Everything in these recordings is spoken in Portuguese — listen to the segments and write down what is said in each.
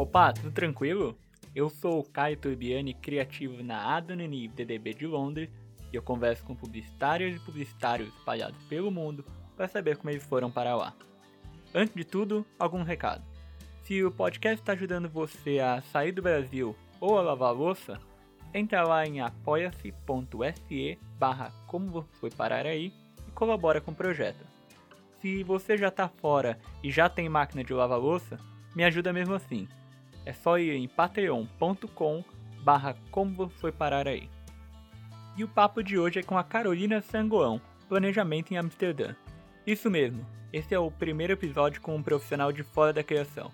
Opa, tudo tranquilo? Eu sou o Caio Turbiani, criativo na Adonini DDB de Londres, e eu converso com publicitários e publicitários espalhados pelo mundo para saber como eles foram para lá. Antes de tudo, algum recado. Se o podcast está ajudando você a sair do Brasil ou a lavar a louça, entra lá em apoia-se.se barra como você foi parar aí e colabora com o projeto. Se você já está fora e já tem máquina de lavar louça, me ajuda mesmo assim. É só ir em patreon.com barra como foi parar aí. E o papo de hoje é com a Carolina Sangoão, Planejamento em Amsterdã. Isso mesmo, esse é o primeiro episódio com um profissional de fora da criação.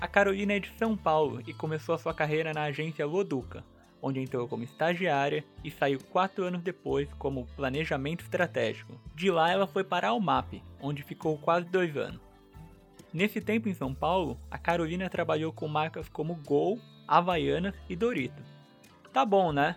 A Carolina é de São Paulo e começou a sua carreira na agência Loduca, onde entrou como estagiária e saiu quatro anos depois como planejamento estratégico. De lá ela foi para a Almap, onde ficou quase dois anos. Nesse tempo em São Paulo, a Carolina trabalhou com marcas como Gol, Havaianas e Dorito. Tá bom, né?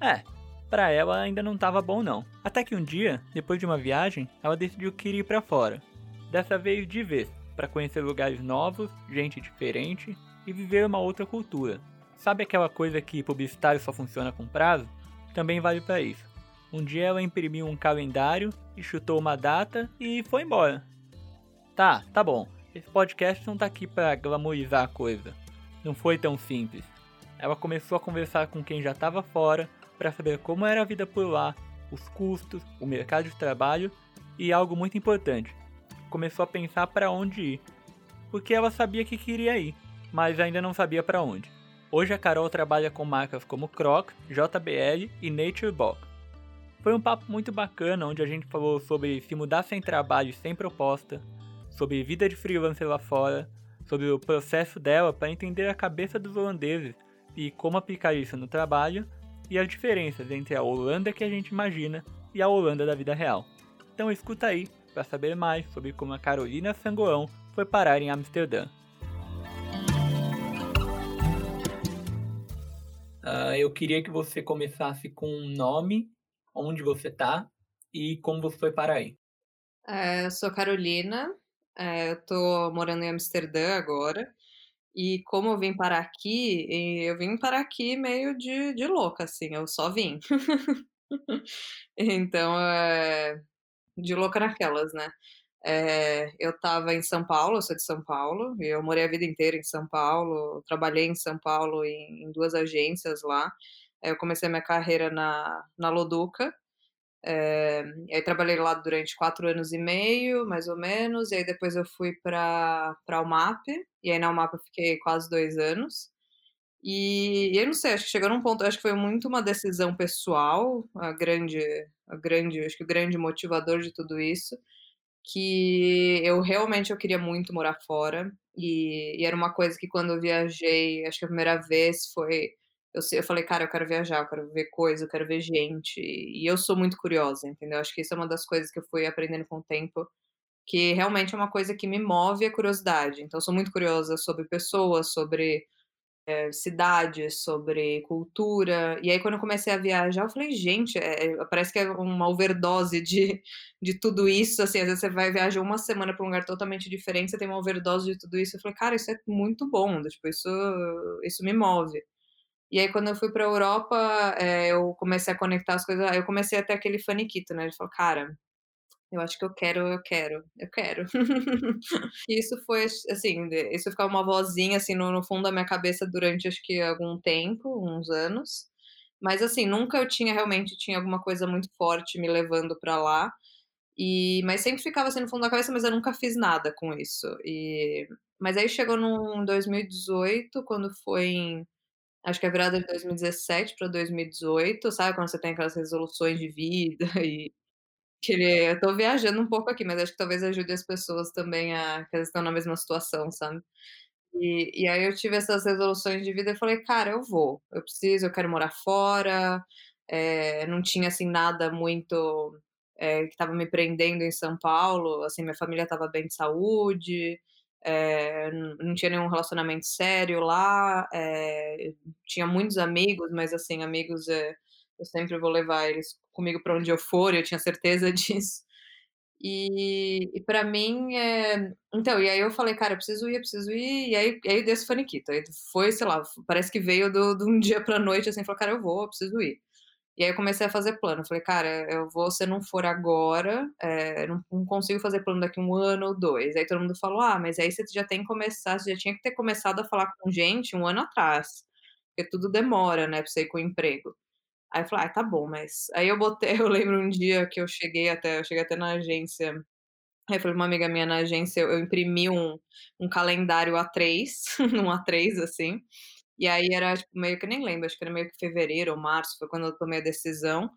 É, para ela ainda não estava bom não. Até que um dia, depois de uma viagem, ela decidiu que iria para fora. Dessa vez de vez, para conhecer lugares novos, gente diferente e viver uma outra cultura. Sabe aquela coisa que publicitário só funciona com prazo? Também vale para isso. Um dia ela imprimiu um calendário e chutou uma data e foi embora. Tá, tá bom. Esse podcast não tá aqui para glamorizar a coisa. Não foi tão simples. Ela começou a conversar com quem já estava fora para saber como era a vida por lá, os custos, o mercado de trabalho e algo muito importante. Começou a pensar para onde ir, porque ela sabia que queria ir, mas ainda não sabia para onde. Hoje a Carol trabalha com marcas como Crocs, JBL e Nature Box. Foi um papo muito bacana onde a gente falou sobre se mudar sem trabalho e sem proposta, sobre vida de freelancer lá fora, sobre o processo dela para entender a cabeça dos holandeses e como aplicar isso no trabalho e as diferenças entre a Holanda que a gente imagina e a Holanda da vida real. Então escuta aí para saber mais sobre como a Carolina Sangoão foi parar em Amsterdã. Uh, eu queria que você começasse com um nome, onde você está e como você foi parar aí. É, eu sou Carolina, é, eu estou morando em Amsterdã agora. E como eu vim parar aqui, eu vim parar aqui meio de, de louca, assim, eu só vim. então, é, de louca naquelas, né? É, eu estava em São Paulo, eu sou de São Paulo, e eu morei a vida inteira em São Paulo, trabalhei em São Paulo em, em duas agências lá. Eu comecei minha carreira na, na Loduca, é, aí trabalhei lá durante quatro anos e meio, mais ou menos, e aí depois eu fui para a UMAP, e aí na UMAP eu fiquei quase dois anos. E, e eu não sei, acho que chegou num ponto, acho que foi muito uma decisão pessoal, a grande, a grande, acho que o grande motivador de tudo isso, que eu realmente eu queria muito morar fora, e, e era uma coisa que quando eu viajei, acho que a primeira vez foi eu, eu falei, cara, eu quero viajar, eu quero ver coisa, eu quero ver gente. E eu sou muito curiosa, entendeu? Acho que isso é uma das coisas que eu fui aprendendo com o tempo, que realmente é uma coisa que me move a curiosidade. Então, eu sou muito curiosa sobre pessoas, sobre é, cidades, sobre cultura. E aí, quando eu comecei a viajar, eu falei, gente, é, parece que é uma overdose de, de tudo isso. Assim, às vezes você vai viajar uma semana para um lugar totalmente diferente, você tem uma overdose de tudo isso. Eu falei, cara, isso é muito bom, tipo, isso, isso me move. E aí, quando eu fui pra Europa, é, eu comecei a conectar as coisas. Eu comecei a ter aquele faniquito, né? Ele falou, cara, eu acho que eu quero, eu quero, eu quero. e isso foi, assim, isso ficava uma vozinha, assim, no, no, fundo da minha cabeça durante, acho que, algum tempo, uns anos. Mas, assim, nunca eu tinha, realmente, tinha alguma coisa muito forte me levando para lá. E, mas sempre ficava assim no fundo da cabeça, mas eu nunca fiz nada com isso. E, mas aí chegou no 2018, quando foi em Acho que é virada de 2017 para 2018, sabe? Quando você tem aquelas resoluções de vida e querer eu tô viajando um pouco aqui, mas acho que talvez ajude as pessoas também a que elas estão na mesma situação, sabe. E e aí eu tive essas resoluções de vida e falei: "Cara, eu vou, eu preciso, eu quero morar fora", eh, não tinha, assim, nada muito, eh, que estava me prendendo em São Paulo, assim, minha família estava bem de saúde, é, não tinha nenhum relacionamento sério lá, é, tinha muitos amigos, mas assim, amigos é, eu sempre vou levar eles comigo para onde eu for, eu tinha certeza disso. E e pra mim, eh então, e aí eu falei: "Cara, eu preciso ir, eu preciso ir", e aí e aí deu esse faniquito, aí foi, sei lá, parece que veio de um dia pra noite, assim, falou: "Cara, eu vou, eu preciso ir". E aí eu comecei a fazer plano, falei: "Cara, eu vou se não for agora, eh, não não consigo fazer plano daqui 1 ano ou 2". Aí todo mundo falou: "Ah, mas aí você já tem que começar você já tinha que ter começado a falar com gente 1 ano atrás, porque tudo demora, né, pra você ir com o emprego". Aí eu falei: "Ai, tá bom, mas" aí eu botei eu lembro um dia que eu cheguei até eu cheguei até na agência, aí eu falei uma amiga minha na agência, eu imprimi um um calendário A3, um A3, assim, e aí era, tipo, meio que nem lembro, acho que era meio que fevereiro ou março, foi quando eu tomei a decisão,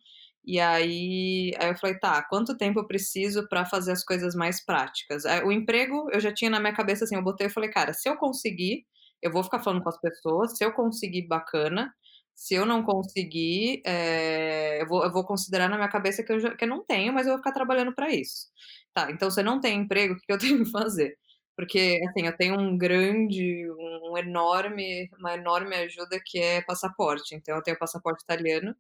e aí aí eu falei: "Tá, quanto tempo eu preciso pra fazer as coisas mais práticas?". O emprego eu já tinha na minha cabeça, assim, eu botei, eu falei: "Cara, se eu conseguir, eu vou ficar falando com as pessoas, se eu conseguir, bacana, se eu não conseguir, eh, eu vou eu vou considerar na minha cabeça que eu já que eu não tenho, mas eu vou ficar trabalhando pra isso". Tá, então você não tem emprego, o que eu tenho que fazer? Porque, assim, eu tenho um grande um enorme uma enorme ajuda que é passaporte, então eu tenho passaporte italiano,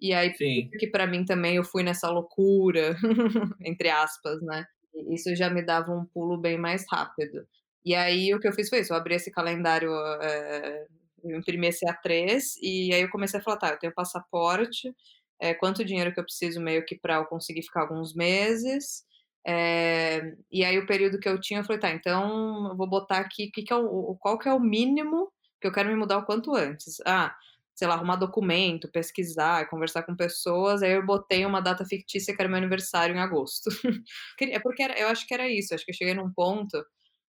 e aí Sim. que pra mim também eu fui nessa loucura, entre aspas, né, isso já me dava um pulo bem mais rápido. E aí o que eu fiz foi isso, eu abri esse calendário, eh, eu imprimi esse A3, e aí eu comecei a falar: "Tá, eu tenho passaporte, eh, quanto dinheiro que eu preciso meio que pra eu conseguir ficar alguns meses", eh, e aí o período que eu tinha, eu falei: "Tá, então eu vou botar aqui que que é o qual que é o mínimo que eu quero me mudar o quanto antes". Ah, sei lá, arrumar documento, pesquisar, conversar com pessoas, aí eu botei uma data fictícia que era meu aniversário em agosto. Queria porque era eu acho que era isso, acho que eu cheguei num ponto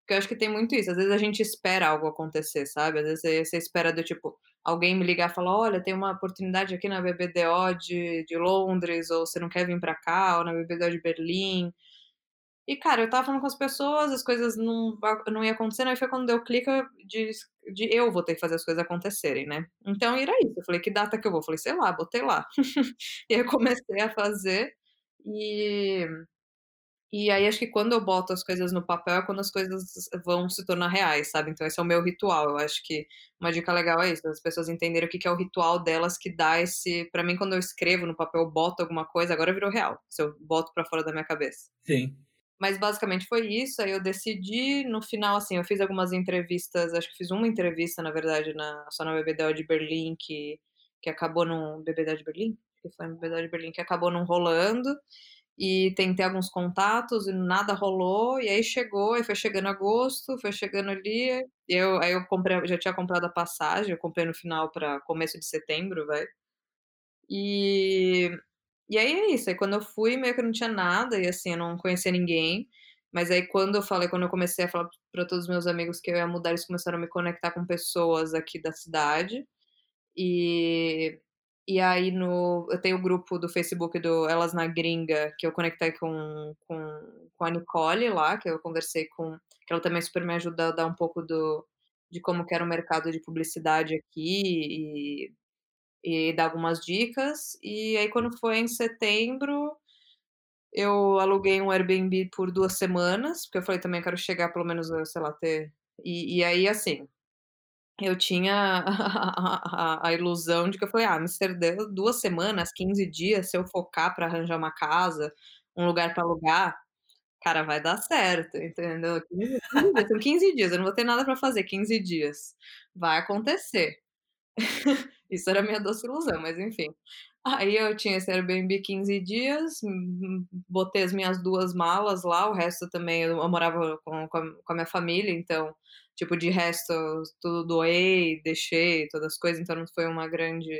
que eu acho que tem muito isso, às vezes a gente espera algo acontecer, sabe, às vezes você espera do tipo, alguém me ligar e falar: "Olha, tem uma oportunidade aqui na BBDO de de Londres, ou você não quer vim pra cá, ou na BBDO de Berlim". E cara, eu estava falando com as pessoas, as coisas não não ia acontecendo, aí foi quando deu clique de de eu vou ter que fazer as coisas acontecerem, né. Então era isso, eu falei: "Que data que eu vou?", eu falei: "Sei lá", botei lá. E aí eu comecei a fazer, e e aí acho que quando eu boto as coisas no papel é quando as coisas vão se tornar reais, sabe, então esse é o meu ritual, eu acho que uma dica legal é isso, as pessoas entenderem o que que é o ritual delas que dá esse pra mim quando eu escrevo no papel, boto alguma coisa, agora virou real, se eu boto pra fora da minha cabeça. Sim. Mas basicamente foi isso, aí eu decidi, no final, assim, eu fiz algumas entrevistas, acho que fiz uma entrevista na verdade na só na BBDO de Berlim que que acabou não BBDO de Berlim? Que foi na BBDO de Berlim que acabou não rolando, e tentei alguns contatos e nada rolou, e aí chegou, aí foi chegando agosto, foi chegando ali, eu aí eu comprei já tinha comprado a passagem, eu comprei no final pra começo de setembro, vai. E e aí é isso, aí quando eu fui meio que não tinha nada, e assim, eu não conhecia ninguém, mas aí quando eu falei quando eu comecei a falar pra todos os meus amigos que eu ia mudar, eles começaram a me conectar com pessoas aqui da cidade, e e aí no eu tenho o grupo do Facebook do Elas na Gringa, que eu conectei com com com a Nicole lá, que eu conversei com que ela também super me ajuda a dar um pouco do de como que era o mercado de publicidade aqui, e e dar algumas dicas, e aí quando foi em setembro, eu aluguei um Airbnb por 2 semanas, porque eu falei também: "Eu quero chegar pelo menos sei lá, ter" e e aí assim, eu tinha a a a ilusão de que eu falei: "Ah, Amsterdã, 2 semanas, 15 dias, se eu focar pra arranjar uma casa, um lugar pra alugar, cara, vai dar certo", entendeu. 15 15 dias, são 15 dias, eu não vou ter nada pra fazer 15 dias, vai acontecer. Isso era minha doce ilusão, mas enfim. Aí eu tinha esse Airbnb 15 dias, botei as minhas 2 malas lá, o resto também eu morava com com a minha família, então, tipo, de resto tudo doei, deixei, todas as coisas, então não foi uma grande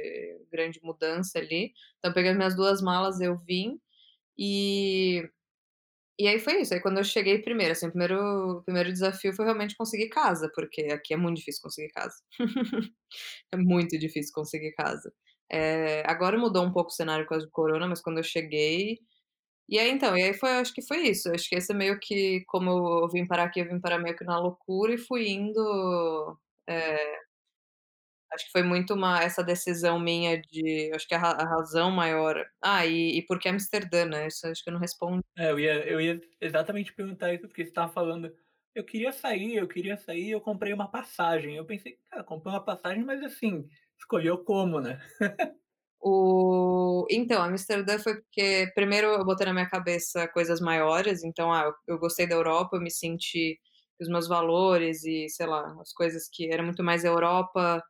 grande mudança ali. Então eu peguei as minhas 2 malas, eu vim, e e aí foi isso, aí quando eu cheguei primeiro, assim, o primeiro o primeiro desafio foi realmente conseguir casa, porque aqui é muito difícil conseguir casa. É muito difícil conseguir casa. Eh, agora mudou um pouco o cenário por causa do corona, mas quando eu cheguei e aí então, e aí foi acho que foi isso, acho que esse é meio que como eu vim parar aqui, eu vim parar meio que na loucura e fui indo, eh acho que foi muito uma essa decisão minha de acho que a a razão maior ah, e e por que Amsterdã, né, isso acho que eu não respondi. É, eu ia eu ia exatamente perguntar isso, porque você estava falando: "Eu queria sair, eu queria sair, eu comprei uma passagem", eu pensei: "Cara, comprou uma passagem, mas assim, escolheu como, né?". O então, Amsterdã foi porque primeiro eu botei na minha cabeça coisas maiores, então, ah, eu eu gostei da Europa, eu me senti os meus valores e, sei lá, as coisas que era muito mais Europa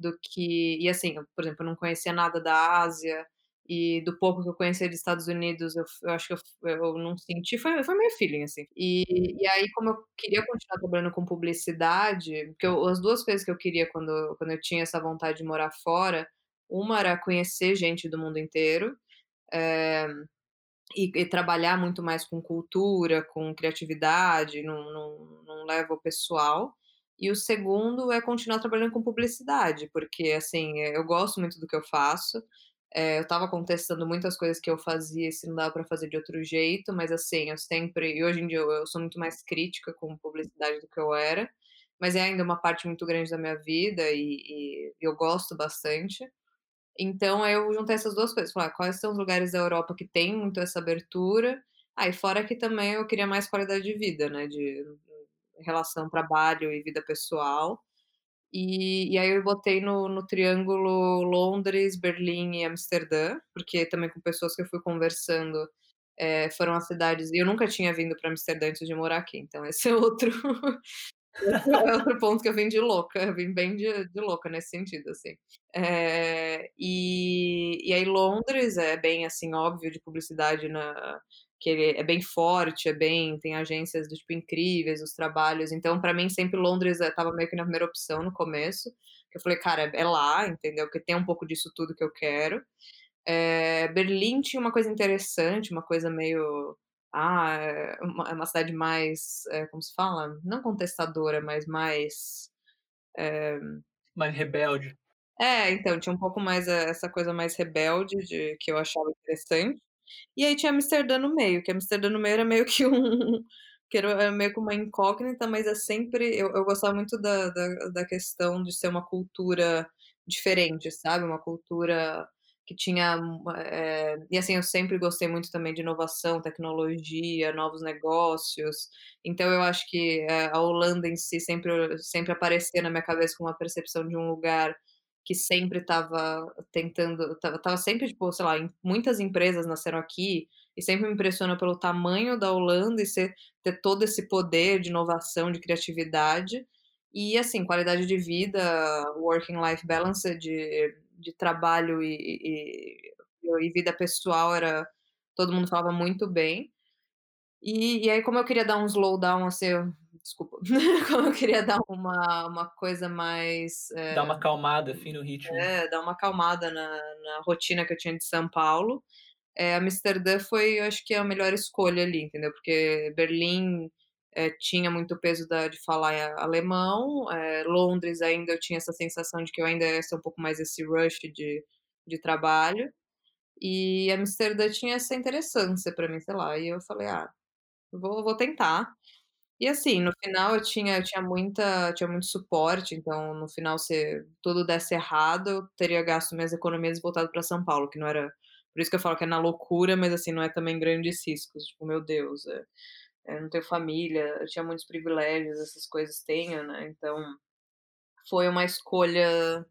do que e assim, eu, por exemplo, eu não conhecia nada da Ásia, e do pouco que eu conhecia dos Estados Unidos, eu eu acho que eu eu não senti foi foi meio feeling, assim. E e aí, como eu queria continuar trabalhando com publicidade, porque eu as 2 coisas que eu queria quando quando eu tinha essa vontade de morar fora, uma era conhecer gente do mundo inteiro, eh, e e trabalhar muito mais com cultura, com criatividade, não não não leva o pessoal. E o segundo é continuar trabalhando com publicidade, porque, assim, eh, eu gosto muito do que eu faço, eh, eu estava contestando muitas coisas que eu fazia e se não dava pra fazer de outro jeito, mas, assim, eu sempre e hoje em dia eu eu sou muito mais crítica com publicidade do que eu era, mas é ainda uma parte muito grande da minha vida e e eu gosto bastante. Então, aí eu juntei essas 2 coisas, falei: "Ah, quais são os lugares da Europa que tem muito essa abertura?". Ah, e fora que também eu queria mais qualidade de vida, né, de relação trabalho e vida pessoal. E e aí eu botei no no triângulo Londres, Berlim e Amsterdã, porque também com pessoas que eu fui conversando, eh, foram as cidades e eu nunca tinha vindo pra Amsterdã antes de morar aqui, então esse é outro é outro ponto que eu vim de louca, eu vim bem de de louca nesse sentido, assim. Eh, e e aí Londres é bem, assim, óbvio de publicidade na que ele é bem forte, é bem tem agências do tipo incríveis, os trabalhos, então pra mim sempre Londres, eh, estava meio que na primeira opção no começo, que eu falei: "Cara, é lá", entendeu, porque tem um pouco disso tudo que eu quero. Eh, Berlim tinha uma coisa interessante, uma coisa meio, ah, é uma é uma cidade mais, eh, como se fala? Não contestadora, mas mais, eh Mais rebelde. É, então, tinha um pouco mais, eh, essa coisa mais rebelde de que eu achava interessante. E aí tinha Amsterdã no meio, que Amsterdã no meio era meio que um que era era meio que uma incógnita, mas é sempre eu eu gostava muito da da da questão de ser uma cultura diferente, sabe, uma cultura que tinha eh, e assim, eu sempre gostei muito também de inovação, tecnologia, novos negócios, então eu acho que, eh, a Holanda em si sempre sempre aparecia na minha cabeça com uma percepção de um lugar que sempre estava tentando estava sempre, tipo, sei lá, em muitas empresas nasceram aqui, e sempre me impressiona pelo tamanho da Holanda e ser ter todo esse poder de inovação, de criatividade, e assim, qualidade de vida, working life balance de de trabalho e e e vida pessoal era todo mundo falava muito bem. E e aí como eu queria dar um slowdown, assim, desculpa, como eu queria dar uma uma coisa mais, Dar eh uma acalmada, assim, no ritmo. é, dar uma acalmada na na rotina que eu tinha de São Paulo, eh, Amsterdã foi, eu acho que a melhor escolha ali, entendeu, porque Berlim, eh, tinha muito peso da de falar, eh, alemão, eh, Londres ainda eu tinha essa sensação de que eu ainda ia ser um pouco mais esse rush de de trabalho, e Amsterdã tinha essa interessância pra mim, sei lá, e eu falei: "Ah, vou vou tentar". E assim, no final eu tinha eu tinha muita tinha muito suporte, então no final se tudo desse errado, eu teria gasto minhas economias e voltado pra São Paulo, que não era por isso que eu falo que é na loucura, mas assim, não é também grandes riscos, tipo, meu Deus, eh eh, não tenho família, eu tinha muitos privilégios, essas coisas tenho, né, então, foi uma escolha,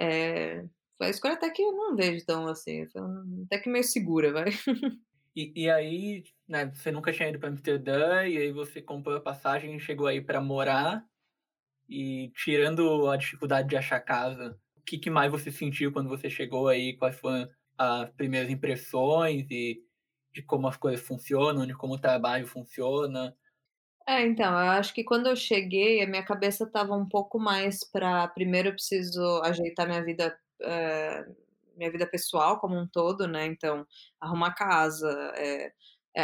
eh, foi a escolha até que eu não vejo tão assim, até que meio segura, vai. E e aí, né, você nunca tinha ido pra Amsterdã, e aí você comprou a passagem e chegou aí pra morar, e tirando a dificuldade de achar casa, o que que mais você sentiu quando você chegou aí? Quais foram as primeiras impressões e de como as coisas funcionam, de como o trabalho funciona? É, então, eu acho que quando eu cheguei, a minha cabeça estava um pouco mais pra primeiro eu preciso ajeitar minha vida, eh, minha vida pessoal como um todo, né, então, arrumar casa, eh,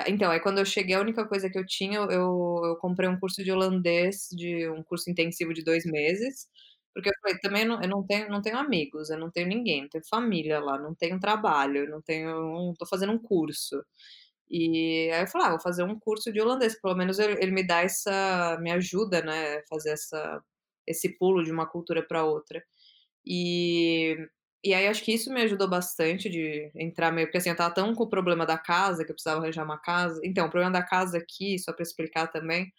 então, aí quando eu cheguei a única coisa que eu tinha, eu eu comprei um curso de holandês, de um curso intensivo de 2 meses, porque eu falei: "Também não eu não tenho não tenho amigos, eu não tenho ninguém, não tenho família lá, não tenho trabalho, não tenho não tô fazendo um curso". E aí eu falei: "Ah, vou fazer um curso de holandês, pelo menos ele ele me dá essa me ajuda, né, fazer essa esse pulo de uma cultura pra outra". E e aí acho que isso me ajudou bastante de entrar meio porque assim, eu estava tão com o problema da casa, que eu precisava arranjar uma casa então, o problema da casa aqui, só pra explicar também,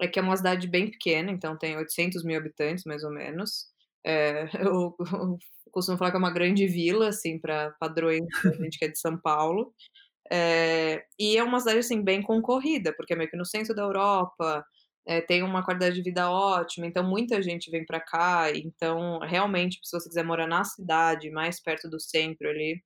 é que é uma cidade bem pequena, então tem 800.000 habitantes, mais ou menos, o o eu costumo falar que é uma grande vila, assim, para padrões da gente que é de São Paulo. Eh, e é uma cidade, assim, bem concorrida, porque é meio que no centro da Europa, eh, tem uma qualidade de vida ótima, então muita gente vem para cá. Então, realmente, se você quiser morar na cidade, mais perto do centro ali,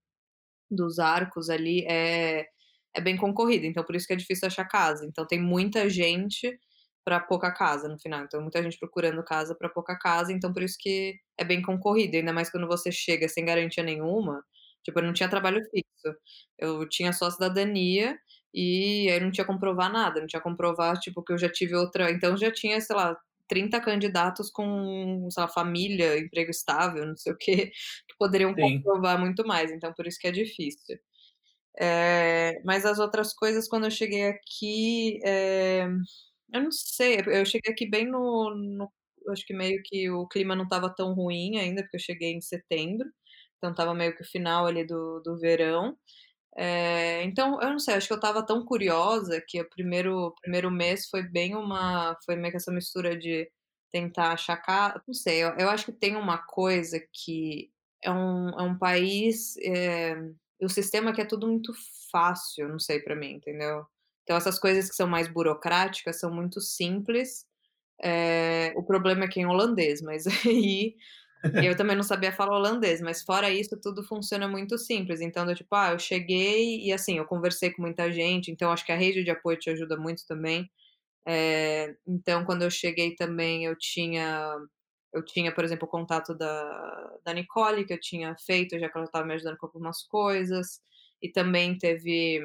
dos Arcos ali, é é bem concorrido, então por isso que é difícil achar casa. Então tem muita gente para pouca casa no final, então muita gente procurando casa para pouca casa, então por isso que é bem concorrido, ainda mais quando você chega sem garantia nenhuma, tipo, eu não tinha trabalho fixo, eu tinha só cidadania, e aí não tinha como provar nada, não tinha como provar, tipo, que eu já tive outra então já tinha, sei lá, 30 candidatos com, sei lá, família, emprego estável, não sei o quê, que poderiam Sim. comprovar muito mais, então por isso que é difícil. Eh, mas as outras coisas quando eu cheguei aqui, eh, eu não sei, eu cheguei aqui bem no no acho que meio que o clima não estava tão ruim ainda, porque eu cheguei em setembro, então estava meio que o final ali do do verão. Eh, então, eu não sei, acho que eu estava tão curiosa que o primeiro primeiro mês foi bem uma foi meio que essa mistura de tentar achar ca não sei, eu eu acho que tem uma coisa que é um é um país, eh, o sistema aqui é tudo muito fácil, não sei, para mim, entendeu? Então essas coisas que são mais burocráticas são muito simples, eh, o problema é que é em holandês, mas aí eu também não sabia falar holandês, mas fora isso tudo funciona muito simples, então do tipo, ah, eu cheguei e, assim, eu conversei com muita gente, então acho que a rede de apoio te ajuda muito também. Eh, então quando eu cheguei também eu tinha eu tinha, por exemplo, o contato da da Nicole, que eu tinha feito, já que ela estava me ajudando com algumas coisas, e também teve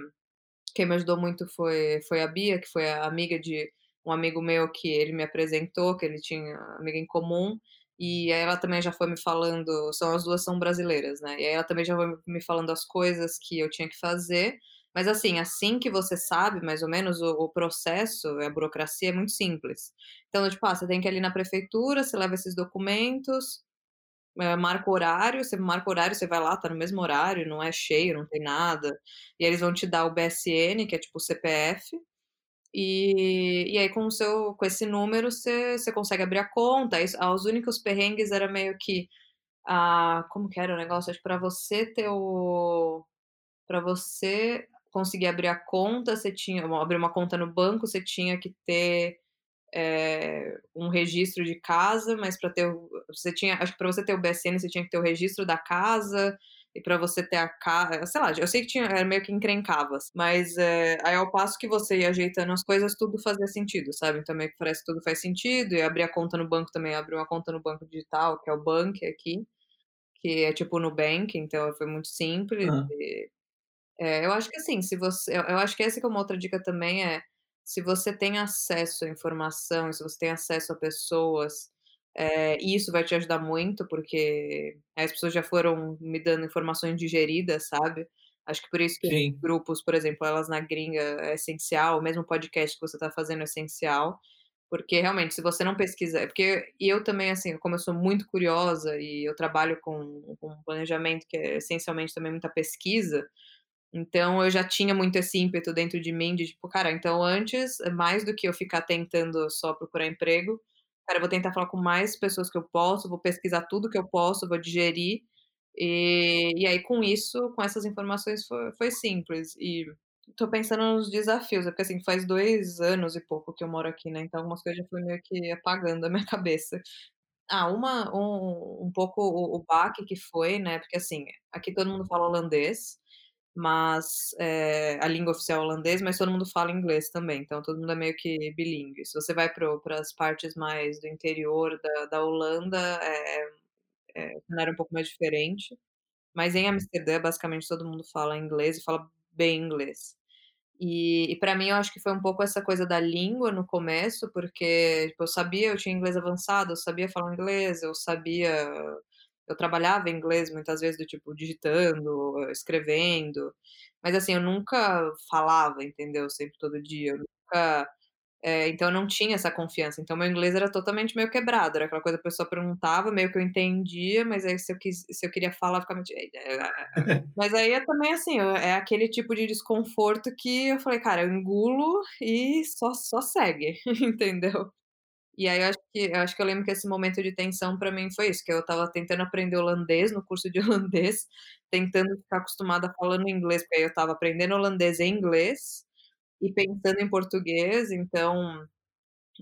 quem me ajudou muito foi foi a Bia, que foi a amiga de um amigo meu que ele me apresentou, que ele tinha amiga em comum, e aí ela também já foi me falando são as 2 são brasileiras, né, e aí ela também já foi me falando as coisas que eu tinha que fazer, mas assim, assim que você sabe mais ou menos o o processo, a burocracia é muito simples. Então, tipo, ah, você tem que ir ali na prefeitura, você leva esses documentos, eh, marca horário, você marca horário, você vai lá, está no mesmo horário, não é cheio, não tem nada, e eles vão te dar o BSN, que é tipo o CPF, e e aí com o seu com esse número você você consegue abrir a conta, isso os únicos perrengues era meio que, ah, como que era o negócio? Acho para você ter o para você conseguir abrir a conta, você tinha abrir uma conta no banco, você tinha que ter, eh, um registro de casa, mas para ter você tinha acho que para você ter o BSN, você tinha que ter o registro da casa, e para você ter a ca sei lá, eu sei que tinha era meio que encrencava, mas, eh, aí ao passo que você ia ajeitando as coisas, tudo fazia sentido, sabe, então meio que parece que tudo faz sentido, e abrir a conta no banco também, abrir uma conta no banco digital, que é o Bank aqui, que é tipo Nubank, então foi muito simples Hã. e eh, eu acho que assim, se você eu eu acho que essa que é uma outra dica também é, se você tem acesso à informação, se você tem acesso a pessoas, eh, isso vai te ajudar muito, porque as pessoas já foram me dando informações digeridas, sabe. Acho que por isso que Sim. grupos, por exemplo, Elas na Gringa é essencial, o mesmo podcast que você está fazendo é essencial, porque realmente se você não pesquisa é porque e eu também, assim, como eu sou muito curiosa e eu trabalho com com planejamento que é essencialmente também muita pesquisa, então eu já tinha muito esse ímpeto dentro de mim de tipo: "Cara, então antes, mais do que eu ficar tentando só procurar emprego, cara, vou tentar falar com mais pessoas que eu posso, vou pesquisar tudo que eu posso, vou digerir", e e aí com isso, com essas informações foi foi simples. E estou pensando nos desafios, é porque assim, faz 2 anos e pouco que eu moro aqui, né, então algumas coisas já foi meio que apagando da minha cabeça. Ah, uma um um pouco o o baque que foi, né, porque assim, aqui todo mundo fala holandês, mas, eh, a língua oficial é holandês, mas todo mundo fala inglês também, então todo mundo é meio que bilíngue. Se você vai para as partes mais do interior da da Holanda, eh eh, o cenário é um pouco mais diferente, mas em Amsterdã, basicamente todo mundo fala inglês e fala bem inglês. E e para mim eu acho que foi um pouco essa coisa da língua no começo, porque, tipo, eu sabia eu tinha inglês avançado, eu sabia falar inglês, eu sabia eu trabalhava em inglês muitas vezes do tipo digitando, escrevendo, mas assim, eu nunca falava, entendeu, sempre todo dia, eu nunca eh, então eu não tinha essa confiança, então meu inglês era totalmente meio quebrado, era aquela coisa, a pessoa perguntava, meio que eu entendia, mas aí se eu quis se eu queria falar, ficava mas aí é também assim, é aquele tipo de desconforto que eu falei: "Cara, eu engulo e só só segue", entendeu? E aí eu acho que eu acho que eu lembro que esse momento de tensão pra mim foi isso, que eu estava tentando aprender holandês no curso de holandês, tentando ficar acostumada falando inglês, porque aí eu estava aprendendo holandês e inglês, e pensando em português, então,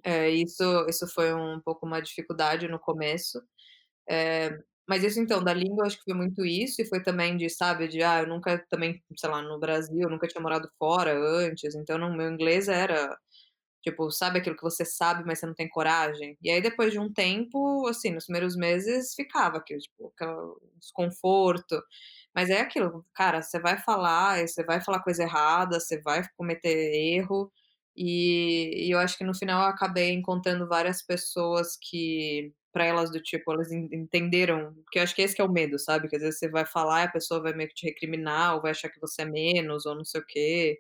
eh, isso isso foi um pouco uma dificuldade no começo. Eh, mas isso então, da língua acho que foi muito isso, e foi também de, sabe, de, ah, eu nunca também, sei lá, no Brasil, eu nunca tinha morado fora antes, então meu inglês era, tipo, sabe aquilo que você sabe, mas você não tem coragem? E aí depois de um tempo, assim, nos primeiros meses ficava aquilo, tipo, aquela desconforto, mas é aquilo, cara, você vai falar, você vai falar coisa errada, você vai cometer erro, e e eu acho que no final eu acabei encontrando várias pessoas que, pra elas do tipo, elas en entenderam, porque eu acho que esse que é o medo, sabe, que às vezes você vai falar e a pessoa vai meio que te recriminar ou vai achar que você é menos ou não sei o quê.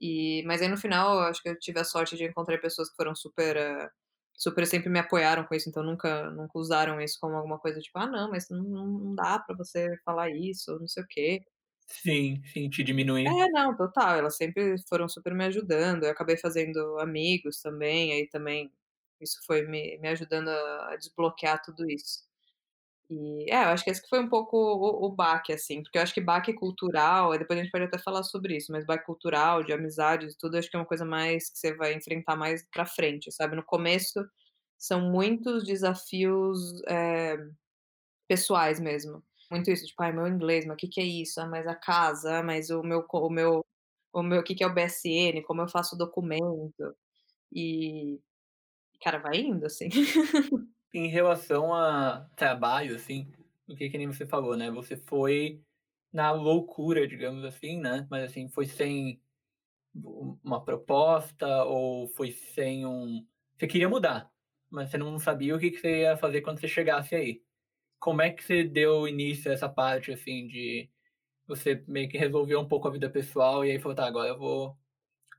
E mas aí no final eu acho que eu tive a sorte de encontrar pessoas que foram super, eh, super sempre me apoiaram com isso, então nunca nunca usaram isso como alguma coisa tipo: "Ah não, mas não não dá pra você falar isso", não sei o quê. Sim, sim, te diminuir. É, não, total, elas sempre foram super me ajudando, eu acabei fazendo amigos também, aí também isso foi me me ajudando a desbloquear tudo isso. E, é, eu acho que esse foi um pouco o o baque, assim, porque eu acho que baque cultural, depois a gente pode até falar sobre isso, mas baque cultural, de amizades tudo, acho que é uma coisa mais que você vai enfrentar mais pra frente, sabe. No começo, são muitos desafios, eh, pessoais mesmo, muito isso, tipo: "Ai, meu inglês, mas que que é isso? Ah, mas a casa, ah, mas o meu o meu o meu que que é o BSN, como eu faço o documento", e, cara, vai indo, assim. Em relação a trabalho, assim, porque que nem você falou, né, você foi na loucura, digamos assim, né, mas assim, foi sem uma proposta ou foi sem um você queria mudar, mas você não sabia o que que você ia fazer quando você chegasse aí. Como é que você deu início a essa parte, assim, de você meio que resolveu um pouco a vida pessoal e aí falou: "Tá, agora eu vou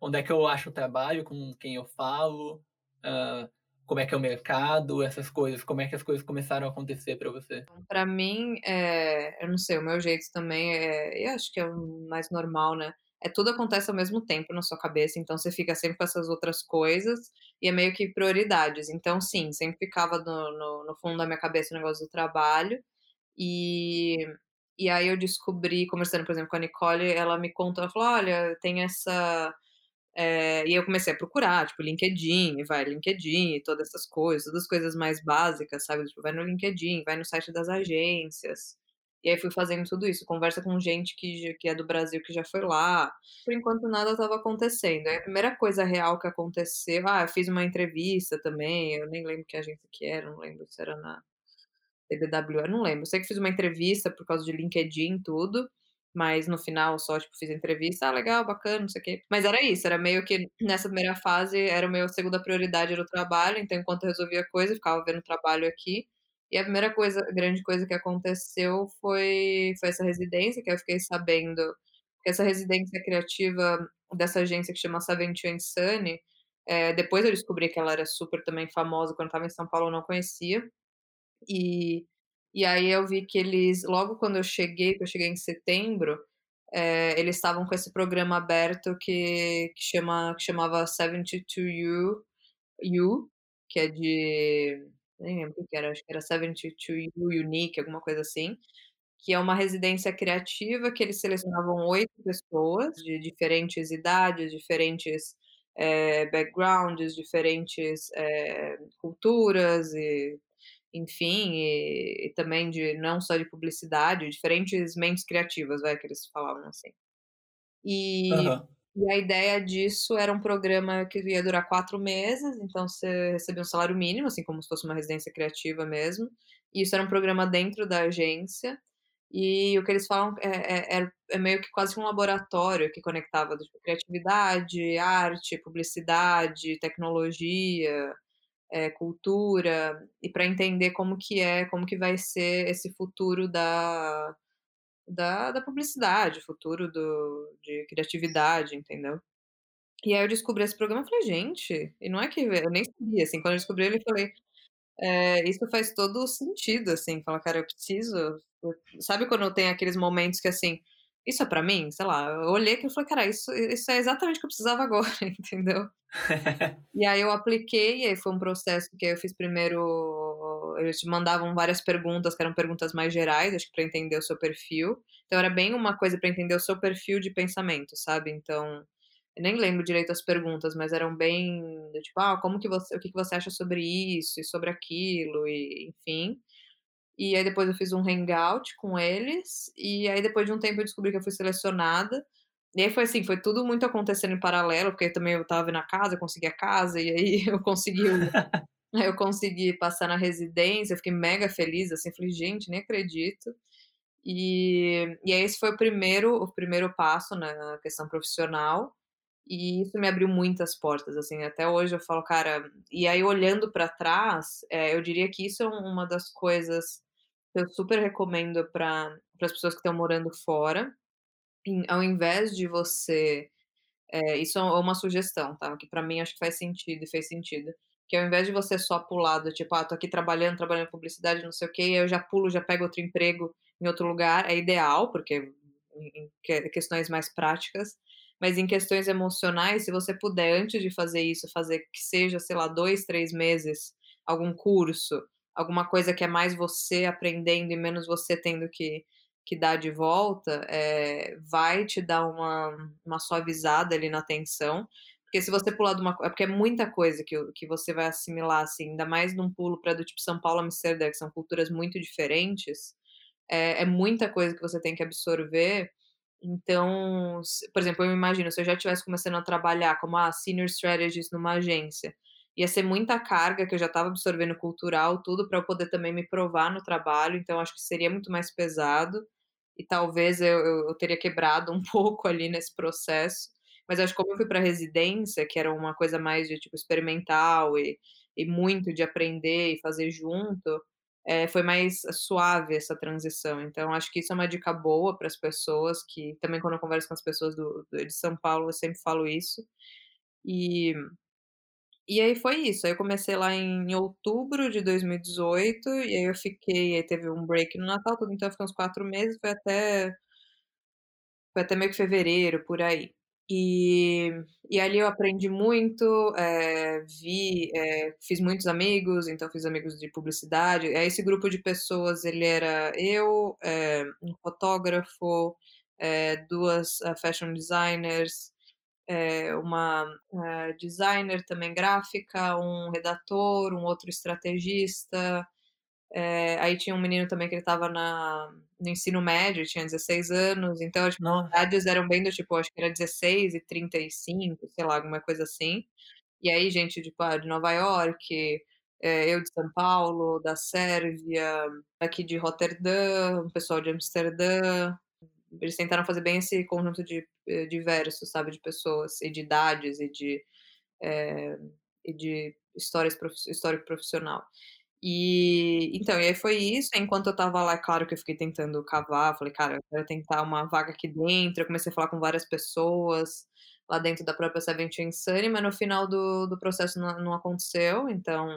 onde é que eu acho trabalho, com quem eu falo, hã, como é que é o mercado", essas coisas, como é que as coisas começaram a acontecer pra você? Pra mim, eh, eu não sei, o meu jeito também é eu acho que é o mais normal, né, é tudo acontece ao mesmo tempo na sua cabeça, então você fica sempre com essas outras coisas, e é meio que prioridades. Então sim, sempre ficava no no no fundo da minha cabeça o negócio do trabalho, e e aí eu descobri, conversando, por exemplo, com a Nicole, ela me contou, ela falou: "Olha, tem essa" eh, e eu comecei a procurar, tipo, LinkedIn, vai LinkedIn e todas essas coisas, todas as coisas mais básicas, sabe, tipo, vai no LinkedIn, vai no site das agências, e aí fui fazendo tudo isso, conversa com gente que que é do Brasil, que já foi lá. Por enquanto nada estava acontecendo, aí a primeira coisa real que aconteceu ah, eu fiz uma entrevista também, eu nem lembro que agência que era, não lembro se era na CDW, eu não lembro, sei que fiz uma entrevista por causa de LinkedIn e tudo, mas no final só, tipo, fiz a entrevista, "Ah, legal, bacana, não sei o quê", mas era isso, era meio que nessa primeira fase era o meu segunda prioridade era o trabalho, então enquanto eu resolvia coisa, eu ficava vendo trabalho aqui, e a primeira coisa grande coisa que aconteceu foi foi essa residência, que eu fiquei sabendo que essa residência criativa dessa agência que chama and Sunny, eh, depois eu descobri que ela era super também famosa, quando estava em São Paulo eu não conhecia, e e aí eu vi que eles logo quando eu cheguei, que eu cheguei em setembro, eh, eles estavam com esse programa aberto que que chama que chamava Seventy two You You, que é de nem lembro o que era, acho que era Seventy two You Unique, alguma coisa assim, que é uma residência criativa que eles selecionavam 8 pessoas de diferentes idades, diferentes, eh, backgrounds, diferentes, eh, culturas e, enfim, e e também de não só de publicidade, diferentes mentes criativas, vai, que eles falavam assim. E Aham. e a ideia disso era um programa que ia durar 4 meses, então você recebia um salário mínimo, assim, como se fosse uma residência criativa mesmo, e isso era um programa dentro da agência, e o que eles falam é é é meio que quase um laboratório que conectava, tipo, criatividade, arte, publicidade, tecnologia, eh, cultura, e pra entender como que é, como que vai ser esse futuro da da da publicidade, futuro do de criatividade, entendeu. E aí eu descobri esse programa, eu falei: "Gente", e não é que eu nem sabia, assim, quando eu descobri ele, eu falei, eh, isso faz todo sentido, assim, falar: "Cara, eu preciso", sabe quando tem aqueles momentos que, assim isso é pra mim? Sei lá, eu olhei aquilo e falei: "Cara, isso isso é exatamente o que eu precisava agora", entendeu. E aí eu apliquei, e aí foi um processo que eu fiz primeiro eles te mandavam várias perguntas, que eram perguntas mais gerais, acho que pra entender o seu perfil. Então era bem uma coisa pra entender o seu perfil de pensamento, sabe. Então, eu nem lembro direito as perguntas, mas eram bem do tipo: "Ah, como que você o que que você acha sobre isso e sobre aquilo", e enfim. E aí depois eu fiz um hangout com eles, e aí depois de um tempo eu descobri que eu fui selecionada. E aí foi assim, foi tudo muito acontecendo em paralelo, porque também eu estava vendo a casa, eu consegui a casa, e aí eu consegui eu consegui passar na residência, eu fiquei mega feliz, assim, falei: "Gente, nem acredito". E e aí esse foi o primeiro o primeiro passo na questão profissional, e isso me abriu muitas portas, assim, até hoje eu falo: "Cara" e aí olhando pra trás, eh, eu diria que isso é uma das coisas eu super recomendo para as pessoas que estão morando fora, em ao invés de você eh, isso é uma sugestão, tá, que pra mim acho que faz sentido e fez sentido, que ao invés de você só pular do tipo: "Ah, tô aqui trabalhando, trabalhando em publicidade, não sei o quê", e eu já pulo, já pego outro emprego em outro lugar, é ideal, porque em em que questões mais práticas, mas em questões emocionais, se você puder, antes de fazer isso, fazer que seja, sei lá, 2, 3 meses, algum curso, alguma coisa que é mais você aprendendo e menos você tendo que que dar de volta, eh, vai te dar uma uma suavizada ali na tensão, porque se você pular de uma co é porque é muita coisa que que você vai assimilar, assim, ainda mais num pulo pra do tipo São Paulo, Amsterdã, que são culturas muito diferentes, é é muita coisa que você tem que absorver, então por exemplo, eu imagino, se eu já estivesse começando a trabalhar como, ah, senior strategist numa agência, ia ser muita carga que eu já estava absorvendo cultural, tudo, pra eu poder também me provar no trabalho, então acho que seria muito mais pesado, e talvez eu eu eu teria quebrado um pouco ali nesse processo, mas acho que como eu fui pra residência, que era uma coisa mais de tipo experimental e e muito de aprender e fazer junto, eh, foi mais suave essa transição, então acho que isso é uma dica boa para as pessoas que também quando eu converso com as pessoas do de São Paulo, eu sempre falo isso. E e aí foi isso, aí eu comecei lá em outubro de 2018, e aí eu fiquei aí teve um break no Natal, tudo, então eu fiquei uns 4 meses, foi até foi até meio que fevereiro, por aí. E e ali eu aprendi muito, eh, vi, eh, fiz muitos amigos, então fiz amigos de publicidade, aí esse grupo de pessoas ele era eu, eh, um fotógrafo, eh, 2, ah, fashion designers, eh, uma, eh, designer também gráfica, um redator, um outro estrategista, eh, aí tinha um menino também que ele estava no ensino médio, tinha 16 anos, então as Nossa. idades eram bem do tipo, acho que era 16 e 35, sei lá, alguma coisa assim. E aí gente, tipo, ah, de Nova York, eh, eu de São Paulo, da Sérvia, aqui de Roterdã, o pessoal de Amsterdã, eles tentaram fazer bem esse conjunto de diverso, sabe, de pessoas e de idades e de, eh, e de histórias histórico profissional. E então, e aí foi isso, enquanto eu estava lá, é claro que eu fiquei tentando cavar, falei: "Cara, eu quero tentar uma vaga aqui dentro", eu comecei a falar com várias pessoas, lá dentro da própria Seventeen Sunny, mas no final do do processo não não aconteceu, então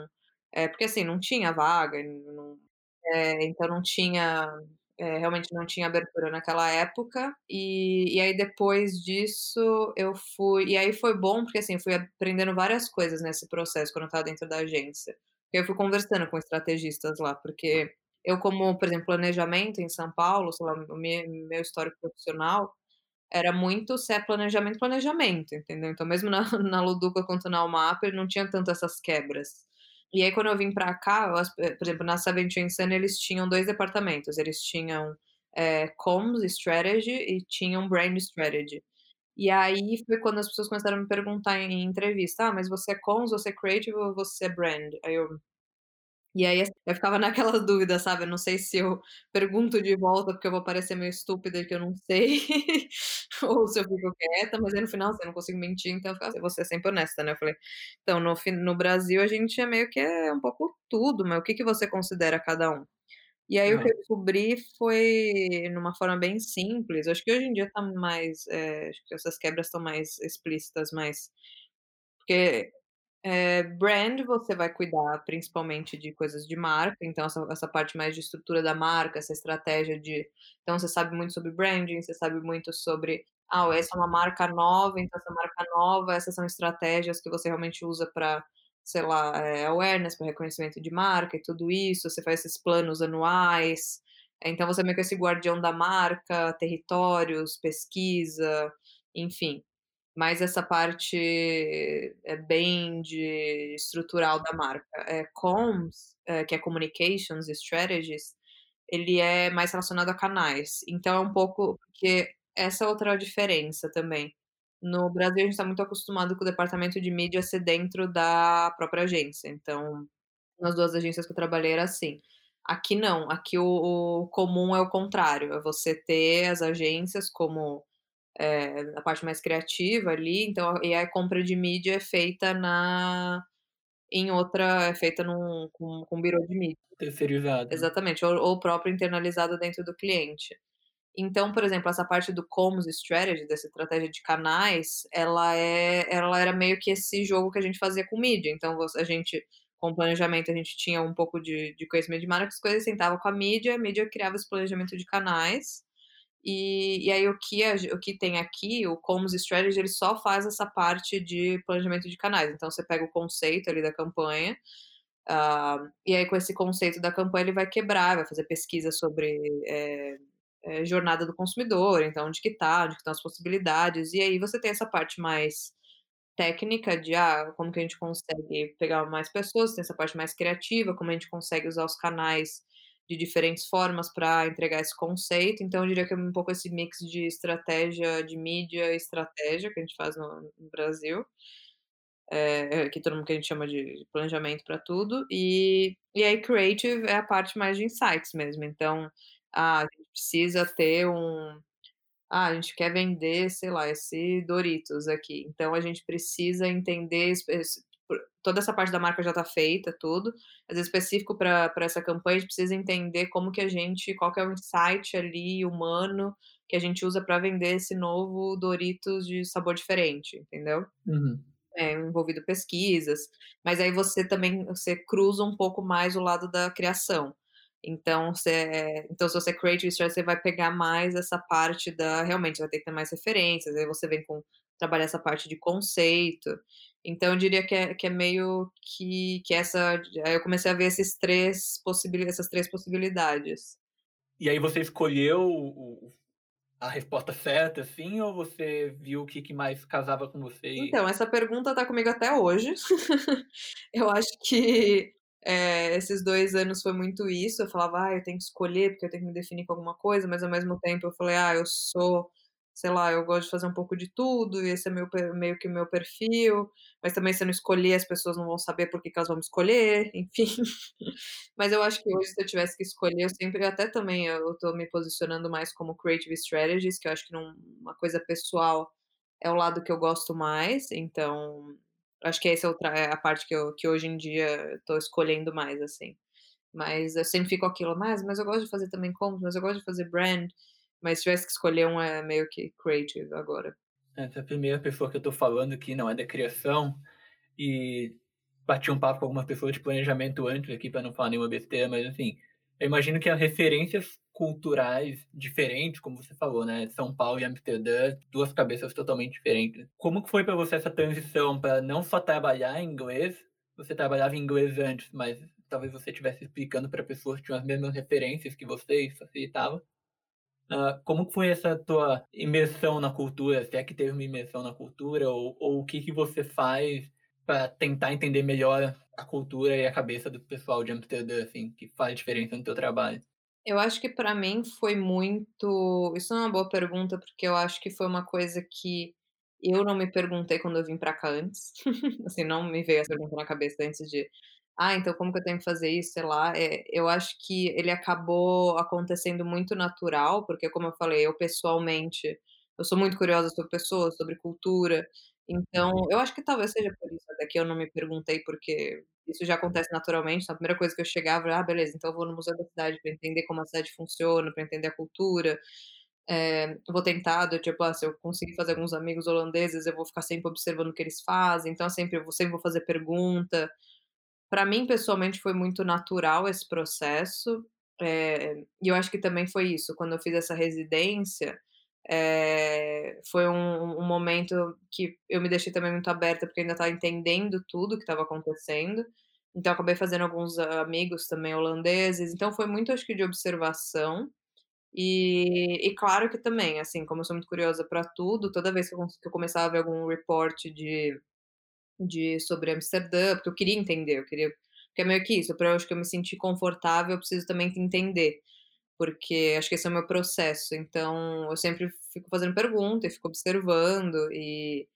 eh, porque assim, não tinha vaga, não eh, então não tinha eh, realmente não tinha abertura naquela época, e e aí depois disso eu fui e aí foi bom, porque assim, fui aprendendo várias coisas nesse processo, quando eu estava dentro da agência. Eu fui conversando com estrategistas lá, porque eu como, por exemplo, planejamento em São Paulo, sei lá, o me meu histórico profissional, era muito se é planejamento, planejamento, entendeu. Então mesmo na na Luduca quanto na Almaper não tinha tanto essas quebras. E aí quando eu vim pra cá, eu as por exemplo, na Seventeen Sunny eles tinham 2 departamentos, eles tinham, eh, Comms Strategy e tinham Brand Strategy. E aí foi quando as pessoas começaram a me perguntar em entrevista: "Ah, mas você é Comms, você é Creative ou você é Brand?". Aí eu e aí assim, eu ficava naquela dúvida, sabe, eu não sei se eu pergunto de volta, porque eu vou parecer meio estúpida que eu não sei, ou se eu fico quieta, mas aí no final, assim, eu não consigo mentir, então eu assim: "Vou ser sempre honesta", né, eu falei: "Então, no no Brasil a gente é meio que é um pouco tudo, mas o que que você considera cada um?". E aí o que eu descobri foi numa forma bem simples, acho que hoje em dia tá mais, eh, acho que essas quebras estão mais explícitas, mas porque Eh, brand você vai cuidar principalmente de coisas de marca, então essa essa parte mais de estrutura da marca, essa estratégia de então você sabe muito sobre branding, você sabe muito sobre, ah, essa é uma marca nova, então essa marca nova, essas são estratégias que você realmente usa pra, sei lá, eh, awareness, pra reconhecimento de marca e tudo isso, você faz esses planos anuais, então você é meio que esse guardião da marca, territórios, pesquisa, enfim. Mas essa parte é bem de estrutural da marca. Eh, comms, eh, que é communications strategies, ele é mais relacionado a canais, então é um pouco porque essa é outra diferença também. No Brasil a gente tá muito acostumado com o departamento de mídia ser dentro da própria agência, então, nas 2 agências que eu trabalhei era assim. Aqui não, aqui o o comum é o contrário, é você ter as agências como, eh, a parte mais criativa ali, então e a compra de mídia é feita na em outra é feita num com com birô de mídia. Terceirizado. Exatamente, ou ou próprio internalizado dentro do cliente. Então, por exemplo, essa parte do comms strategy, dessa estratégia de canais, ela é ela era meio que esse jogo que a gente fazia com mídia, então a gente com o planejamento a gente tinha um pouco de de conhecimento de marca, as coisas, sentava com a mídia, a mídia criava esse planejamento de canais, e e aí o que a o que tem aqui, o comms strategy, ele só faz essa parte de planejamento de canais, então você pega o conceito ali da campanha, ah, e aí com esse conceito da campanha ele vai quebrar, vai fazer pesquisa sobre, eh eh, jornada do consumidor, então onde que tá, onde que estão as possibilidades, e aí você tem essa parte mais técnica de, ah, como que a gente consegue pegar mais pessoas, tem essa parte mais criativa, como a gente consegue usar os canais de diferentes formas pra entregar esse conceito, então eu diria que é um pouco esse mix de estratégia de mídia e estratégia que a gente faz no no Brasil. Eh, que todo mundo que a gente chama de planejamento pra tudo, e e aí creative é a parte mais de insights mesmo, então, ah, a gente precisa ter um ah, a gente quer vender, sei lá, esse Doritos aqui, então a gente precisa entender toda essa parte da marca já tá feita, tudo, mas específico pra essa campanha a gente precisa entender como que a gente qual que é o insight ali humano, que a gente usa pra vender esse novo Doritos de sabor diferente, entendeu? Uhum. É, envolvido pesquisas, mas aí você também você cruza um pouco mais o lado da criação. Então você então se você é creative strategy você vai pegar mais essa parte da realmente você vai ter que ter mais referências, aí você vem com trabalhar essa parte de conceito, então eu diria que é que é meio que que essa aí eu comecei a ver esses 3 possibili essas 3 possibilidades. E aí você escolheu a resposta certa, assim, ou você viu o que que mais casava com você Então, essa pergunta tá comigo até hoje. Eu acho que, eh, esses 2 anos foi muito isso, eu falava: "Ai, eu tenho que escolher, porque eu tenho que me definir com alguma coisa", mas ao mesmo tempo eu falei: "Ah, eu sou sei lá, eu gosto de fazer um pouco de tudo e esse é meu meio que meu perfil", mas também se eu não escolher as pessoas não vão saber por que que elas vão me escolher, enfim. Mas eu acho que hoje se eu tivesse que escolher, eu sempre até também eu tô me posicionando mais como creative strategies, que eu acho que num uma coisa pessoal é o lado que eu gosto mais, então acho que esse é é a parte que eu que hoje em dia tô escolhendo mais, assim. Mas eu sempre fico aquilo: "Mas mas eu gosto de fazer também comms, mas eu gosto de fazer brand", mas se tivesse que escolher um é meio que creative agora. Essa é a primeira pessoa que eu tô falando que não é da criação, e bati um papo com algumas pessoas de planejamento antes aqui pra não falar nenhuma besteira, mas assim, eu imagino que as referências culturais diferentes, como você falou, né, São Paulo e Amsterdã, 2 cabeças totalmente diferentes. Como que foi pra você essa transição pra não só trabalhar em inglês, você trabalhava em inglês antes, mas talvez você estivesse explicando pra pessoas que tinham as mesmas referências que você e facilitava. Hã, como foi essa tua imersão na cultura, se é que teve uma imersão na cultura ou ou o que que você faz pra tentar entender melhor a cultura e a cabeça do pessoal de Amsterdã, assim, que faz diferença no teu trabalho? Eu acho que pra mim foi muito isso é uma boa pergunta, porque eu acho que foi uma coisa que eu não me perguntei quando eu vim pra cá antes, assim, não me veio essa pergunta na cabeça antes de: "Ah, então como que eu tenho que fazer isso", sei lá, eh, eu acho que ele acabou acontecendo muito natural, porque como eu falei, eu pessoalmente, eu sou muito curiosa sobre pessoas, sobre cultura, então eu acho que talvez seja por isso até que eu não me perguntei, porque isso já acontece naturalmente, então a primeira coisa que eu chegava: "Ah, beleza, então eu vou no museu da cidade pra entender como a cidade funciona, pra entender a cultura". Eh, vou tentar do tipo, ah, se eu conseguir fazer alguns amigos holandeses, eu vou ficar sempre observando o que eles fazem, então sempre eu vou sempre vou fazer pergunta. Pra mim, pessoalmente, foi muito natural esse processo, eh, e eu acho que também foi isso, quando eu fiz essa residência, eh, foi um um momento que eu me deixei também muito aberta, porque ainda estava entendendo tudo que estava acontecendo, então acabei fazendo alguns amigos também holandeses, então foi muito acho que de observação, e e claro que também, assim, como eu sou muito curiosa pra tudo, toda vez que eu que eu começava a ver algum report de de sobre Amsterdã, porque eu queria entender, eu queria porque é meio que isso, pra eu acho que eu me sentir confortável, eu preciso também entender, porque acho que esse é o meu processo, então eu sempre fico fazendo pergunta e fico observando, e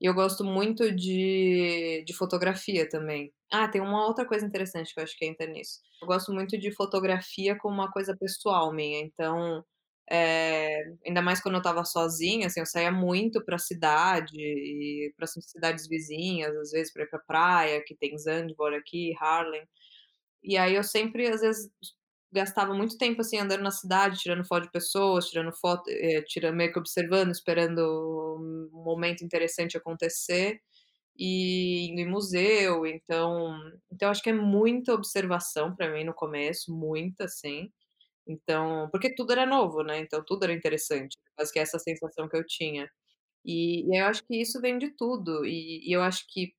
e eu gosto muito de de fotografia também. Ah, tem uma outra coisa interessante que eu acho que entra nisso, eu gosto muito de fotografia como uma coisa pessoal minha, então, eh, ainda mais quando eu estava sozinha, assim, eu saía muito pra cidade e para essas cidades vizinhas, às vezes pra ir pra praia, que tem Zandvoort aqui, Haarlem, e aí eu sempre, às vezes, gastava muito tempo, assim, andando na cidade, tirando foto de pessoas, tirando foto eh, tirando meio que observando, esperando um momento interessante acontecer, e indo em museu, então então acho que é muita observação pra mim no começo, muita, assim, então porque tudo era novo, né, então tudo era interessante, acho que é essa sensação que eu tinha. E e eu acho que isso vem de tudo, e e eu acho que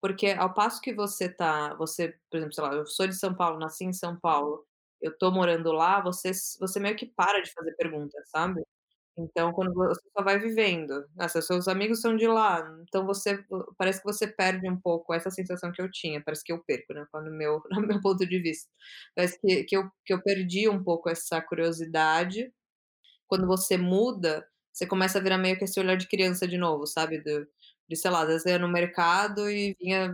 porque ao passo que você tá você, por exemplo, sei lá, eu sou de São Paulo, nasci em São Paulo, eu tô morando lá, você você meio que para de fazer perguntas, sabe. Então quando você só vai vivendo, se os seus amigos são de lá, então você parece que você perde um pouco essa sensação que eu tinha, parece que eu perco, né, no meu no meu ponto de vista, parece que que eu que eu perdi um pouco essa curiosidade. Quando você muda, você começa a virar meio que esse olhar de criança de novo, sabe, do de sei lá, às vezes eu ia no mercado e vinha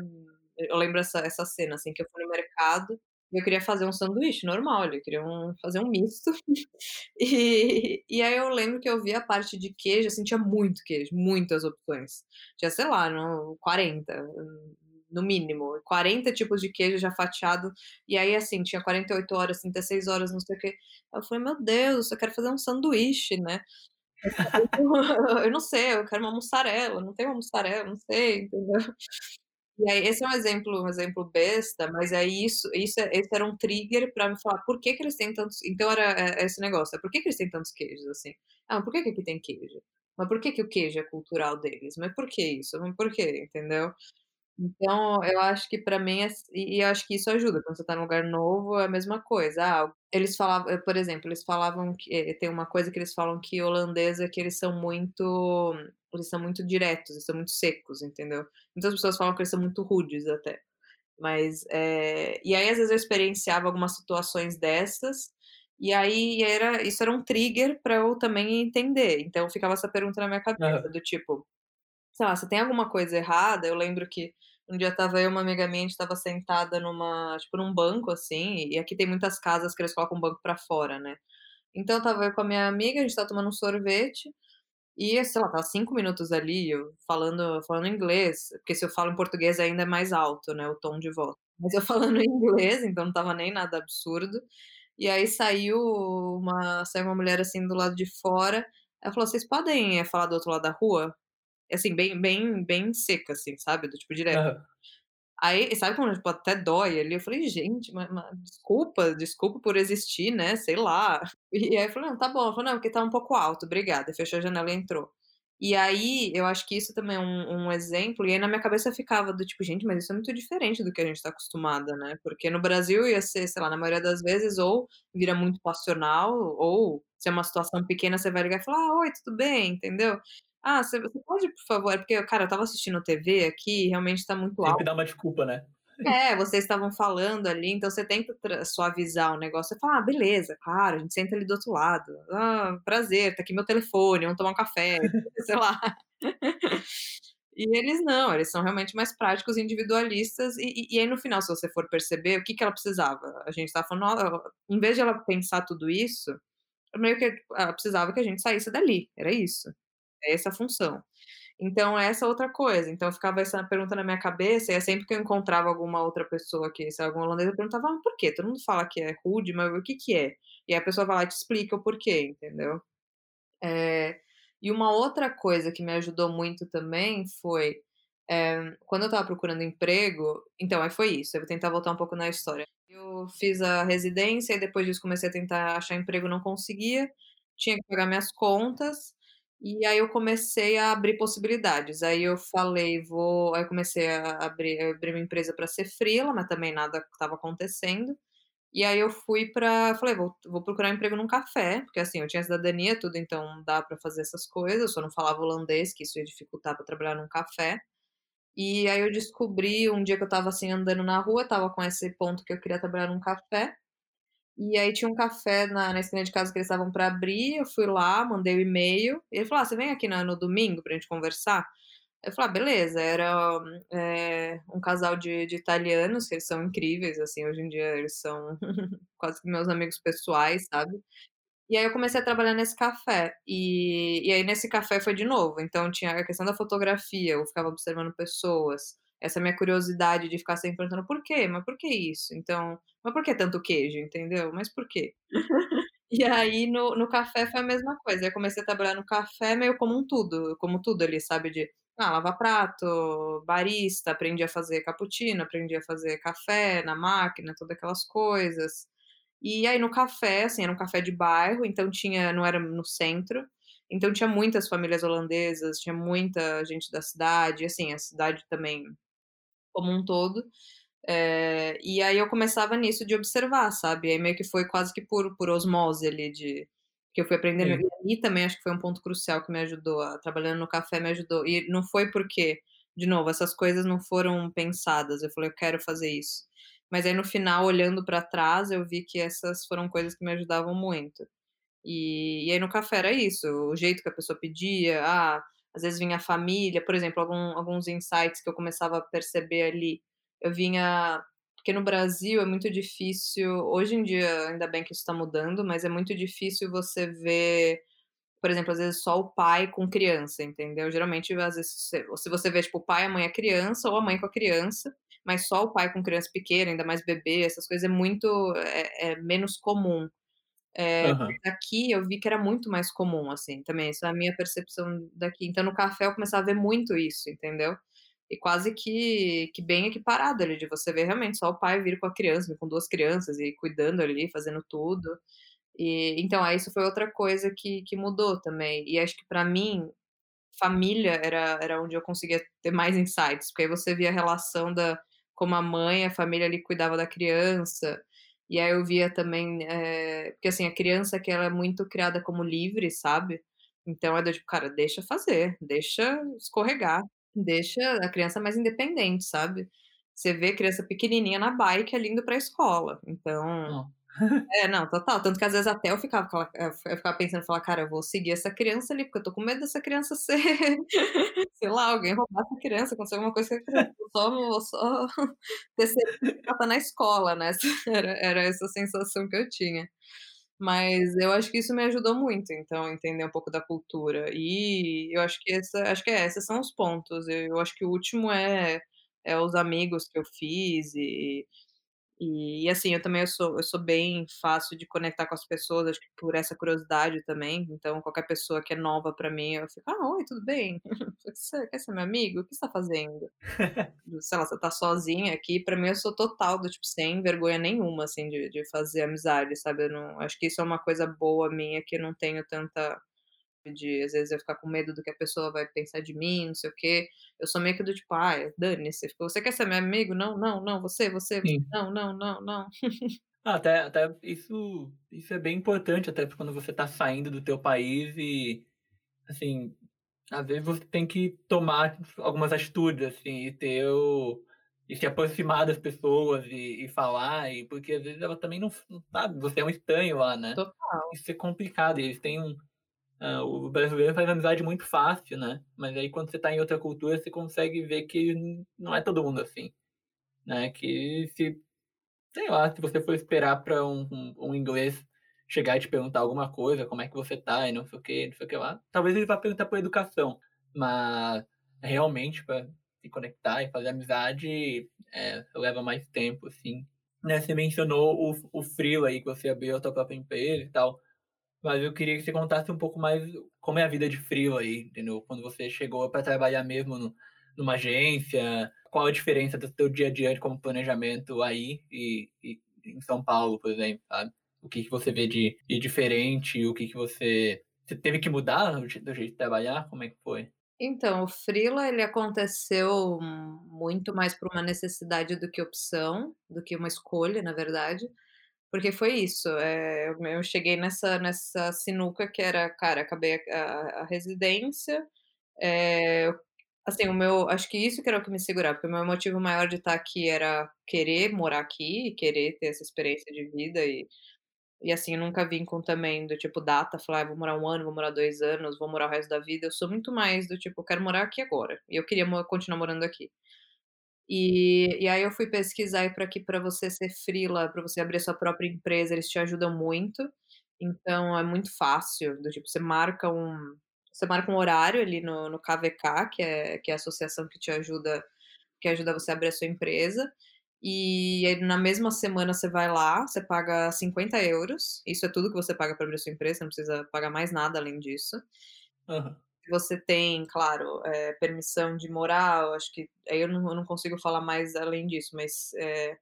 eu lembro essa essa cena, assim, que eu fui no mercado, eu queria fazer um sanduíche normal eu queria um fazer um misto, e e aí eu lembro que eu vi a parte de queijo, assim, tinha muito queijo, muitas opções, tinha, sei lá, no 40, no mínimo, 40 tipos de queijo já fatiado, e aí, assim, tinha 48 horas, 36 horas, não sei o quê, eu falei: "Meu Deus, eu quero fazer um sanduíche, né". Eu não sei, eu quero uma mussarela, não tem uma mussarela, não sei, entendeu. E aí esse é um exemplo um exemplo besta, mas aí isso isso esse era um trigger pra me falar por que que eles têm tantos então era, eh, esse negócio, por que que eles têm tantos queijos, assim? Ah, por que que aqui tem queijo? Mas por que que o queijo é cultural deles? Mas por que isso? Mas por quê, entendeu. Então eu acho que pra mim é e e acho que isso ajuda, quando você tá num lugar novo é a mesma coisa, ah, eles falavam por exemplo, eles falavam que tem uma coisa que eles falam que holandês é que eles são muito eles são muito diretos, eles são muito secos, entendeu. Muitas pessoas falam que eles são muito rudes até, mas, eh, e aí às vezes eu experienciava algumas situações dessas, e aí era isso era um trigger pra eu também entender, então ficava essa pergunta na minha cabeça do tipo, sei lá, se tem alguma coisa errada, eu lembro que um dia estava eu uma amiga minha, a gente estava sentada numa tipo num banco, assim, e aqui tem muitas casas que eles colocam o banco pra fora, né. Então estava eu com a minha amiga, a gente estava tomando um sorvete, e sei lá, estava 5 minutos ali, eu falando falando inglês, porque se eu falo em português ainda é mais alto, né, o tom de voz, mas eu falando em inglês, então não estava nem nada absurdo, e aí saiu uma saiu uma mulher, assim, do lado de fora, ela falou: "Vocês podem, eh, falar do outro lado da rua?", assim, bem bem bem seca, assim, sabe, do tipo direto. Aham. Aí sabe quando tipo até dói ali, eu falei: "Gente, ma ma desculpa, desculpa por existir, né, sei lá". E aí eu falei: "Não, tá bom", ela falou: "Não, porque tá um pouco alto, obrigada", fechou a janela e entrou. E aí eu acho que isso também é um um exemplo, e aí na minha cabeça ficava do tipo: "Gente, mas isso é muito diferente do que a gente tá acostumada, né", porque no Brasil ia ser, sei lá, na maioria das vezes ou vira muito passional, ou se é uma situação pequena você vai ligar e falar: "Ah, oi, tudo bem", entendeu. "Ah, você você pode por favor", porque, cara, eu estava assistindo TV aqui e realmente tá muito Sempre alto. dá uma desculpa, né. É, vocês estavam falando ali, então você tenta suavizar o negócio, você fala: "Ah, beleza, claro, a gente senta ali do outro lado. Ah, prazer, tá aqui meu telefone, vamos tomar um café", sei lá. E eles não, eles são realmente mais práticos individualistas, e e e aí no final, se você for perceber, o que que ela precisava? A gente estava falando, ó, em vez de ela pensar tudo isso, meio que ela precisava que a gente saísse dali, era isso, é essa a função. Então essa é outra coisa, então ficava essa pergunta na minha cabeça, e aí sempre que eu encontrava alguma outra pessoa que se algum holandês, eu perguntava: "Ah, por quê? Todo mundo fala que é rude, mas o que que é?". E a pessoa vai lá e te explica o porquê, entendeu. Eh, e uma outra coisa que me ajudou muito também foi, eh, quando eu estava procurando emprego então, aí foi isso, eu vou tentar voltar um pouco na história. Eu fiz a residência e depois disso comecei a tentar achar emprego, não conseguia, tinha que pagar minhas contas, e aí eu comecei a abrir possibilidades. Aí eu falei: "Vou" aí eu comecei a abrir abrir uma empresa pra ser freela, mas também nada estava acontecendo. E aí eu fui pra falei: "Vou vou procurar emprego num café", porque, assim, eu tinha cidadania, tudo, então dá pra fazer essas coisas, eu só não falava holandês, que isso ia dificultar pra trabalhar num café. E aí eu descobri um dia que eu estava, assim, andando na rua, estava com esse ponto que eu queria trabalhar num café, e aí tinha um café na na esquina de casa que eles estavam pra abrir, eu fui lá, mandei o e-mail, e ele falou: "Ah, você vem aqui na no domingo pra gente conversar?". Eu falei: "Ah, beleza". Era, eh, um casal de de italianos, que eles são incríveis, assim, hoje em dia eles são quase que meus amigos pessoais, sabe. E aí eu comecei a trabalhar nesse café, e e aí nesse café foi de novo, então tinha a questão da fotografia, eu ficava observando pessoas, essa minha curiosidade de ficar sempre perguntando: "Por quê? Mas por que isso? Então mas por que tanto queijo?", entendeu. "Mas por quê?". E aí no no café foi a mesma coisa, eu comecei a trabalhar no café meio como um tudo como tudo ali, sabe, de, ah, lavar prato, barista, aprendi a fazer cappuccino, aprendi a fazer café na máquina, toda aquelas coisas. E aí no café, assim, era um café de bairro, então tinha não era no centro, então tinha muitas famílias holandesas, tinha muita gente da cidade, assim, a cidade também como um todo. Eh, e aí eu começava nisso de observar, sabe, aí meio que foi quase que por por osmose ali de que eu fui aprendendo Sim. e também acho que foi um ponto crucial que me ajudou a trabalhando no café me ajudou, e não foi porque de novo, essas coisas não foram pensadas, eu falei: "Eu quero fazer isso". Mas aí no final, olhando pra trás, eu vi que essas foram coisas que me ajudavam muito. E e aí no café era isso, o jeito que a pessoa pedia, ah, às vezes vinha a família, por exemplo, algum alguns insights que eu começava a perceber ali, eu vinha porque no Brasil é muito difícil hoje em dia, ainda bem que isso tá mudando, mas é muito difícil você ver, por exemplo, às vezes só o pai com criança, entendeu. Geralmente, às vezes, se você vê, tipo, o pai, a mãe a criança, ou a mãe com a criança, mas só o pai com criança pequena, ainda mais bebê, essas coisas é muito é é menos comum. Eh, Aham. aqui eu vi que era muito mais comum, assim, também, essa é a minha percepção daqui, então no café eu começava a ver muito isso, entendeu. E quase que que bem equiparado ali, de você ver realmente só o pai vir com a criança, com 2 crianças e cuidando ali, fazendo tudo. E então, aí isso foi outra coisa que que mudou também, e acho que pra mim, família era era onde eu conseguia ter mais insights, porque aí você via a relação da como a mãe, a família ali cuidava da criança, e aí eu via também, eh, porque assim, a criança que ela é muito criada como livre, sabe, então é do tipo: "Cara, deixa fazer, deixa escorregar, deixa a criança mais independente", sabe. Você vê criança pequenininha na bike ali indo pra escola, então. é, não, total, tanto que às vezes até eu ficava eu ficava pensando, falar: "Cara, eu vou seguir essa criança ali, porque eu tô com medo dessa criança ser sei lá, alguém roubar essa criança, acontecer alguma coisa a criança, eu só vou só ter que tá na escola", né, era era essa sensação que eu tinha. Mas eu acho que isso me ajudou muito, então, entender um pouco da cultura, e eu acho que essa acho que é, esses são os pontos, eu acho que o último é é os amigos que eu fiz e e assim, eu também eu sou eu sou bem fácil de conectar com as pessoas, acho que por essa curiosidade também, então qualquer pessoa que é nova pra mim, eu fico: "Ah, oi, tudo bem? Você quer ser meu amigo? O que você tá fazendo?". Sei lá, você tá sozinha aqui, pra mim eu sou total do tipo, sem vergonha nenhuma, assim, de de fazer amizade, sabe, eu não acho que isso é uma coisa boa minha, que eu não tenho tanta de às vezes eu ficar com medo do que a pessoa vai pensar de mim, não sei o quê, eu sou meio que do tipo: "Ai, dane-se, você quer ser meu amigo? Não, não, não, você, você, não, não, não, não". Ah, até até isso isso é bem importante, até quando você tá saindo do teu país e, assim, às vezes você tem que tomar algumas atitudes, assim, e ter o e se aproximar das pessoas e e falar, e porque às vezes ela também não não sabe, você é um estranho lá, né. Total. Isso é complicado e eles têm um hã, o brasileiro faz amizade muito fácil, né, mas aí quando você tá em outra cultura, você consegue ver que não é todo mundo assim, né, que se sei lá, se você for esperar pra um um um inglês chegar e te perguntar alguma coisa, como é que você tá e não sei o quê, não sei o que lá, talvez ele vá perguntar por educação, mas realmente pra se conectar e fazer amizade, eh, leva mais tempo, assim. Né, você mencionou o o freela aí, que você abriu a tua própria empresa e tal. Mas eu queria que você contasse um pouco mais como é a vida de freela aí, entendeu? Quando você chegou para trabalhar mesmo no, numa agência, qual a diferença do seu dia a dia como planejamento aí e, e em São Paulo, por exemplo, sabe? O que, que você vê de, de diferente, o que, que você... Você teve que mudar do jeito de trabalhar? Como é que foi? Então, o freela ele aconteceu muito mais por uma necessidade do que opção, do que uma escolha, na verdade. Porque foi isso, eh, eu eu cheguei nessa nessa sinuca que era, cara, acabei a a a residência, eh, assim, o meu acho que isso que era o que me segurava, porque o meu motivo maior de estar aqui era querer morar aqui querer ter essa experiência de vida e e, assim, nunca vim com também do tipo data, falar: "Ah, vou morar 1 ano, vou morar 2 anos, vou morar o resto da vida", eu sou muito mais do tipo: "Eu quero morar aqui agora", e eu queria continuar morando aqui. E e aí eu fui pesquisar para que para você ser freela, para você abrir sua própria empresa, eles te ajudam muito, então é muito fácil, do tipo, você marca um você marca um horário ali no no KVK, que é que é a associação que te ajuda que ajuda você a abrir a sua empresa, e aí na mesma semana você vai lá, você paga 50€, isso é tudo que você paga para abrir a sua empresa, não precisa pagar mais nada além disso. Você tem, claro, eh, permissão de morar, acho que aí eu não eu não consigo falar mais além disso, mas, eh,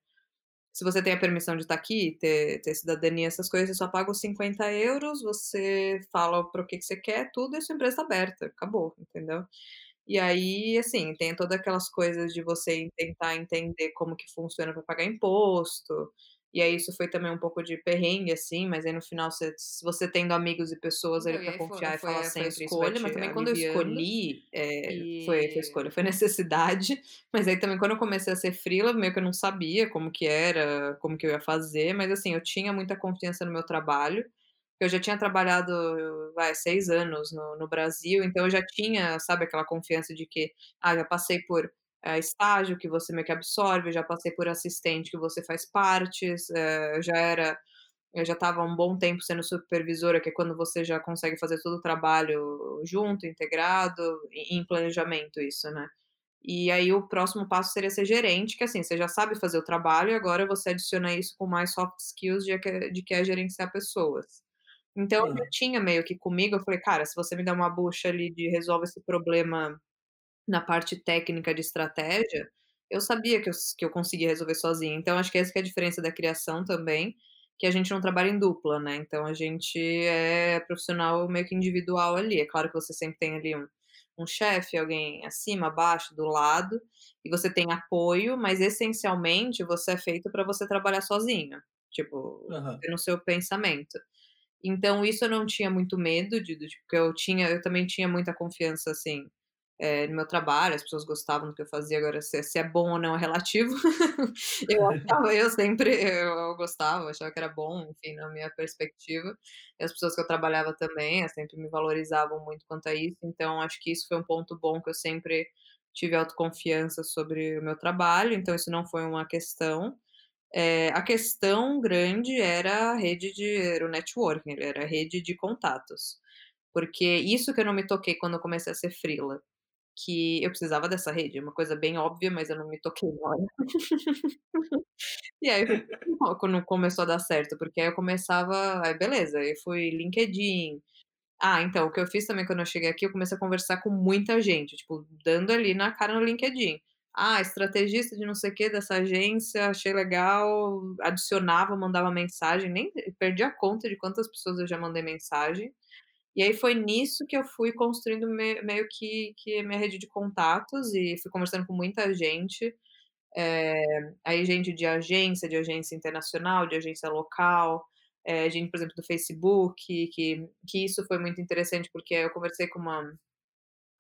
se você tem a permissão de estar aqui, ter ter cidadania, essas coisas, você só paga os 50€, você fala para o que que você quer, tudo, e a sua empresa tá aberta, acabou, entendeu? E aí, assim, tem toda aquelas coisas de você tentar entender como que funciona para pagar imposto, e aí isso foi também um pouco de perrengue, assim, mas aí no final você se você tendo amigos e pessoas ali e para aí foi confiar e foi falar foi sempre, vai escolha, mas também quando eu aliviando. escolhi, eh, foi foi E escolha, foi necessidade, mas aí também quando eu comecei a ser freela, meio que eu não sabia como que era, como que eu ia fazer, mas assim, eu tinha muita confiança no meu trabalho, eu já tinha trabalhado, vai, 6 anos no no Brasil, então eu já tinha, sabe, aquela confiança de que, ah, já passei por, eh, estágio que você meio que absorve, já passei por assistente que você faz partes, eu já era eu já estava um bom tempo sendo supervisora, que é quando você já consegue fazer todo o trabalho junto, integrado, em planejamento isso, né. E aí o próximo passo seria ser gerente, que assim, você já sabe fazer o trabalho e agora você adiciona isso com mais soft skills de que de que é gerenciar pessoas. Então eu tinha meio que comigo, eu falei: "Cara, se você me der uma bucha ali de resolve esse problema na parte técnica de estratégia", eu sabia que eu que eu conseguia resolver sozinha, então acho que essa que é a diferença da criação também, que a gente não trabalha em dupla, né, então a gente é profissional meio que individual ali, é claro que você sempre tem ali um um chefe, alguém acima, abaixo, do lado, e você tem apoio, mas essencialmente você é feito para você trabalhar sozinho, tipo, Aham. no seu pensamento. Então isso eu não tinha muito medo de do tipo que eu tinha eu também tinha muita confiança, assim, eh, no meu trabalho, as pessoas gostavam do que eu fazia, agora se é se é bom ou não é relativo. Eu achava eu sempre eu gostava, achava que era bom, enfim, na minha perspectiva, e as pessoas que eu trabalhava também, elas sempre me valorizavam muito quanto a isso, então acho que isso foi um ponto bom que eu sempre tive autoconfiança sobre o meu trabalho, então isso não foi uma questão. Eh, a questão grande era a rede de era o networking, era a rede de contatos, porque isso que eu não me toquei quando eu comecei a ser freela, que eu precisava dessa rede, é uma coisa bem óbvia, mas eu não me toquei na hora. E aí quando começou a dar certo, porque aí eu começava aí beleza, aí fui LinkedIn ah, então, o que eu fiz também quando eu cheguei aqui, eu comecei a conversar com muita gente, tipo, dando ali na cara no LinkedIn. "Ah, estrategista de não sei quê dessa agência, achei legal", adicionava, mandava mensagem, nem perdi a conta de quantas pessoas eu já mandei mensagem. E aí foi nisso que eu fui construindo me meio que que a minha rede de contatos e fui conversando com muita gente, eh, aí gente de agência, de agência internacional, de agência local, eh, gente, por exemplo, do Facebook, que que isso foi muito interessante, porque eu conversei com uma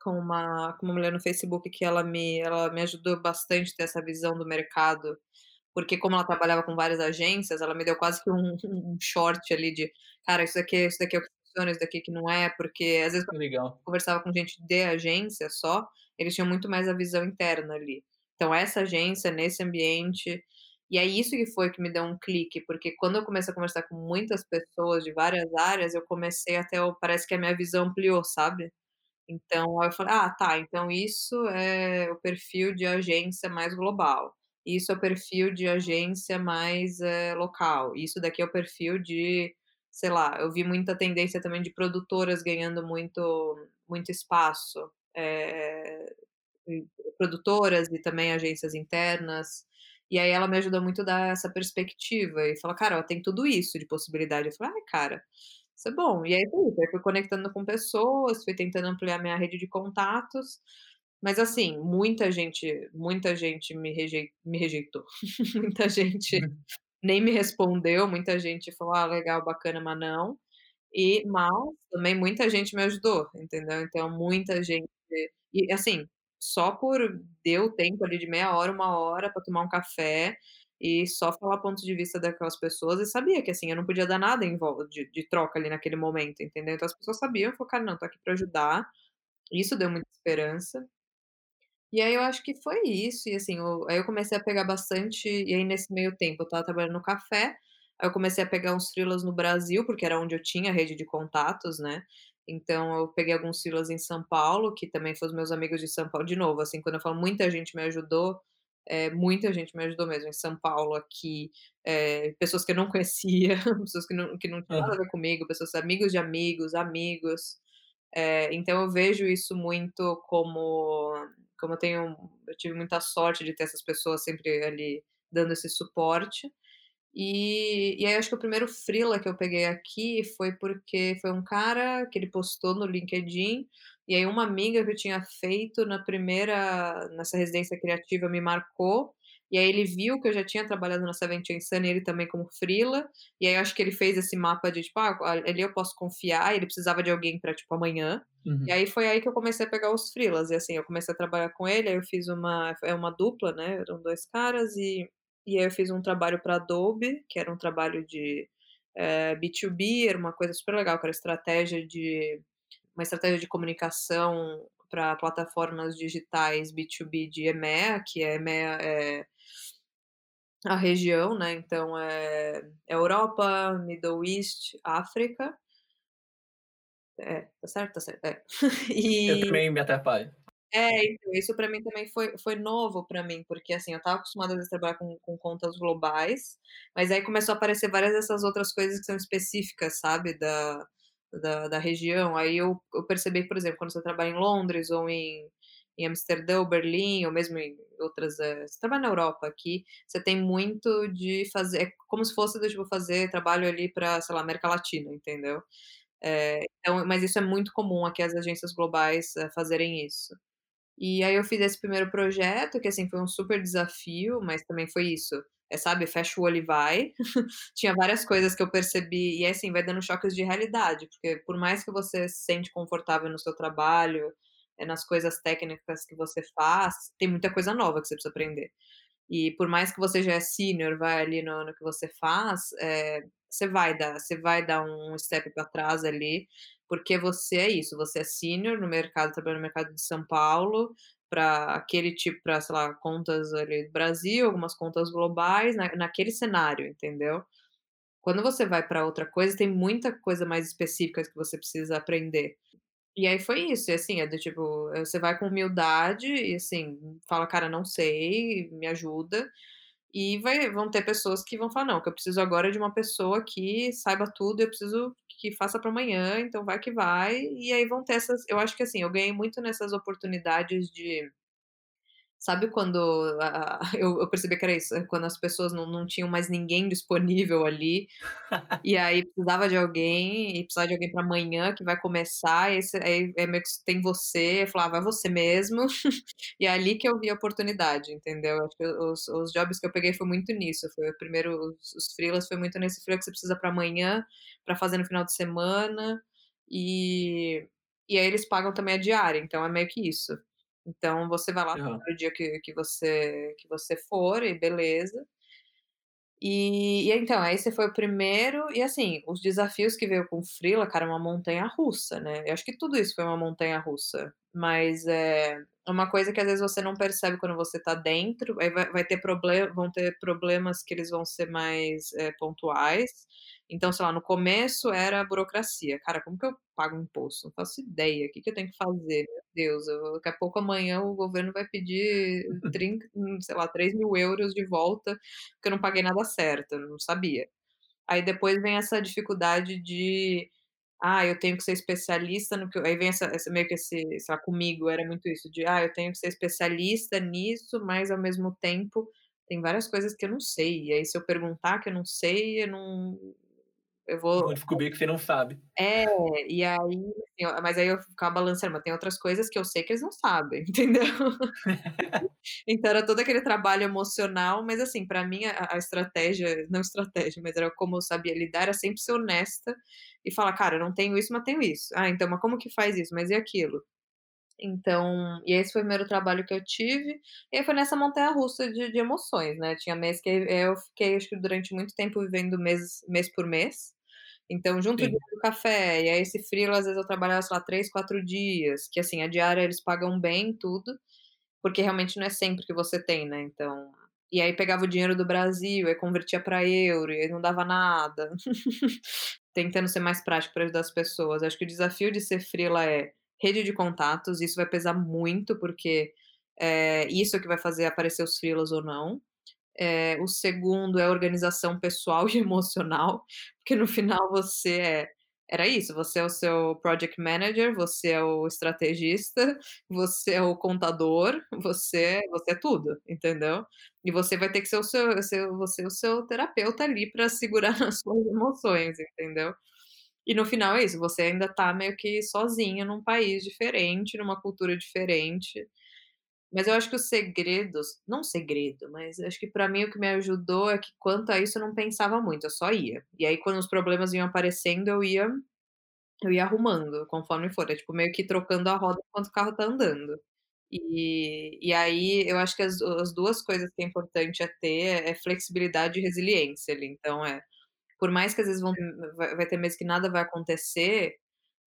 com uma com uma mulher no Facebook que ela me ela me ajudou bastante ter essa visão do mercado, porque como ela trabalhava com várias agências, ela me deu quase que um um short ali de: "Cara, isso daqui isso daqui é o que funciona, isso daqui que não é", porque às vezes Legal. eu conversava com gente de agência só, eles tinham muito mais a visão interna ali. Então essa agência, nesse ambiente e é isso que foi que me deu um clique, porque quando eu comecei a conversar com muitas pessoas de várias áreas, eu comecei a ter o parece que a minha visão ampliou, sabe. Então eu falei: "Ah, tá, então isso é o perfil de agência mais global, isso é o perfil de agência mais, eh, local, isso daqui é o perfil de sei lá, eu vi muita tendência também de produtoras ganhando muito muito espaço, e produtoras e também agências internas, e aí ela me ajudou muito a dar essa perspectiva e falar: "Cara, ó, tem tudo isso de possibilidade", eu falei: "Ai, cara, isso é bom", e aí aí fui conectando com pessoas, fui tentando ampliar minha rede de contatos, mas assim, muita gente muita gente me rejei me rejeitou, muita gente nem me respondeu, muita gente falou: "Ah, legal, bacana, mas não". E mas também muita gente me ajudou, entendeu? Então muita gente e assim, só por deu tempo ali de meia hora, 1 hora pra tomar um café e só falar pontos de vista daquelas pessoas e sabia que, assim, eu não podia dar nada em vol de de troca ali naquele momento, entendeu? Então as pessoas sabiam, falou: "Cara, não, tô aqui pra ajudar", isso deu muita esperança. E aí eu acho que foi isso, e assim, o aí eu comecei a pegar bastante e aí nesse meio tempo eu estava trabalhando no café, aí eu comecei a pegar uns freelas no Brasil, porque era onde eu tinha rede de contatos, né, então eu peguei alguns freelas em São Paulo, que também foi os meus amigos de São Paulo de novo, assim, quando eu falo muita gente me ajudou, eh, muita gente me ajudou mesmo, em São Paulo, aqui, eh, pessoas que eu não conhecia, pessoas que não que não tinham nada a ver comigo, pessoas amigos de amigos, amigos, eh, então eu vejo isso muito como como eu tenho eu tive muita sorte de ter essas pessoas sempre ali dando esse suporte. E e aí acho que o primeiro freela que eu peguei aqui foi porque foi um cara que ele postou no LinkedIn, e aí uma amiga que eu tinha feito na primeira nessa residência criativa me marcou, e aí ele viu que eu já tinha trabalhado na Seventeen Sunny, ele também como freela, e aí eu acho que ele fez esse mapa de tipo: "Ah, ali eu posso confiar", e ele precisava de alguém pra, tipo, amanhã. E Uhum. aí foi aí que eu comecei a pegar os freelas, e assim, eu comecei a trabalhar com ele, aí eu fiz uma é uma dupla, né, eram 2 caras e e aí eu fiz um trabalho pra Adobe, que era um trabalho de, eh, B2B, era uma coisa super legal, que era estratégia de uma estratégia de comunicação pra plataformas digitais B2B de EMEA, que é EMEA é a região, né, então, eh, Europa, Middle East, África. É, tá certo? Tá certo, é. Eu E também me atrapalho. É, então, isso pra mim também foi foi novo pra mim, porque, assim, eu estava acostumada vezes trabalhar com com contas globais, mas aí começou a aparecer várias dessas outras coisas que são específicas, sabe, da da da região, aí eu eu percebi, por exemplo, quando você trabalha em Londres ou em em Amsterdã ou Berlim ou mesmo em outras, eh você trabalha na Europa, aqui, você tem muito de fazer é como se fosse do tipo fazer trabalho ali pra, sei lá, América Latina, entendeu? Eh, então mas isso é muito comum aqui as agências globais, eh, fazerem isso. E aí eu fiz esse primeiro projeto que, assim, foi um super desafio, mas também foi isso, eh, sabe, fecha o olho e vai. Tinha várias coisas que eu percebi e, assim, vai dando choques de realidade, porque por mais que você se sente confortável no seu trabalho, eh, nas coisas técnicas que você faz, tem muita coisa nova que você precisa aprender. E por mais que você já é sênior, vai ali no no que você faz, eh, você vai dar você vai dar um step pra trás ali, porque você é isso, você é sênior no mercado, trabalhando no mercado de São Paulo, pra aquele tipo pra, sei lá, contas ali do Brasil, algumas contas globais, na naquele cenário, entendeu? Quando você vai pra outra coisa, tem muita coisa mais específicas que você precisa aprender. E aí foi isso, e assim, é do tipo, eh, você vai com humildade e, assim, fala: "Cara, não sei, me ajuda", e vai vão ter pessoas que vão falar: "Não, que eu preciso agora é de uma pessoa que saiba tudo, eu preciso que faça pra amanhã, então vai que vai", e aí vão ter essas eu acho que, assim, eu ganhei muito nessas oportunidades de sabe quando a eu eu percebi que era isso, quando as pessoas não não tinham mais ninguém disponível ali, e aí precisava de alguém, e precisava de alguém pra amanhã que vai começar, e você aí é meio que tem você, eu falava: "Vai você mesmo", e é ali que eu vi a oportunidade, entendeu? Acho que os os jobs que eu peguei foi muito nisso, foi o primeiro os os freelas foi muito nesse freela que você precisa pra amanhã, pra fazer no final de semana, e e aí eles pagam também a diária, então é meio que isso. Então você vai lá Aham. no dia que que você que você for e beleza. E e então, aí esse foi o primeiro e, assim, os desafios que veio com o freela, cara, é uma montanha-russa, né, eu acho que tudo isso foi uma montanha-russa, mas, eh, é uma coisa que às vezes você não percebe quando você tá dentro, aí vai vai ter proble vão ter problemas que eles vão ser mais, eh, pontuais, então, sei lá, no começo era burocracia, cara, como que eu pago imposto? Não faço ideia, que que eu tenho que fazer? Meu Deus, eu daqui a pouco amanhã o governo vai pedir trin sei lá, 3.000€ de volta, porque eu não paguei nada certo, eu não sabia. Aí depois vem essa dificuldade de, ah, eu tenho que ser especialista no que aí vem essa essa meio que esse sei lá, comigo era muito isso de: "Ah, eu tenho que ser especialista nisso, mas ao mesmo tempo tem várias coisas que eu não sei, e aí se eu perguntar que eu não sei, eu não eu vou Vão descobrir que você não sabe. É, e aí, assim, mas aí eu ficava balançando, mas tem outras coisas que eu sei que eles não sabem, entendeu? Então era todo aquele trabalho emocional, mas assim, pra mim a a estratégia não estratégia, mas era como eu sabia lidar, era sempre ser honesta e falar: "Cara, eu não tenho isso, mas tenho isso. Ah, então, mas como que faz isso? Mas e aquilo?". Então e esse foi o primeiro trabalho que eu tive, e aí foi nessa montanha-russa de de emoções, né, tinha mês que eu fiquei acho que durante muito tempo vivendo mês mês por mês, então junto Sim. do café, e aí esse freela às vezes eu trabalhava, sei lá, 3, 4 dias, que assim, a diária eles pagam bem tudo, porque realmente não é sempre que você tem, né, então e aí pegava o dinheiro do Brasil, aí convertia pra euro, e aí não dava nada. Tentando ser mais prático pra ajudar as pessoas. Acho que o desafio de ser freela é rede de contatos, isso vai pesar muito, porque, eh, isso é que vai fazer aparecer os freelas ou não. Eh, o segundo é organização pessoal e emocional, porque no final você é era isso, você é o seu project manager, você é o estrategista, você é o contador, você você é tudo, entendeu? E você vai ter que ser o seu seu você o seu terapeuta ali pra segurar as suas emoções, entendeu? E no final é isso, você ainda tá meio que sozinho num país diferente, numa cultura diferente. Mas eu acho que os segredos não segredo, mas acho que pra mim o que me ajudou é que quanto a isso eu não pensava muito, eu só ia. E aí quando os problemas iam aparecendo eu ia eu ia arrumando conforme for, é tipo meio que trocando a roda enquanto o carro tá andando. E e aí eu acho que as as 2 coisas que é importante é ter é flexibilidade e resiliência ali, então é, por mais que às vezes vão vai vai ter meses que nada vai acontecer,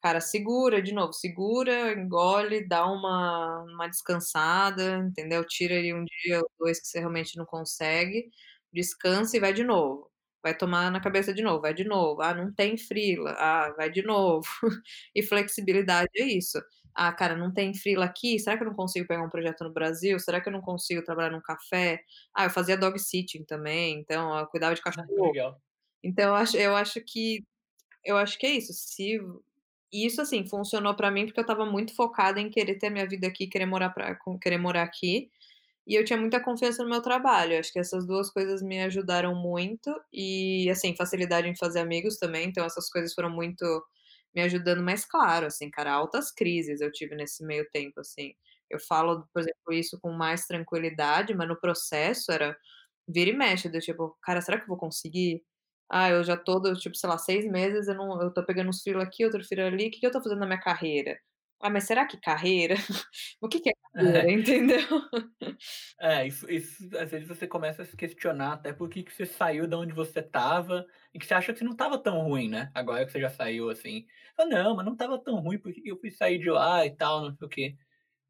cara, segura de novo, segura, engole, dá uma uma descansada, entendeu? Tira aí 1 dia ou 2 que você realmente não consegue, descansa e vai de novo. Vai tomar na cabeça de novo, vai de novo, "Ah, não tem freela", ah, vai de novo. E flexibilidade é isso. "Ah, cara, não tem freela aqui, será que eu não consigo pegar um projeto no Brasil? Será que eu não consigo trabalhar num café?". Ah, eu fazia dog sitting também, então eu cuidava de Ah, cachorro. legal. Então eu acho eu acho que eu acho que é isso, se e isso, assim, funcionou pra mim, porque eu estava muito focada em querer ter minha vida aqui, querer morar pra querer morar aqui, e eu tinha muita confiança no meu trabalho, acho que essas 2 coisas me ajudaram muito, e assim, facilidade em fazer amigos também, então essas coisas foram muito me ajudando, mas claro, assim, cara, altas crises eu tive nesse meio tempo, assim. Eu falo, por exemplo, isso com mais tranquilidade, mas no processo era vira e mexe, do tipo: "Cara, será que eu vou conseguir? Ah, eu já tô tipo, sei lá, 6 meses eu não eu tô pegando uns freela aqui, outro freela ali, que que eu tô fazendo na minha carreira? Ah, mas será que carreira? O que que é carreira?", É. entendeu? É, isso isso às vezes você começa a se questionar até por que que você saiu da onde você estava, e que você acha que não estava tão ruim, né, agora que você já saiu, assim. Fala: "Não, mas não estava tão ruim, por que que eu fui sair de lá e tal, não sei o quê".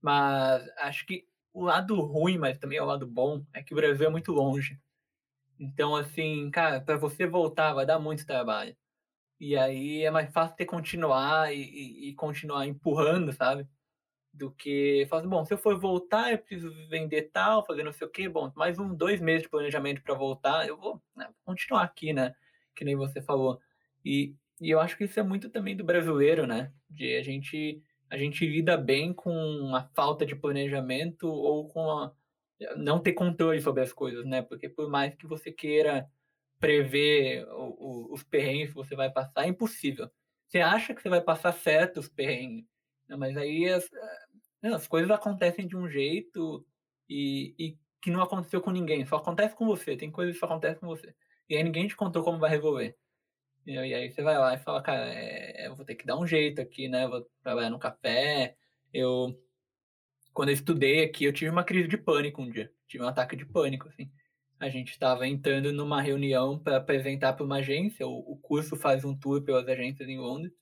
Mas acho que o lado ruim, mas também é o lado bom, é que o Brasil é muito longe. Então, assim, cara, pra você voltar vai dar muito trabalho. E aí é mais fácil você continuar e e e continuar empurrando, sabe, do que falar assim: "Bom, se eu for voltar, eu preciso vender tal, fazer não sei o quê, bom, mais um 2 meses de planejamento pra voltar, eu vou, né, continuar aqui", né, que nem você falou. E e eu acho que isso é muito também do brasileiro, né, de a gente a gente lida bem com a falta de planejamento ou com a não ter controle sobre as coisas, né, porque por mais que você queira prever o o os perrengues que você vai passar, é impossível. Você acha que você vai passar certo os perrengues, né, mas aí as não, as coisas acontecem de um jeito e e que não aconteceu com ninguém, só acontece com você, tem coisas que só acontecem com você. E aí ninguém te contou como vai resolver. E aí você vai lá e fala: "Cara, eh, eu vou ter que dar um jeito aqui, né, vou trabalhar num café". Eu quando eu estudei aqui, eu tive uma crise de pânico um dia, tive um ataque de pânico, assim. A gente estava entrando numa reunião pra apresentar pra uma agência, o o curso faz um tour pelas agências em Londres.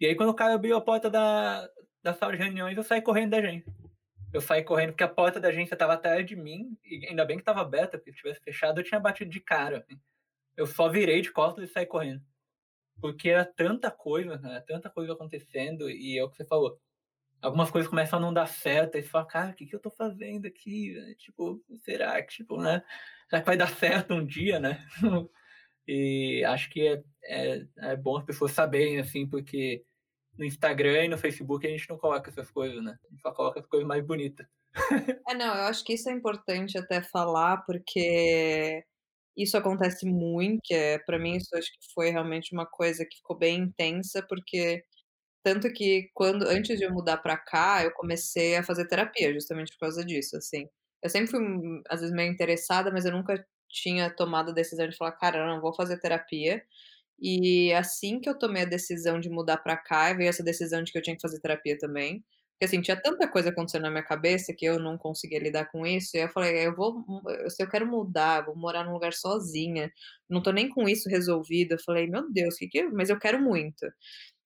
E aí quando o cara abriu a porta da da sala de reuniões, eu saí correndo da agência. Eu saí correndo, porque a porta da agência estava atrás de mim, e ainda bem que estava aberta, porque se tivesse fechado eu tinha batido de cara, assim. Eu só virei de costas e saí correndo. Porque era tanta coisa, né, tanta coisa acontecendo, e é o que você falou, algumas coisas começam a não dar certo, você fala: "Cara, que que eu tô fazendo aqui, velho, tipo, será que, tipo, né, será que vai dar certo um dia, né?". E acho que é, é, é bom as pessoas saberem, assim, porque no Instagram e no Facebook a gente não coloca essas coisas, né? A gente só coloca as coisas mais bonitas. É, não, eu acho que isso é importante até falar, porque isso acontece muito, que é, pra mim isso acho que foi realmente uma coisa que ficou bem intensa, porque tanto que quando antes de eu mudar pra cá, eu comecei a fazer terapia, justamente por causa disso, assim. Eu sempre fui, às vezes, meio interessada, mas eu nunca tinha tomado a decisão de falar: "Cara, não vou fazer terapia". E assim que eu tomei a decisão de mudar pra cá, veio essa decisão de que eu tinha que fazer terapia também. Porque, assim, tinha tanta coisa acontecendo na minha cabeça que eu não conseguia lidar com isso, e eu falei: "Eu vou se eu quero mudar, vou morar num lugar sozinha, não tô nem com isso resolvido", eu falei: "Meu Deus, que que" mas eu quero muito.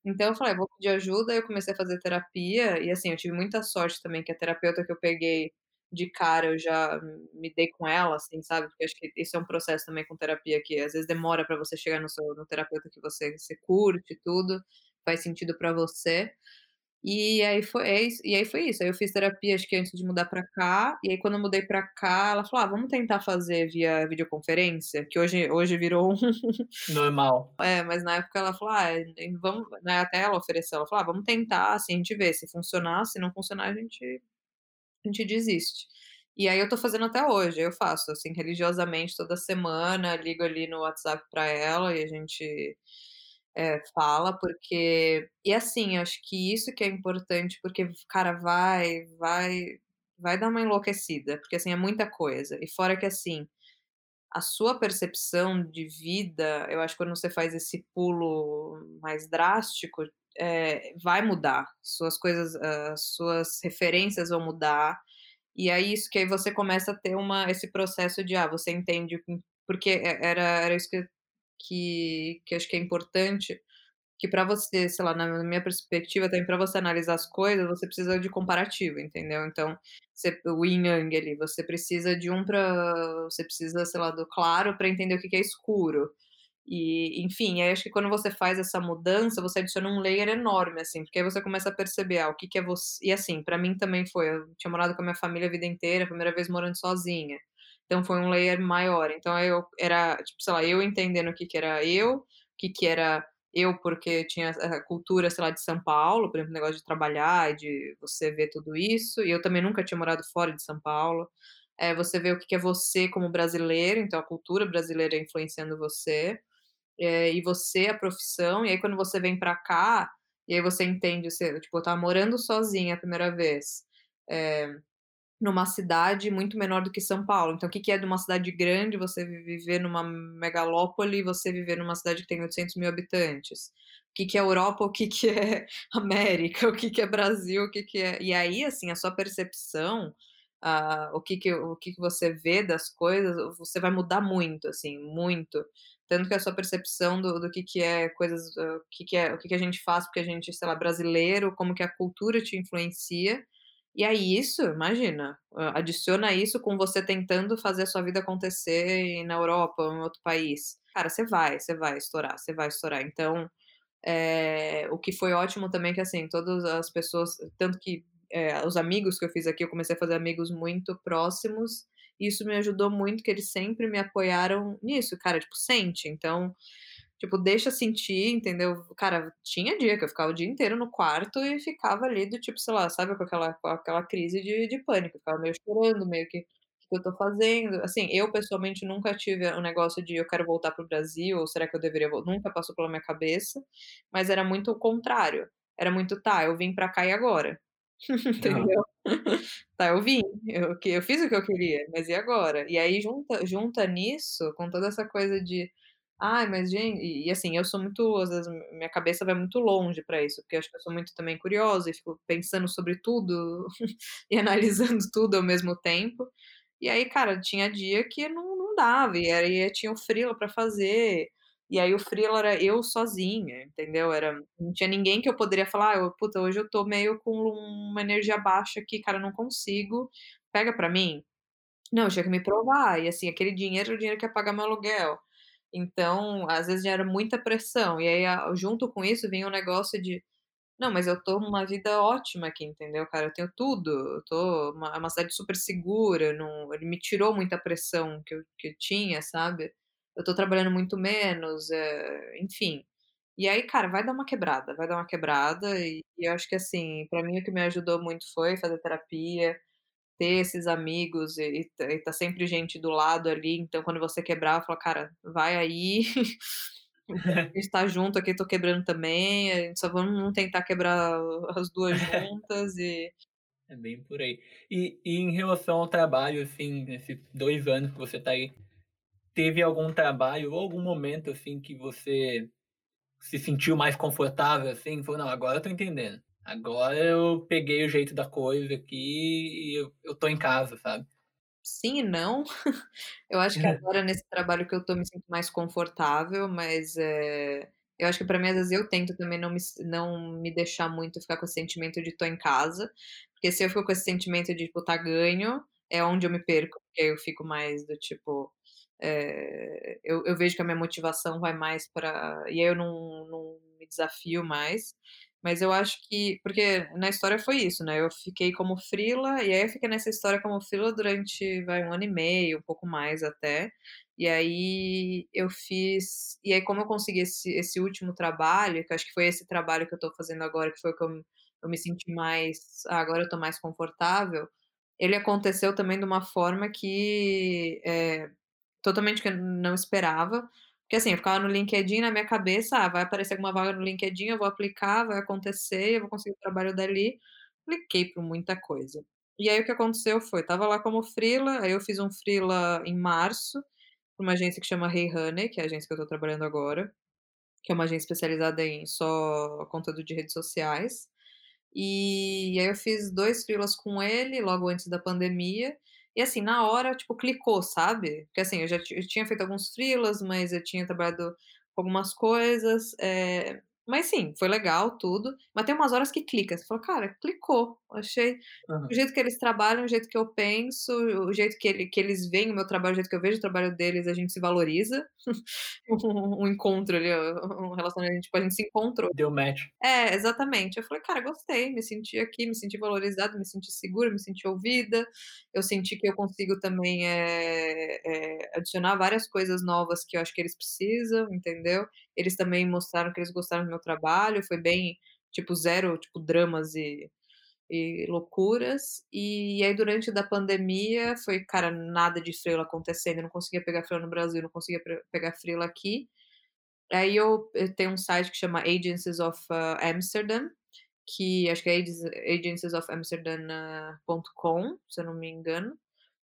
Então eu falei: "Vou pedir ajuda", eu comecei a fazer terapia e, assim, eu tive muita sorte também que a terapeuta que eu peguei de cara eu já me dei com ela, assim, sabe, porque acho que esse é um processo também com terapia que às vezes demora pra você chegar no seu no terapeuta que você você curte e tudo, faz sentido pra você. E aí foi é isso e aí foi isso, aí eu fiz terapia acho que antes de mudar pra cá, e aí quando eu mudei pra cá, ela falou: "Ah, vamos tentar fazer via videoconferência?", que hoje hoje virou um Normal. É, mas na época ela falou: "Ah, vamos", né, até ela ofereceu, ela falou: "Ah, vamos tentar, assim, a gente vê, se funcionar, se não funcionar a gente a gente desiste". E aí eu tô fazendo até hoje, eu faço, assim, religiosamente toda semana, ligo ali no WhatsApp pra ela e a gente, eh, fala, porque e assim, acho que isso que é importante, porque, cara, vai vai vai dar uma enlouquecida, porque, assim, é muita coisa. E fora que, assim, a sua percepção de vida, eu acho que quando você faz esse pulo mais drástico, eh, vai mudar. Suas coisas, as suas referências vão mudar, e aí isso que aí você começa a ter uma esse processo de, ah, você entende porque e era era isso que que que acho que é importante, que pra você, sei lá, na minha perspectiva também, pra você analisar as coisas, você precisa de comparativo, entendeu. Então, você o yin yang ali, você precisa de um pra você precisa, sei lá, do claro pra entender o que que é escuro. E, enfim, aí acho que quando você faz essa mudança, você adiciona um layer enorme, assim, porque aí você começa a perceber, ah, o que que é voc e assim, pra mim também foi, eu tinha morado com a minha família a vida inteira, a primeira vez morando sozinha, então foi um layer maior. Então eu era, tipo, sei lá, eu entendendo o que que era eu, o que que era eu porque tinha a cultura, sei lá, de São Paulo, por exemplo, o negócio de trabalhar de você ver tudo isso, e eu também nunca tinha morado fora de São Paulo. Eh, você vê o que que é você como brasileiro, então a cultura brasileira influenciando você, eh, e você, a profissão, e aí quando você vem pra cá, e aí você entende, você tipo, eu estava morando sozinha a primeira vez, eh, numa cidade muito menor do que São Paulo, então o que é de uma cidade grande, você viver numa megalópole e você viver numa cidade que tem 800.000 habitantes. O que é Europa, o que é América, o que é Brasil, o que é e aí, assim, a sua percepção, ah, o que que o que que você vê das coisas, você vai mudar muito, assim, muito. Tanto que a sua percepção do do que que é coisas, o que que é o que que a gente faz porque a gente, sei lá, brasileiro, como que a cultura te influencia. E aí isso, imagina, adiciona isso com você tentando fazer a sua vida acontecer na Europa ou em outro país. Cara, você vai, você vai estourar, você vai estourar. Então, eh, o que foi ótimo também que, assim, todas as pessoas tanto que, eh, os amigos que eu fiz aqui, eu comecei a fazer amigos muito próximos, isso me ajudou muito, que eles sempre me apoiaram nisso, cara, tipo, sente, então, tipo, deixa sentir, entendeu. Cara, tinha dia que eu ficava o dia inteiro no quarto e ficava ali do tipo, sei lá, sabe com aquela com aquela crise de de pânico, ficava meio chorando, meio que: "Que que eu tô fazendo?". Assim, eu pessoalmente nunca tive o negócio de: "Eu quero voltar para o Brasil ou será que eu deveria vol", nunca passou pela minha cabeça, mas era muito o contrário, era muito: "Tá, eu vim pra cá e agora?". Entendeu. Tá, eu vim, eu que eu fiz o que eu queria, mas e agora? E aí junta junta nisso, com toda essa coisa de: "Ai, mas gen" e assim, eu sou muito às vezes minha cabeça vai muito longe pra isso, porque eu acho que eu sou muito também curiosa e fico pensando sobre tudo e analisando tudo ao mesmo tempo. E aí, cara, tinha dia que não não dava, e aí tinha o freela pra fazer, e aí o freela era eu sozinha, entendeu. Era não tinha ninguém que eu poderia falar: "Ah, puta, hoje eu tô meio com uma energia baixa aqui, cara, não consigo, pega pra mim?". Não, eu tinha que me provar, e assim, aquele dinheiro era o dinheiro que ia pagar meu aluguel. Então, às vezes era muita pressão, e aí junto com isso vinha o negócio de: "Não, mas eu tô numa vida ótima aqui, entendeu, cara, eu tenho tudo, eu tô uma é uma cidade super segura, não" ele me tirou muita pressão que eu que eu tinha, sabe. eu tô trabalhando muito menos, eh, enfim. E aí, cara, vai dar uma quebrada, vai dar uma quebrada e e eu acho que, assim, pra mim o que me ajudou muito foi fazer terapia, ter esses amigos e e tá e tá sempre gente do lado ali, então quando você quebrar, fala: "Cara, vai aí, a gente tá junto aqui, tô quebrando também, a gente só vamos não tentar quebrar as 2 juntas e" É bem por aí. E e em relação ao trabalho, assim, nesses 2 anos que você tá aí, teve algum trabalho ou algum momento, assim, que você se sentiu mais confortável, assim, falou: "Não, agora eu tô entendendo. Agora eu peguei o jeito da coisa aqui e eu eu tô em casa", sabe? Sim e não. Eu acho que agora nesse trabalho que eu tô me sinto mais confortável, mas, eh, eu acho que pra mim, às vezes, eu tento também não me não me deixar muito ficar com esse sentimento de tô em casa, porque se eu fico com esse sentimento de tipo: "Tá ganho", é onde eu me perco, porque eu fico mais do tipo, eh, eu eu vejo que a minha motivação vai mais pra e aí eu não não me desafio mais. Mas eu acho que porque na história foi isso, né, eu fiquei como freela, e aí eu fiquei nessa história como freela durante, vai, 1 ano e meio, um pouco mais até. E aí eu fiz e aí como eu consegui esse esse último trabalho, que eu acho que foi esse trabalho que eu tô fazendo agora, que foi o que eu eu me senti mais: "Ah, agora eu tô mais confortável", ele aconteceu também de uma forma que, eh, totalmente que eu não esperava, porque, assim, eu ficava no LinkedIn na minha cabeça: "Ah, vai aparecer alguma vaga no LinkedIn, eu vou aplicar, vai acontecer, eu vou conseguir o trabalho dali". Apliquei pra muita coisa. E aí o que aconteceu foi, estava lá como freela, aí eu fiz um freela em março, pra uma agência que chama Hey Honey, que é a agência que eu tô trabalhando agora, que é uma agência especializada em só conteúdo de redes sociais. E aí eu fiz 2 freelas com ele logo antes da pandemia, e assim, na hora, tipo, clicou, sabe. Porque, assim, eu já eu tinha feito alguns freelas, mas eu tinha trabalhado com algumas coisas, eh, mas sim, foi legal tudo, mas tem umas horas que clica, você fala: "Cara, clicou". Achei o Aham. jeito que eles trabalham, o jeito que eu penso, o jeito que ele que eles veem o meu trabalho, o jeito que eu vejo o trabalho deles, a gente se valoriza. Um encontro ali, um relacionamento, tipo, a gente se encontrou. Deu match. É, exatamente. Eu falei: "Cara, gostei, me senti aqui, me senti valorizada, me senti segura, me senti ouvida". Eu senti que eu consigo também, eh eh, adicionar várias coisas novas que eu acho que eles precisam, entendeu. Eles também mostraram que eles gostaram do meu trabalho, foi bem, tipo, zero, tipo, dramas e e loucuras. E aí durante da pandemia foi, cara, nada de freela acontecendo, eu não conseguia pegar freela no Brasil, não conseguia pegar freela aqui. Aí eu eu tenho um site que chama Agencies of Amsterdam, que acho que é agencies agenciesofamsterdam.com, se eu não me engano.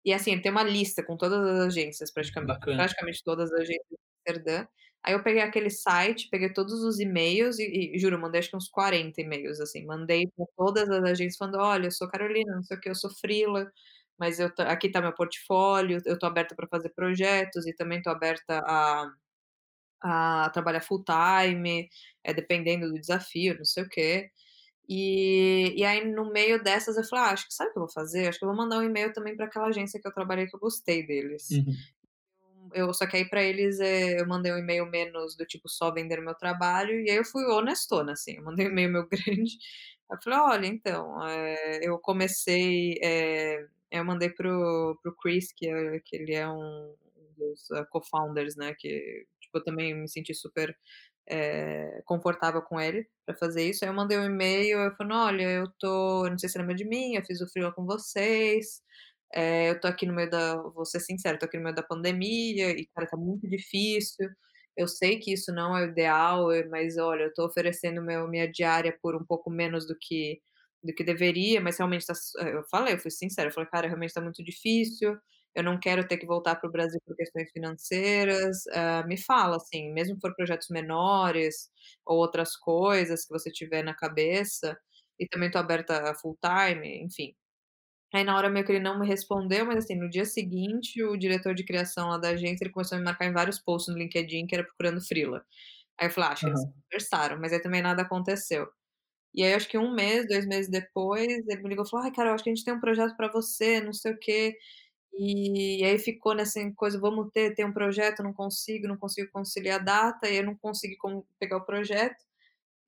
E, assim, ele tem uma lista com todas as agências, praticamente Bacana. praticamente todas as agências de Amsterdã. Aí eu peguei aquele site, peguei todos os e-mails e e juro, mandei acho que uns 40 e-mails, assim, mandei pra todas as agências falando: "Olha, eu sou Carolina, não sei o quê, eu sou freela, mas eu aqui tá meu portfólio, eu tô aberta pra fazer projetos e também tô aberta a a trabalhar full-time, eh, dependendo do desafio, não sei o quê". E e aí no meio dessas eu falei: "Ah, acho que sabe o que eu vou fazer? Acho que eu vou mandar um e-mail também pra aquela agência que eu trabalhei que eu gostei deles". Uhum. Eu só que aí pra eles, eh, eu mandei um e-mail menos do tipo só vender meu trabalho, e aí eu fui honestona, assim, eu mandei um e-mail meio grande, eu falei: "Olha, então, eh, eu comecei, eh" eu mandei para o para o Chris, que é que ele é um dos co-founders, né, que, tipo, eu também me senti super, eh, confortável com ele pra fazer isso. Aí eu mandei um e-mail, eu falando: "Olha, eu tô não sei se lembra de mim, eu fiz o freela com vocês, eh, eu tô aqui no meio da vou ser sincera, tô aqui no meio da pandemia e, cara, tá muito difícil. Eu sei que isso não é o ideal, eh, mas olha, eu tô oferecendo meu minha diária por um pouco menos do que do que deveria, mas realmente tá s" eu falei, eu fui sincera, eu falei: "Cara, realmente tá muito difícil, eu não quero ter que voltar para o Brasil por questões financeiras, hã, me fala, assim, mesmo que for projetos menores ou outras coisas que você tiver na cabeça, e também tô aberta a full-time", enfim. Aí na hora meio que ele não me respondeu, mas, assim, no dia seguinte o diretor de criação lá da agência, ele começou a me marcar em vários posts no LinkedIn que era procurando freela. Aí eu falei: "Ah, acho que eles conversaram", mas aí também nada aconteceu. E aí acho que 1 mês, 2 meses depois, ele me ligou e falou: "Ai, Carol, acho que a gente tem um projeto pra você, não sei o quê". E aí ficou nessa coisa: "Vamos ter ter um projeto, não consigo, não consigo conciliar a data", e eu não consegui pegar o projeto.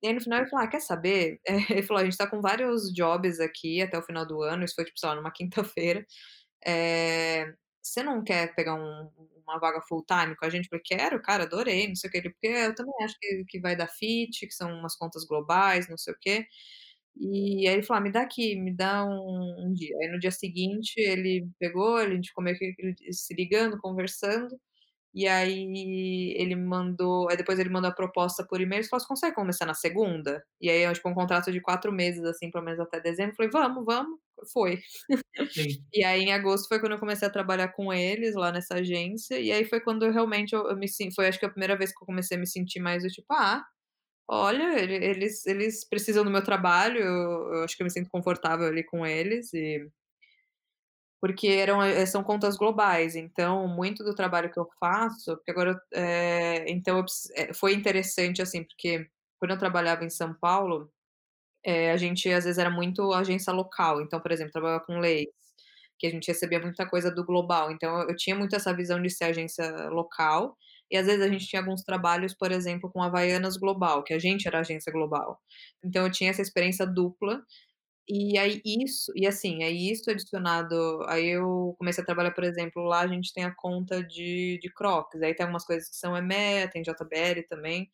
E aí no final ele falou: "Ah, quer saber?" Ele falou: "A gente tá com vários jobs aqui até o final do ano", isso foi, tipo, sei lá, numa quinta-feira, eh você não quer pegar um uma vaga full time com a gente?" Eu "Quero, cara, adorei, não sei o quê", ele: "Porque eu também acho que que vai dar fit, que são umas contas globais, não sei o quê". E aí ele falou: "Ah, me dá aqui, me dá um um dia". Aí no dia seguinte ele pegou, a gente ficou meio que se ligando, conversando, e aí ele mandou aí depois ele mandou a proposta por e-mail, ele falou: "Você consegue começar na segunda?". E aí tipo um contrato de 4 meses, assim, pelo menos até dezembro, eu falei: "Vamos, vamos", foi. Sim. E aí em agosto foi quando eu comecei a trabalhar com eles lá nessa agência, e aí foi quando eu realmente eu eu me sen foi acho que a primeira vez que eu comecei a me sentir mais do tipo: "Ah, olha, ele eles eles precisam do meu trabalho, eu eu acho que eu me sinto confortável ali com eles e" porque eram, eh, são contas globais, então muito do trabalho que eu faço porque agora eu eh, então eu eh, foi interessante, assim, porque quando eu trabalhava em São Paulo, eh, a gente às vezes era muito agência local, então, por exemplo, trabalhava com leis, que a gente recebia muita coisa do global, então eu tinha muito essa visão de ser agência local, e às vezes a gente tinha alguns trabalhos, por exemplo, com Havaianas global, que a gente era agência global. Então eu tinha essa experiência dupla, e aí isso e assim, aí isso adicionado aí eu comecei a trabalhar, por exemplo, lá a gente tem a conta de de Crocs, aí tem algumas coisas que são EMEA, tem JBL também,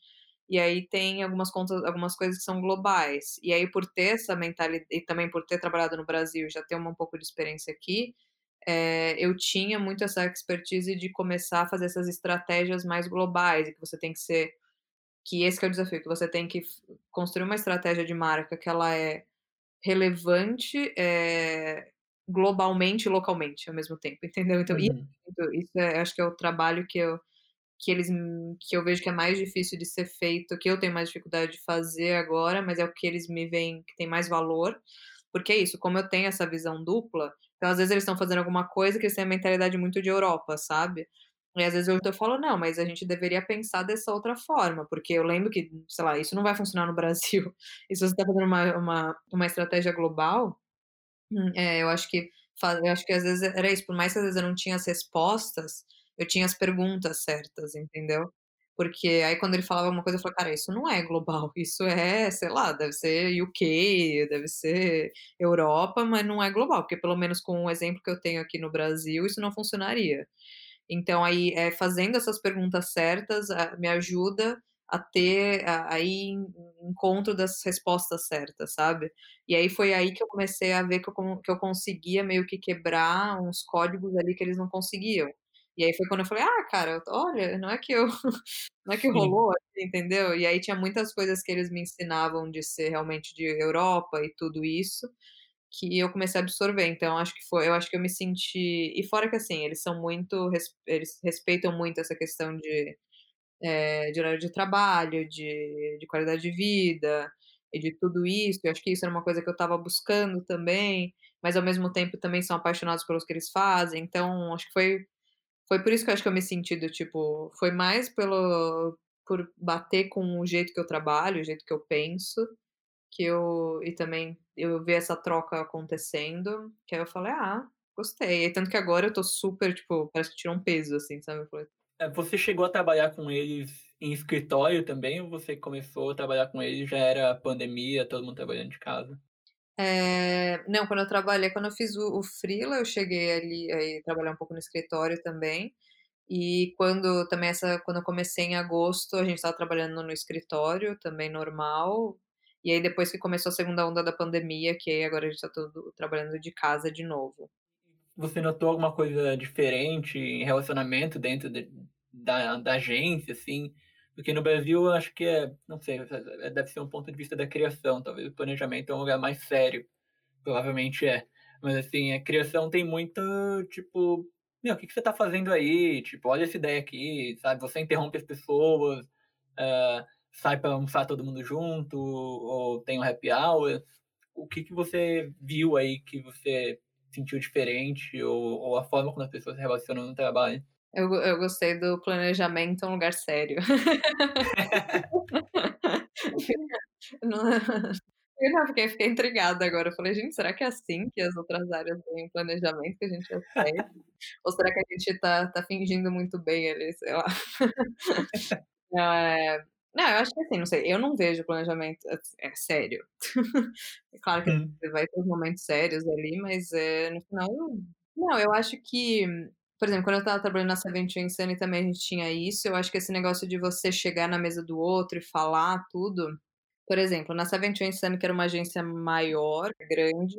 e aí tem algumas contas algumas coisas que são globais. E aí por ter essa mentali e também por ter trabalhado no Brasil já ter um pouco de experiência aqui, eh, eu tinha muito essa expertise de começar a fazer essas estratégias mais globais e que você tem que ser que esse que é o desafio, que você tem que construir uma estratégia de marca que ela é relevante, eh, globalmente e localmente ao mesmo tempo, entendeu? Então isso Uhum. isso é acho que é o trabalho que eu que eles que eu vejo que é mais difícil de ser feito, que eu tenho mais dificuldade de fazer agora, mas é o que eles me veem que tem mais valor, porque é isso, como eu tenho essa visão dupla, então às vezes eles estão fazendo alguma coisa que eles têm a mentalidade muito de Europa, sabe. E às vezes eu falo: "Não, mas a gente deveria pensar dessa outra forma", porque eu lembro que, sei lá, isso não vai funcionar no Brasil. E se você está fazendo uma uma uma estratégia global, hum, eh, eu acho que eu acho que às vezes era isso, por mais que às vezes eu não tinha as respostas, eu tinha as perguntas certas, entendeu? Porque aí quando ele falava alguma coisa eu falava: "Cara, isso não é global, isso é, sei lá, deve ser UK, deve ser Europa, mas não é global", porque pelo menos com o exemplo que eu tenho aqui no Brasil, isso não funcionaria. Então aí, eh, fazendo essas perguntas certas, ah, me ajuda a ter a a em encontro das respostas certas, sabe. E aí foi aí que eu comecei a ver que eu que eu conseguia meio que quebrar uns códigos ali que eles não conseguiam. E aí foi quando eu falei: "Ah, cara, olha, não é que eu não é que rolou aqui", entendeu? E aí tinha muitas coisas que eles me ensinavam de ser realmente de Europa e tudo isso, que eu comecei a absorver, então acho que foi eu acho que eu me senti e fora que, assim, eles são muito eles respeitam muito essa questão de, eh, de horário de trabalho, de de qualidade de vida e de tudo isso, eu acho que isso era uma coisa que eu estava buscando também, mas ao mesmo tempo também são apaixonados pelos que eles fazem, então acho que foi foi por isso que eu acho que eu me senti do tipo, foi mais pelo por bater com o jeito que eu trabalho, o jeito que eu penso, que eu e também eu ver essa troca acontecendo, que aí eu falei: "Ah, gostei", tanto que agora eu estou super, tipo, parece que tirou um peso, assim, sabe, eu falei Eh, você chegou a trabalhar com eles em escritório também ou você começou a trabalhar com eles já era pandemia, todo mundo trabalhando de casa? Eh, não, quando eu trabalhei quando eu fiz o o freela, eu cheguei ali a ir trabalhar um pouco no escritório também, e quando também essa quando eu comecei em agosto, a gente estava trabalhando no escritório, também normal, e aí depois que começou a segunda onda da pandemia, que aí agora a gente está tudo trabalhando de casa de novo. Você notou alguma coisa diferente em relacionamento dentro de da da agência, assim? Porque no Brasil acho que é, não sei, eh, deve ser um ponto de vista da criação, talvez o planejamento é um lugar mais sério, provavelmente é. Mas assim, a criação tem muito, tipo: "Meu, que que você está fazendo aí?", tipo: "Olha essa ideia aqui", sabe, você interrompe as pessoas, hã, sai para almoçar todo mundo junto, ou tem um happy hour. O que que você viu aí que você sentiu diferente ou ou a forma como as pessoas se relacionam no trabalho? Eu eu gostei do planejamento é um lugar sério. É eu não, fiquei intrigada agora, eu falei: "Gente, será que é assim que as outras áreas o planejamento, que a gente é sério? Ou será que a gente está tá fingindo muito bem ali, sei lá". Eh, não, eu acho que assim, não sei, eu não vejo planejamento ass é sério. É claro que Hum. você vai ter os momentos sérios ali, mas, eh, no final não, eu acho que por exemplo, quando eu estava trabalhando na Seventeen Sunny também a gente tinha isso, eu acho que esse negócio de você chegar na mesa do outro e falar tudo por exemplo, na Seventeen Sunny, que era uma agência maior, grande,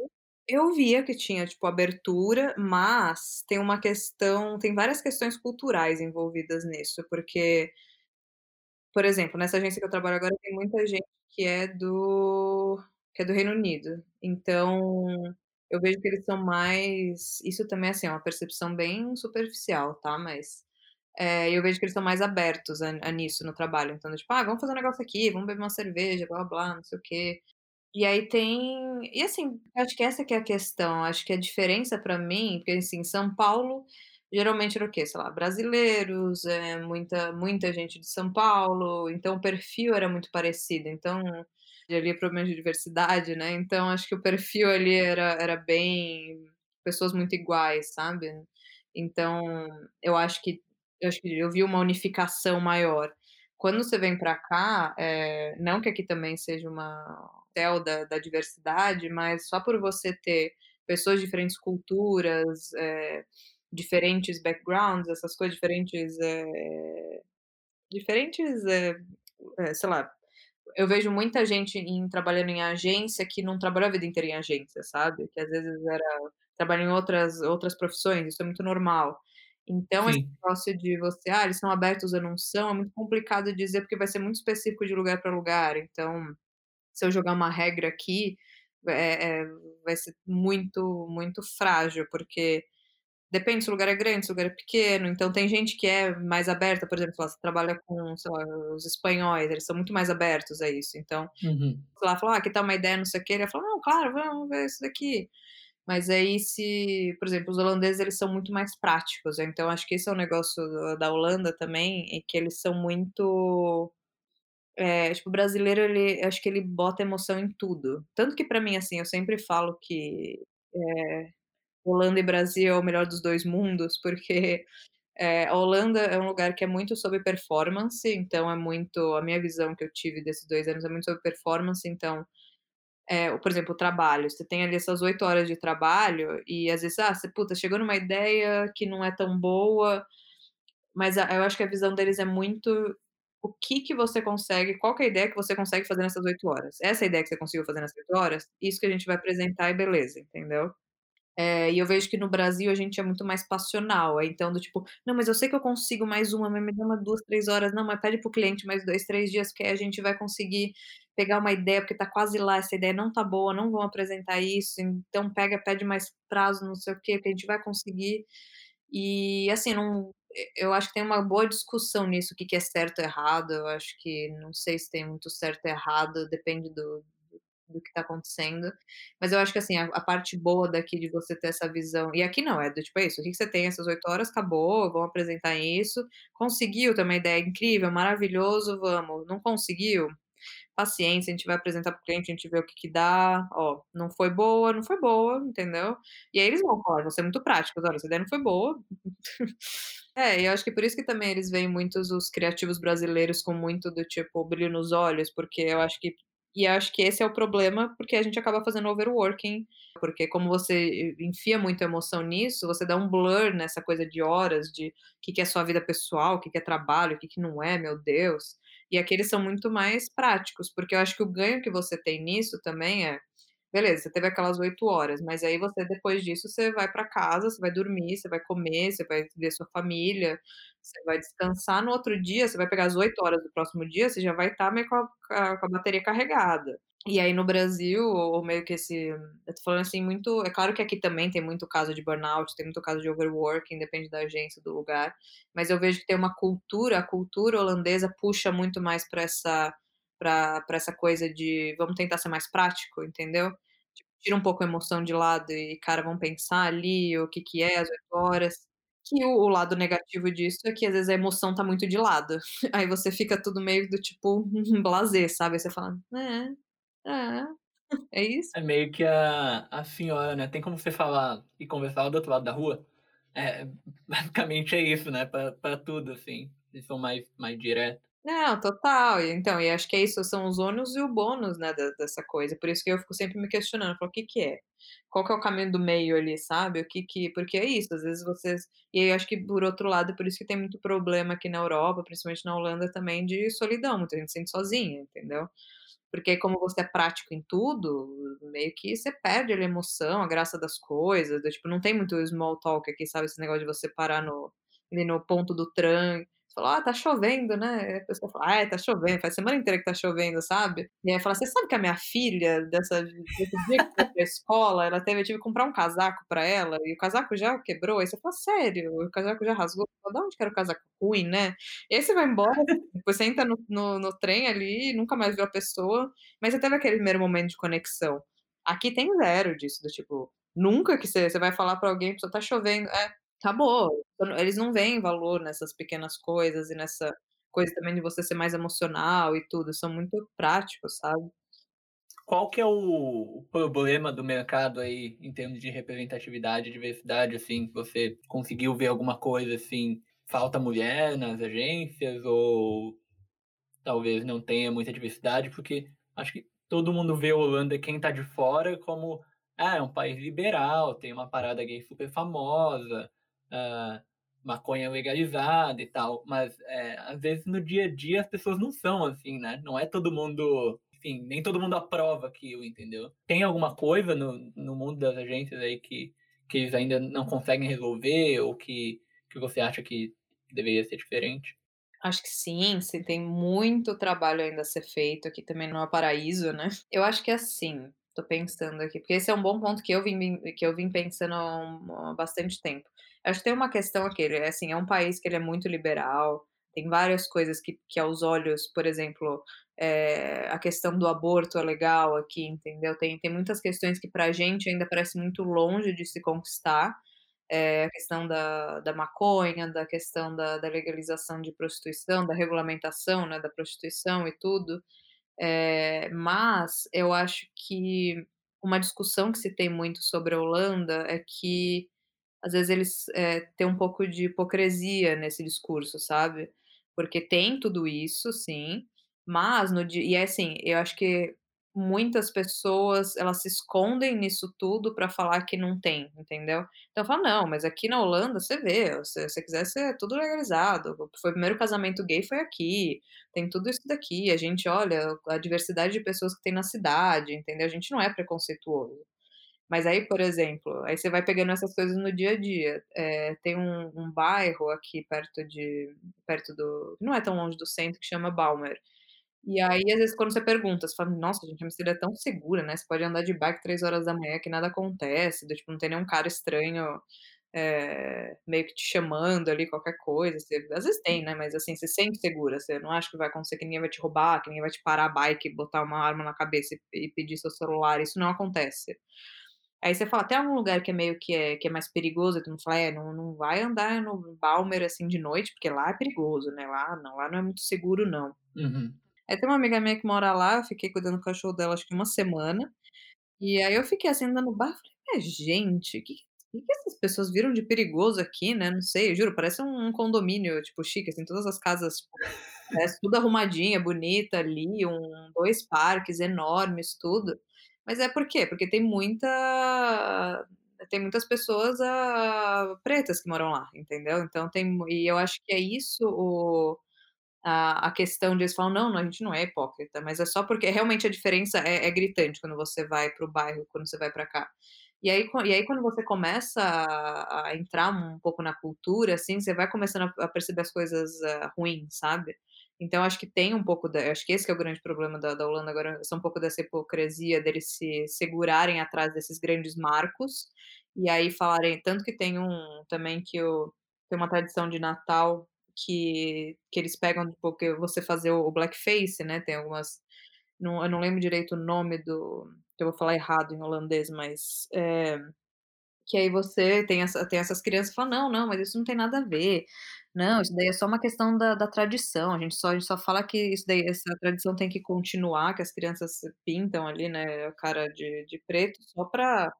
eu via que tinha, tipo, abertura, mas tem uma questão tem várias questões culturais envolvidas nisso, porque por exemplo, nessa agência que eu trabalho agora tem muita gente que é do que é do Reino Unido, então eu vejo que eles são mais isso também, assim, é uma percepção bem superficial, tá, mas, eh, eu vejo que eles são mais abertos a a nisso no trabalho, então tipo: "Ah, vamos fazer um negócio aqui, vamos beber uma cerveja, blá-blá-blá, não sei o quê". E aí tem e assim, acho que essa que é a questão, acho que a diferença pra mim porque, assim, São Paulo geralmente era o quê? Sei lá, brasileiros, eh, muita muita gente de São Paulo, então o perfil era muito parecido, então ali problema de diversidade, né, então acho que o perfil ali era era bem pessoas muito iguais, sabe. Então eu acho que eu acho que eu vi uma unificação maior. Quando você vem pra cá, eh, não que aqui também seja uma céu da da diversidade, mas só por você ter pessoas de diferentes culturas, eh, diferentes backgrounds, essas coisas, diferentes, eh, diferentes, eh eh, sei lá, eu vejo muita gente em trabalhando em agência que não trabalhou a vida inteira em agência, sabe, que às vezes era trabalha em outras outras profissões, isso é muito normal. Então esse Sim. negócio de você: "Ah, eles são abertos ou não são", é muito complicado dizer, porque vai ser muito específico de lugar pra lugar, então, se eu jogar uma regra aqui, eh eh, vai ser muito muito frágil, porque depende se o lugar é grande, se o lugar é pequeno, então tem gente que é mais aberta, por exemplo, lá, você trabalha com, sei lá, os espanhóis, eles são muito mais abertos a isso, então, Uhum. lá, falar: "Ah, que tal uma ideia, não sei o quê", ele ia falar: "Não, claro, vamos ver isso daqui". Mas aí se por exemplo, os holandeses eles são muito mais práticos, então acho que esse é o negócio da da Holanda também, é que eles são muito eh, tipo, o brasileiro ele acho que ele bota emoção em tudo. Tanto que pra mim, assim, eu sempre falo que, eh, Holanda e Brasil é o melhor dos 2 mundos, porque, eh, a Holanda é um lugar que é muito sobre performance, então é muito a minha visão que eu tive desses 2 anos é muito sobre performance, então, eh, por exemplo, o trabalho, você tem ali essas 8 horas de trabalho e às vezes, ah, você, puta, chegou numa ideia que não é tão boa, mas a eu acho que a visão deles é muito o que que você consegue qual é a ideia que você consegue fazer nessas 8 horas? Essa é ideia que você conseguiu fazer nessas 8 horas? Isso que a gente vai apresentar e beleza, entendeu. Eh, e eu vejo que no Brasil a gente é muito mais passional, aí então do tipo: "Não, mas eu sei que eu consigo mais uma, mas me dá umas 2, 3 horas", "Não, mas pede para o cliente mais 2, 3 dias que aí a gente vai conseguir pegar uma ideia, porque tá quase lá, essa ideia não tá boa, não vão apresentar isso, então pega, pede mais prazo, não sei o quê, que a gente vai conseguir". E assim, não e eu acho que tem uma boa discussão nisso, o que que é certo ou errado, eu acho que não sei se tem muito certo ou errado, depende do do que tá acontecendo, mas eu acho que assim, a a parte boa daqui de você ter essa visão e aqui não, é do tipo: "É isso, o que você tem essas 8 horas, acabou, vamos apresentar isso, conseguiu ter uma ideia incrível, maravilhoso, vamos, não conseguiu, paciência, a gente vai apresentar para o cliente, a gente vê o que que dá, ó, não foi boa, não foi boa", entendeu. E aí eles vão falar, vão ser muito práticos: "Olha, essa ideia não foi boa". É, e eu acho que por isso que também eles veem muitos os criativos brasileiros com muito do tipo brilho nos olhos, porque eu acho que e acho que esse é o problema, porque a gente acaba fazendo overworking, porque como você e enfia muita emoção nisso, você dá um blur nessa coisa de horas, de que que é sua vida pessoal, o que que é trabalho, o que que não é, meu Deus. E aqui eles são muito mais práticos, porque eu acho que o ganho que você tem nisso também é, beleza, você teve aquelas 8 horas, mas aí você depois disso você vai pra casa, você vai dormir, você vai comer, você vai ver sua família, você vai descansar, no outro dia você vai pegar as 8 horas do próximo dia, você já vai estar meio com a com a bateria carregada. E aí no Brasil, ou meio que esse eu tô falando assim muito é claro que aqui também tem muito caso de burnout, tem muito caso de overworking, depende da agência, do lugar, mas eu vejo que tem uma cultura, a cultura holandesa puxa muito mais pra essa pra essa coisa de vamos tentar ser mais prático, entendeu. Tira um pouco a emoção de lado e, cara, vamos pensar ali o que que é as 8 horas. Que o o lado negativo disso é que às vezes a emoção tá muito de lado, aí você fica tudo meio do tipo blasé, sabe, aí você fala: "É, é, é isso". É meio que a a senhora, né, tem como você falar e conversar do outro lado da rua? É, basicamente é isso, né, pra tudo, assim, eles são mais mais direto. Não, total. Então, e acho que é isso, são os ônus e o bônus, né, dessa coisa. Por isso que eu fico sempre me questionando, falo: "O que que é? Qual que é o caminho do meio ali", sabe? O que que porque é isso, às vezes vocês e aí eu acho que por outro lado, por isso que tem muito problema aqui na Europa, principalmente na Holanda também, de solidão, muita gente se sente sozinha, entendeu? Porque como você é prático em tudo, meio que você perde a emoção, a graça das coisas, tipo, não tem muito small talk aqui, sabe, esse negócio de você parar no ali no ponto do tram, fala: "Ah, tá chovendo, né?" A pessoa fala: "Ah, é, tá chovendo, faz semana inteira que tá chovendo", sabe. E aí fala: "Você sabe que a minha filha dessa desse dia que foi pra escola, ela teve eu tive que comprar um casaco pra ela e o casaco já quebrou", aí você fala: "Sério? O casaco já rasgou?" Fala: "Da onde que era o casaco ruim, né?" E aí você vai embora, depois você entra no no no trem ali, nunca mais viu a pessoa, mas você teve aquele primeiro momento de conexão. Aqui tem zero disso, do tipo, nunca que você você vai falar pra alguém: "Só tá chovendo", é, acabou. Eles não veem valor nessas pequenas coisas e nessa coisa também de você ser mais emocional e tudo, são muito práticos, sabe. Qual que é o problema do mercado aí, em termos de representatividade diversidade, assim? Você conseguiu ver alguma coisa, assim, falta mulher nas agências ou talvez não tenha muita diversidade? Porque acho que todo mundo vê a Holanda, quem tá de fora, como: "Ah, é um país liberal, tem uma parada gay super famosa, hã, maconha legalizada e tal", mas, eh, às vezes no dia a dia as pessoas não são assim, né, não é todo mundo enfim, nem todo mundo aprova aquilo, entendeu? Tem alguma coisa no no mundo das agências aí que que eles ainda não conseguem resolver ou que que você acha que deveria ser diferente? Acho que sim, sim, tem muito trabalho ainda a ser feito, aqui também não é paraíso, né. Eu acho que assim, tô pensando aqui, porque esse é um bom ponto que eu vim que eu vim pensando há um há bastante tempo. Acho que tem uma questão aqui, é assim, é um país que ele é muito liberal, tem várias coisas que que aos olhos, por exemplo, eh, a questão do aborto é legal aqui, entendeu. Tem tem muitas questões que pra gente ainda parece muito longe de se conquistar, eh, a questão da da maconha, da questão da da legalização de prostituição, da regulamentação, né, da prostituição e tudo. Eh, mas eu acho que uma discussão que se tem muito sobre a Holanda é que, às vezes, eles, eh, têm um pouco de hipocrisia nesse discurso, sabe. Porque tem tudo isso, sim, mas no di e é assim, eu acho que muitas pessoas, elas se escondem nisso tudo pra falar que não tem, entendeu. Então fala: "Não, mas aqui na Holanda você vê, se você quisesse é tudo legalizado, foi o primeiro casamento gay foi aqui, tem tudo isso daqui, a gente olha a diversidade de pessoas que tem na cidade", entendeu, a gente não é preconceituoso. Mas aí, por exemplo, aí você vai pegando essas coisas no dia a dia, eh, tem um um bairro aqui perto de perto do não é tão longe do centro, que chama Balmer. E aí, às vezes, quando você pergunta, você fala: "Nossa, gente, Amsterdã é tão segura, né, você pode andar de bike 3h que nada acontece, do tipo, não tem nenhum cara estranho, eh, meio que te chamando ali, qualquer coisa", você às vezes tem, né, mas assim, você sente segura, você não acha que vai acontecer que ninguém vai te roubar, que ninguém vai te parar a bike botar uma arma na cabeça e e pedir seu celular, isso não acontece. Aí você fala: "Tem algum lugar que é meio que é que é mais perigoso?", todo mundo fala: "É, não não vai andar no Balmer, assim, de noite, porque lá é perigoso, né, lá não, lá não é muito seguro não". Uhum. Aí tem uma amiga minha que mora lá, eu fiquei cuidando do cachorro dela acho que 1 semana, e aí eu fiquei assim andando no bairro, falei: "Mas gente, que que que essas pessoas viram de perigoso aqui, né", não sei, juro, parece um um condomínio, tipo, chique, assim, todas as casas, tipo, parece tudo arrumadinha, bonita ali, um 2 parques enormes, tudo. Mas é por quê? Porque tem muita tem muitas pessoas, ah, pretas que moram lá, entendeu. Então tem e eu acho que é isso o a a questão de eles falam: "Não, não, a gente não é hipócrita", mas é só porque realmente a diferença é é gritante quando você vai para o bairro, quando você vai pra cá. E aí e aí quando você começa a a entrar um pouco na cultura, assim, você vai começando a a perceber as coisas, hã, ruins, sabe. Então acho que tem um pouco da acho que esse que é o grande problema da da Holanda agora, são um pouco dessa hipocrisia deles se segurarem atrás desses grandes marcos, e aí falarem tanto que tem um também que o tem uma tradição de Natal que que eles pegam, porque você fazer o blackface, né, tem algumas não eu não lembro direito o nome do que eu vou falar errado em holandês, mas, eh, que aí você tem essa tem essas crianças falam: "Não, não, mas isso não tem nada a ver. Não, isso daí é só uma questão da da tradição, a gente só a gente só fala que isso daí essa tradição tem que continuar, que as crianças pintam ali, né, a cara de de preto só pra,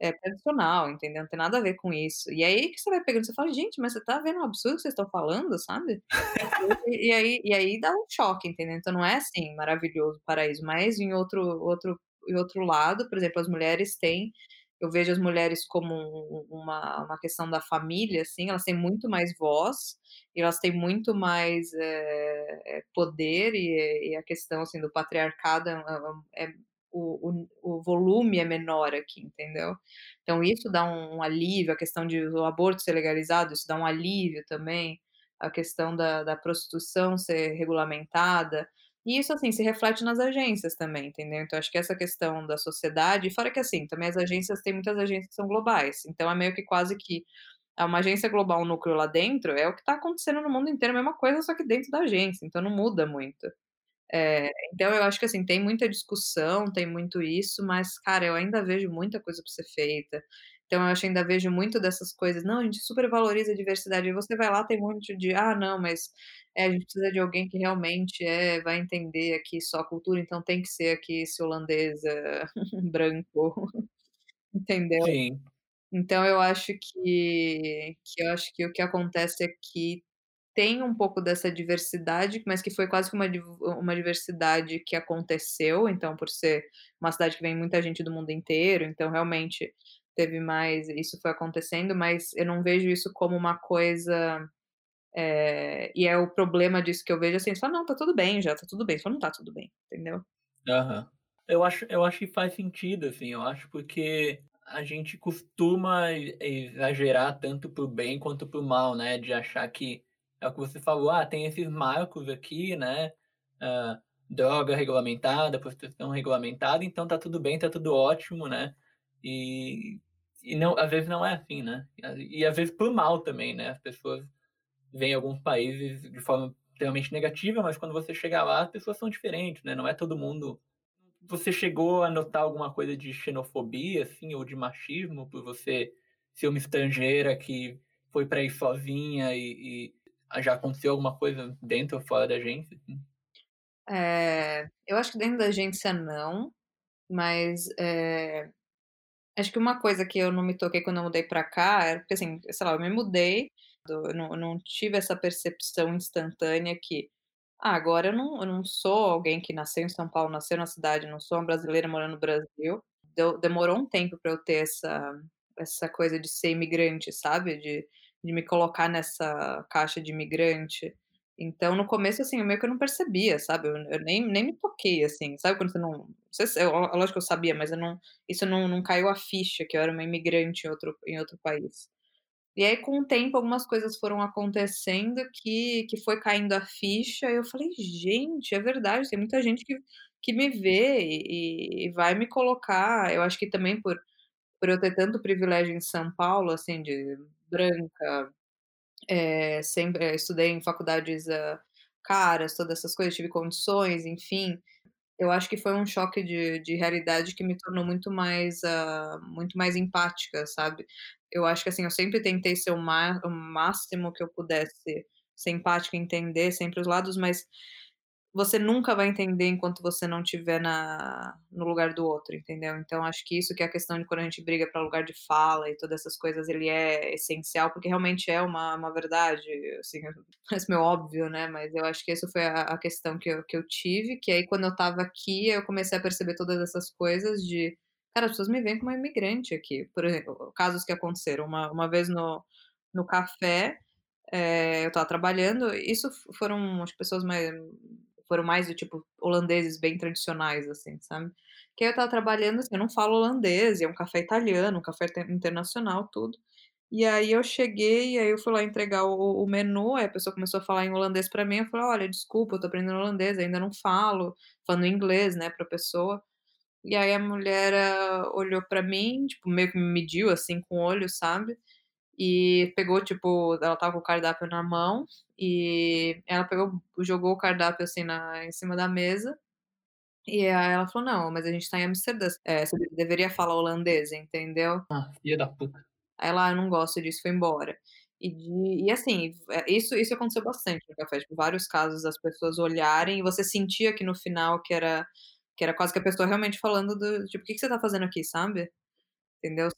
é tradicional, entendeu? Não tem nada a ver com isso. E aí que você vai pegando, você fala: "Gente, mas você tá vendo o absurdo que vocês estão falando", sabe? E e aí e aí dá um choque, entendeu? Então não é, assim, maravilhoso, paraíso, mas em outro outro em outro lado, por exemplo, as mulheres têm eu vejo as mulheres como um uma uma questão da família, assim, elas têm muito mais voz, elas têm muito mais, eh, poder, e e a questão, assim, do patriarcado é é é o o o volume é menor aqui, entendeu? Então isso dá um alívio, a questão de o aborto ser legalizado, isso dá um alívio também, a questão da da prostituição ser regulamentada, e isso, assim, se reflete nas agências também, entendeu? Então acho que essa questão da sociedade fora que, assim, também as agências tem muitas agências que são globais, então é meio que quase que é uma agência global, um núcleo lá dentro, é o que tá acontecendo no mundo inteiro, a mesma coisa, só que dentro da agência, então não muda muito. Eh, então eu acho que, assim, tem muita discussão, tem muito isso, mas, cara, eu ainda vejo muita coisa pra ser feita. Então eu acho que ainda vejo muito dessas coisas: "Não, a gente super valoriza a diversidade", aí você vai lá, tem um monte de: "Ah, não, mas, eh, a gente precisa de alguém que realmente, eh, vai entender aqui só a cultura, então tem que ser aqui esse holandês, eh, branco", entendeu? Sim. Então eu acho que que eu acho que o que acontece é que tem um pouco dessa diversidade, mas que foi quase que uma uma diversidade que aconteceu, então por ser uma cidade que vem muita gente do mundo inteiro, então realmente teve mais isso foi acontecendo, mas eu não vejo isso como uma coisa, eh, e é o problema disso que eu vejo, assim, só: "Não, tá tudo bem já, tá tudo bem", só não tá tudo bem, entendeu? Aham. Eu acho eu acho que faz sentido, assim, eu acho porque a gente costuma exagerar tanto para o bem quanto para o mal, né, de achar que é o que você falou: "Ah, tem esses marcos aqui, né, hã, droga regulamentada, prostituição regulamentada, então tá tudo bem, tá tudo ótimo", né, e e não às vezes não é assim, né, e às vezes para o mal também, né, as pessoas veem alguns países de forma extremamente negativa, mas quando você chega lá, as pessoas são diferentes, né, não é todo mundo você chegou a notar alguma coisa de xenofobia, assim, ou de machismo por você ser uma estrangeira que foi pra aí sozinha e e já aconteceu alguma coisa dentro ou fora da agência, assim? Eh, eu acho que dentro da agência não, mas, eh, acho que uma coisa que eu não me toquei quando eu mudei pra cá era porque, assim, sei lá, eu me mudei, eu não eu não tive essa percepção instantânea que: "Ah, agora eu não eu não sou alguém que nasceu em São Paulo, nasceu na cidade, não sou uma brasileira morando no Brasil". Deu demorou um tempo pra eu ter essa essa coisa de ser imigrante, sabe, de de me colocar nessa caixa de imigrante. Então no começo, assim, meio que eu não percebia, sabe, eu eu nem nem me toquei, assim, sabe quando você não não se é lógico que eu sabia, mas eu não isso não não caiu a ficha que eu era uma imigrante em outro em outro país. E aí com o tempo algumas coisas foram acontecendo que que foi caindo a ficha e eu falei: "Gente, é verdade, tem muita gente que que me vê e e vai me colocar", eu acho que também por por eu ter tanto privilégio em São Paulo, assim, de branca, eh, sempre eh, estudei em faculdades, hã, caras, todas essas coisas, tive condições, enfim, eu acho que foi um choque de de realidade que me tornou muito mais, hã, muito mais empática, sabe. Eu acho que, assim, eu sempre tentei ser o o máximo que eu pudesse ser empática, entender sempre os lados, mas você nunca vai entender enquanto você não estiver na no lugar do outro, entendeu. Então acho que isso que é a questão de quando a gente briga pra lugar de fala e todas essas coisas, ele é essencial, porque realmente é uma uma verdade, assim, parece meio óbvio, né, mas eu acho que essa foi a a questão que eu que eu tive, que aí quando eu estava aqui, eu comecei a perceber todas essas coisas de: "Cara, as pessoas me veem como uma imigrante aqui", por exemplo, casos que aconteceram, uma uma vez no no café, eh, eu estava trabalhando, isso fo foram as pessoas mais foram mais do tipo holandeses bem tradicionais, assim, sabe. Que aí eu estava trabalhando, assim, eu não falo holandês é um café italiano, um café inter internacional, tudo. E aí eu cheguei, e aí eu fui lá entregar o o menu, aí a pessoa começou a falar em holandês pra mim, eu falei: "Olha, desculpa, eu tô aprendendo holandês, ainda não falo", falando inglês, né, pra pessoa. E aí a mulher, hã, olhou pra mim, tipo, meio que me mediu, assim, com o olho, sabe, e pegou, tipo ela estava com o cardápio na mão, e ela pegou jogou o cardápio, assim, na em cima da mesa, e aí ela falou: "Não, mas a gente tá em Amsterdã, eh, você deveria falar holandês, entendeu". Ah, filha da puta. Aí ela: "Ah, eu não gosto disso", foi embora. E de e assim, eh, isso isso aconteceu bastante no café, tipo, vários casos das pessoas olharem e você sentia que no final que era que era quase que a pessoa realmente falando do tipo: "Que que você tá fazendo aqui?", sabe. entendeu?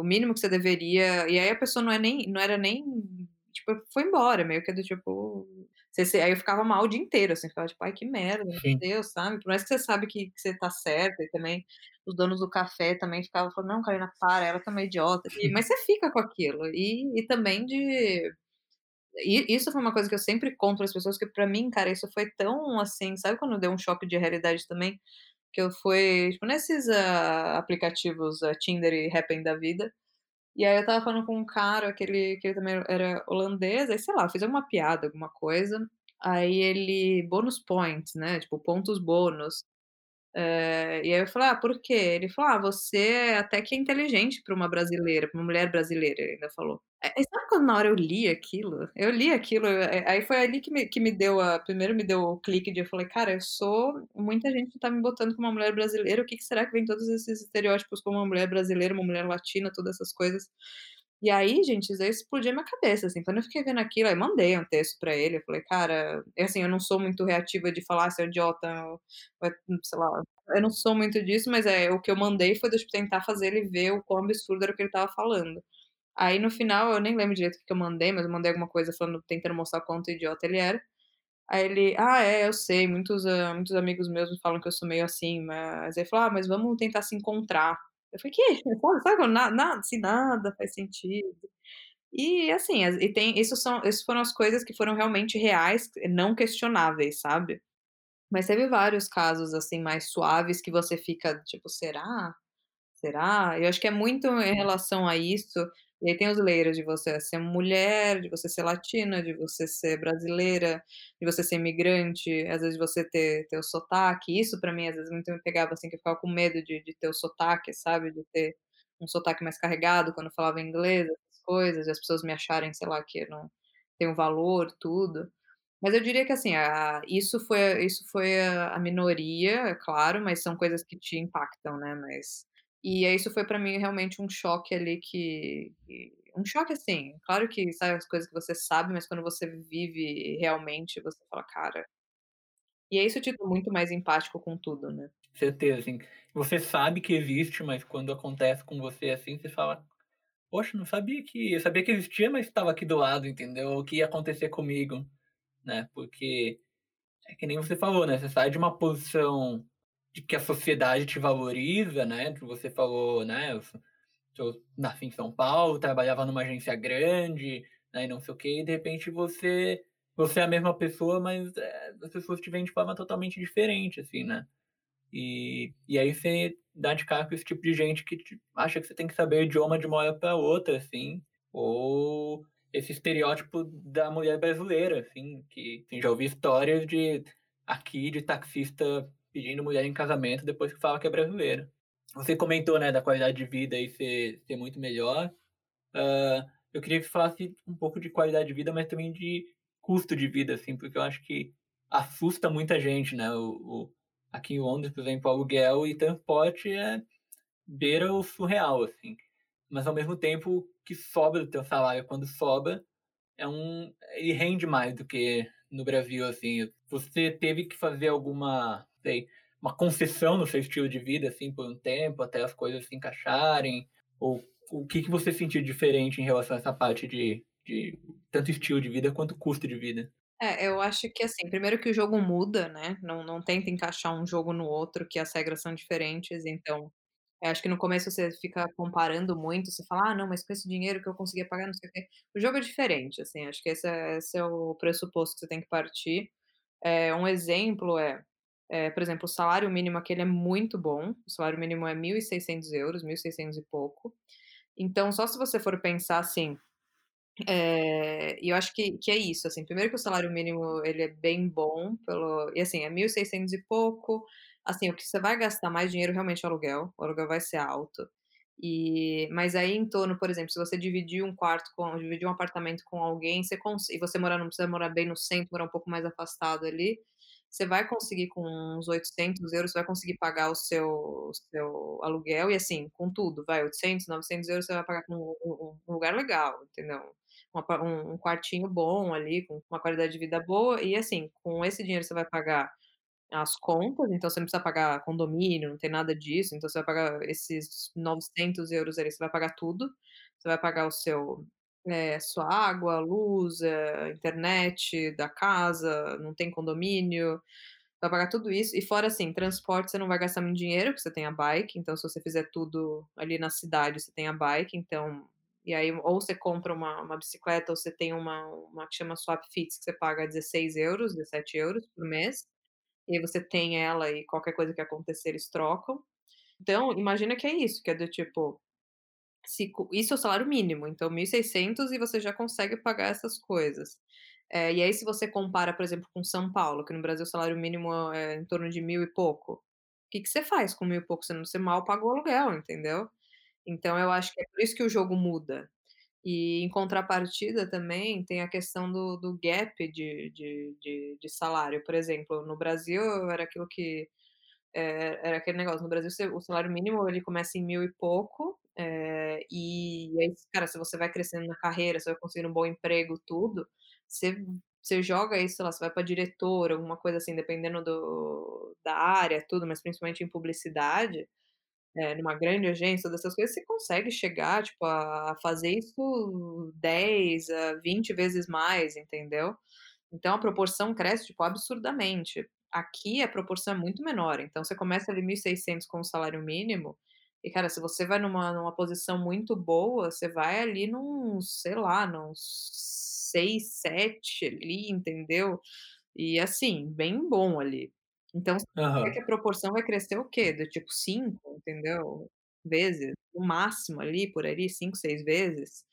O mínimo que você deveria e aí a pessoa não é nem não era nem tipo, foi embora, meio que do tipo, aí eu ficava mal o dia inteiro, assim, ficava tipo: "Ai, que merda, meu Sim. Deus", sabe. Por mais que você sabe que que você tá certa e também os donos do café também ficavam falando: "Não, Carolina, para, ela também é idiota", e mas você fica com aquilo. E e também de e isso foi uma coisa que eu sempre conto para as pessoas, que pra mim, cara, isso foi tão, assim, sabe quando deu um choque de realidade também? Que eu fui, tipo, nesses, ah, aplicativos, ah, Tinder e Happn da vida, e aí eu estava falando com um cara que ele que ele também era holandês, aí sei lá, fiz alguma piada, alguma coisa, aí ele "bonus points", né, tipo, pontos bônus. Eh, e aí eu falei: "Ah, por quê?" Ele falou: "Ah, você até que é inteligente pra uma brasileira, pra uma mulher brasileira", ele ainda falou. Eh, e sabe quando na hora eu li aquilo? Eu li aquilo, eh, aí foi ali que me que me deu a primeiro me deu o clique de eu falei: "Cara, eu sou muita gente tá me botando como uma mulher brasileira, o que que será que vem todos esses estereótipos como uma mulher brasileira, uma mulher latina, todas essas coisas". E aí, gente, isso aí explodiu a minha cabeça, assim, quando eu fiquei vendo aquilo, aí mandei um texto pra ele, eu falei: "Cara", assim, eu não sou muito reativa de falar: "Ah, você é idiota", sei lá, eu não sou muito disso, mas, eh, o que eu mandei foi de, tipo, tentar fazer ele ver o quão absurdo era o que ele estava falando. Aí no final, eu nem lembro direito o que eu mandei, mas eu mandei alguma coisa falando tentando mostrar quanto idiota ele era. Aí ele: "Ah, é, eu sei, muitos, hã, muitos amigos meus me falam que eu sou meio assim, mas" aí ele falou: "Ah, mas vamos tentar se encontrar". Eu falei: "Quê?" Sabe sabe quando na na assim, nada faz sentido. E assim, as e tem isso são essas foram as coisas que foram realmente reais, não questionáveis, sabe. Mas teve vários casos, assim, mais suaves que você fica tipo: "Será? Será?". Eu acho que é muito em relação a isso, e aí tem os layers de você ser mulher, de você ser latina, de você ser brasileira, de você ser imigrante, às vezes você ter ter o sotaque, isso pra mim às vezes muito me pegava, assim, que eu ficava com medo de de ter o sotaque, sabe, de ter um sotaque mais carregado quando eu falava inglês, essas coisas, e as pessoas me acharem, sei lá, que não tenho valor, tudo. Mas eu diria que assim, ah, isso foi isso foi a a minoria, é claro, mas são coisas que te impactam, né, mas e isso foi pra mim realmente um choque ali que um choque, assim, claro que sabe as coisas que você sabe, mas quando você vive realmente, você fala: "Cara" E aí isso te torna muito mais empático com tudo, né. Certeza, assim, você sabe que existe, mas quando acontece com você, assim, você fala: "Poxa, não sabia que eu sabia que existia, mas estava aqui do lado", entendeu, o que ia acontecer comigo, né, porque é que nem você falou, né, você sai de uma posição de que a sociedade te valoriza, né, você falou, né, eu nasci em São Paulo, trabalhava numa agência grande, né, e não sei o quê, e de repente você você é a mesma pessoa, mas, eh, as pessoas te veem de forma totalmente diferente, assim, né. E e aí você dá de cara com esse tipo de gente que te acha que você tem que saber idioma de uma hora pra outra, assim, ou esse estereótipo da mulher brasileira, assim, que assim, já ouvi histórias de aqui de taxista pedindo mulher em casamento depois que fala que é brasileira. Você comentou, né, da qualidade de vida aí ser ser muito melhor, hã, eu queria que você falasse um pouco de qualidade de vida, mas também de custo de vida, assim, porque eu acho que assusta muita gente, né, o o aqui em Londres, por exemplo, aluguel e transporte é beira o surreal, assim. Mas ao mesmo tempo que sobra do teu salário, quando sobra, é um ele rende mais do que no Brasil, assim. Você teve que fazer alguma, sei, uma concessão no seu estilo de vida, assim, por um tempo, até as coisas se encaixarem? Ou o que que você sentiu diferente em relação a essa parte de de tanto estilo de vida quanto custo de vida? É, eu acho que, assim, primeiro que o jogo muda, né, não não tenta encaixar um jogo no outro, que as regras são diferentes, então, acho que no começo você fica comparando muito, você fala: "Ah, não, mas com esse dinheiro que eu conseguia pagar não sei o quê", o jogo é diferente, assim, acho que esse é esse é o pressuposto que você tem que partir. Eh, um exemplo é é, por exemplo, o salário mínimo aqui é muito bom, o salário mínimo é 1.600€, 1.600 e pouco. Então só se você for pensar assim e eu acho que que é isso, assim, primeiro que o salário mínimo ele é bem bom pelo e assim, é 1.600 e pouco, assim, o que você vai gastar mais dinheiro realmente é o aluguel, o aluguel vai ser alto. E mas aí em torno, por exemplo, se você dividir um quarto com dividir um apartamento com alguém, você e você morar não precisa morar bem no centro, morar um pouco mais afastado ali, você vai conseguir com uns 800€, você vai conseguir pagar o seu seu aluguel e, assim, com tudo, vai 800, 900€ você vai pagar com um um lugar legal, entendeu. Um um quartinho bom ali, com uma qualidade de vida boa e, assim, com esse dinheiro você vai pagar as contas, então você não precisa pagar condomínio, não tem nada disso, então você vai pagar esses 900€ ali, você vai pagar tudo, você vai pagar o seu eh, sua água, luz, eh, internet da casa, não tem condomínio, vai pagar tudo isso, e fora, assim, transporte você não vai gastar muito dinheiro, porque você tem a bike, então se você fizer tudo ali na cidade, você tem a bike, então e aí ou você compra uma uma bicicleta ou você tem uma uma que chama Swapfit que você paga 16€, 17€ por mês, e aí você tem ela e qualquer coisa que acontecer eles trocam. Então, imagina que é isso, que é do tipo, se isso é o salário mínimo, então 1.600 e você já consegue pagar essas coisas. Eh, e aí se você compara, por exemplo, com São Paulo, que no Brasil o salário mínimo é em torno de 1.000 e pouco, que que você faz com 1.000 e pouco? Você não você mal paga o aluguel, entendeu? Então eu acho que é por isso que o jogo muda. E em contrapartida também tem a questão do do gap de de de de salário, por exemplo, no Brasil era aquilo que, eh, era aquele negócio, no Brasil o salário mínimo ele começa em 1.000 e pouco, eh, e aí, cara, se você vai crescendo na carreira, você vai conseguindo um bom emprego, tudo, você você joga isso, sei lá, você vai pra diretor, alguma coisa assim, dependendo do da área, tudo, mas principalmente em publicidade, eh, numa grande agência, dessas coisas, você consegue chegar, tipo, a fazer isso 10 a 20 vezes mais, entendeu? Então a proporção cresce, tipo, absurdamente. Aqui a proporção é muito menor, então você começa ali 1.600 com o salário mínimo, e cara, se você vai numa numa posição muito boa, você vai ali nuns, sei lá, nuns 6, 7 ali, entendeu? E assim, bem bom ali. Então significa que Aham. a proporção vai crescer o quê? Do tipo 5, entendeu, vezes, no máximo ali, por ali, 5, 6 vezes.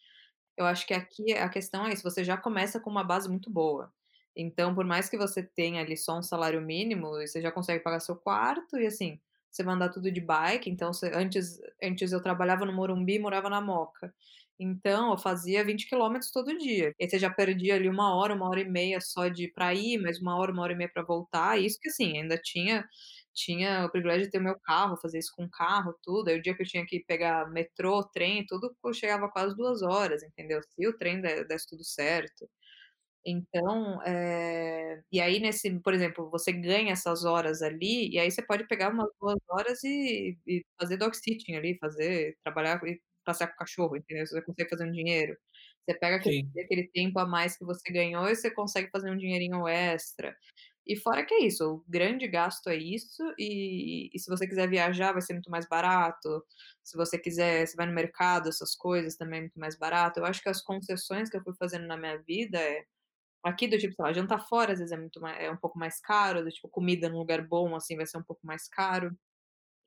Eu acho que aqui a questão é isso, você já começa com uma base muito boa. Então por mais que você tenha ali só um salário mínimo, você já consegue pagar seu quarto e, assim, você vai andar tudo de bike, então você antes antes eu trabalhava no Morumbi morava na Moca, então eu fazia 20 quilômetros todo dia. E você já perdia ali 1 hora, 1 hora e meia só de pra ir, mais 1 hora, 1 hora e meia pra voltar, isso que, assim, ainda tinha tinha o privilégio de ter o meu carro, fazer isso com carro, tudo, aí o dia que eu tinha que pegar metrô, trem, tudo, pô, chegava quase 2 horas, entendeu, se o trem de desse tudo certo. Então, eh, e aí nesse por exemplo, você ganha essas horas ali, e aí você pode pegar umas 2 horas e e fazer dog sitting ali, fazer trabalhar e passear com o cachorro, entendeu, você consegue fazer um dinheiro. Você pega aquele aquele tempo a mais que você ganhou e você consegue fazer um dinheirinho extra. E fora que é isso, o grande gasto é isso, e e se você quiser viajar vai ser muito mais barato, se você quiser você vai no mercado, essas coisas, também é muito mais barato. Eu acho que as concessões que eu fui fazendo na minha vida é aqui do tipo, sei lá, jantar fora às vezes é muito mais é um pouco mais caro, do tipo comida num lugar bom, assim, vai ser um pouco mais caro.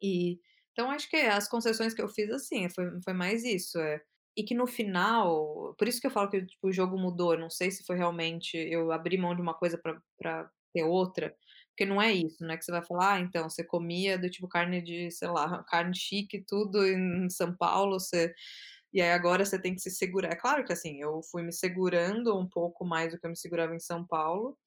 E então acho que as concessões que eu fiz, assim, foi foi mais isso, é. E que no final por isso que eu falo que, tipo, o jogo mudou, não sei se foi realmente eu abrir mão de uma coisa pra ter outra, porque não é isso, não é que você vai falar: "Ah, então, você comia do tipo carne de, sei lá, carne chique tudo em São Paulo, você e aí agora você tem que se segurar". É claro que, assim, eu fui me segurando um pouco mais do que eu me segurava em São Paulo,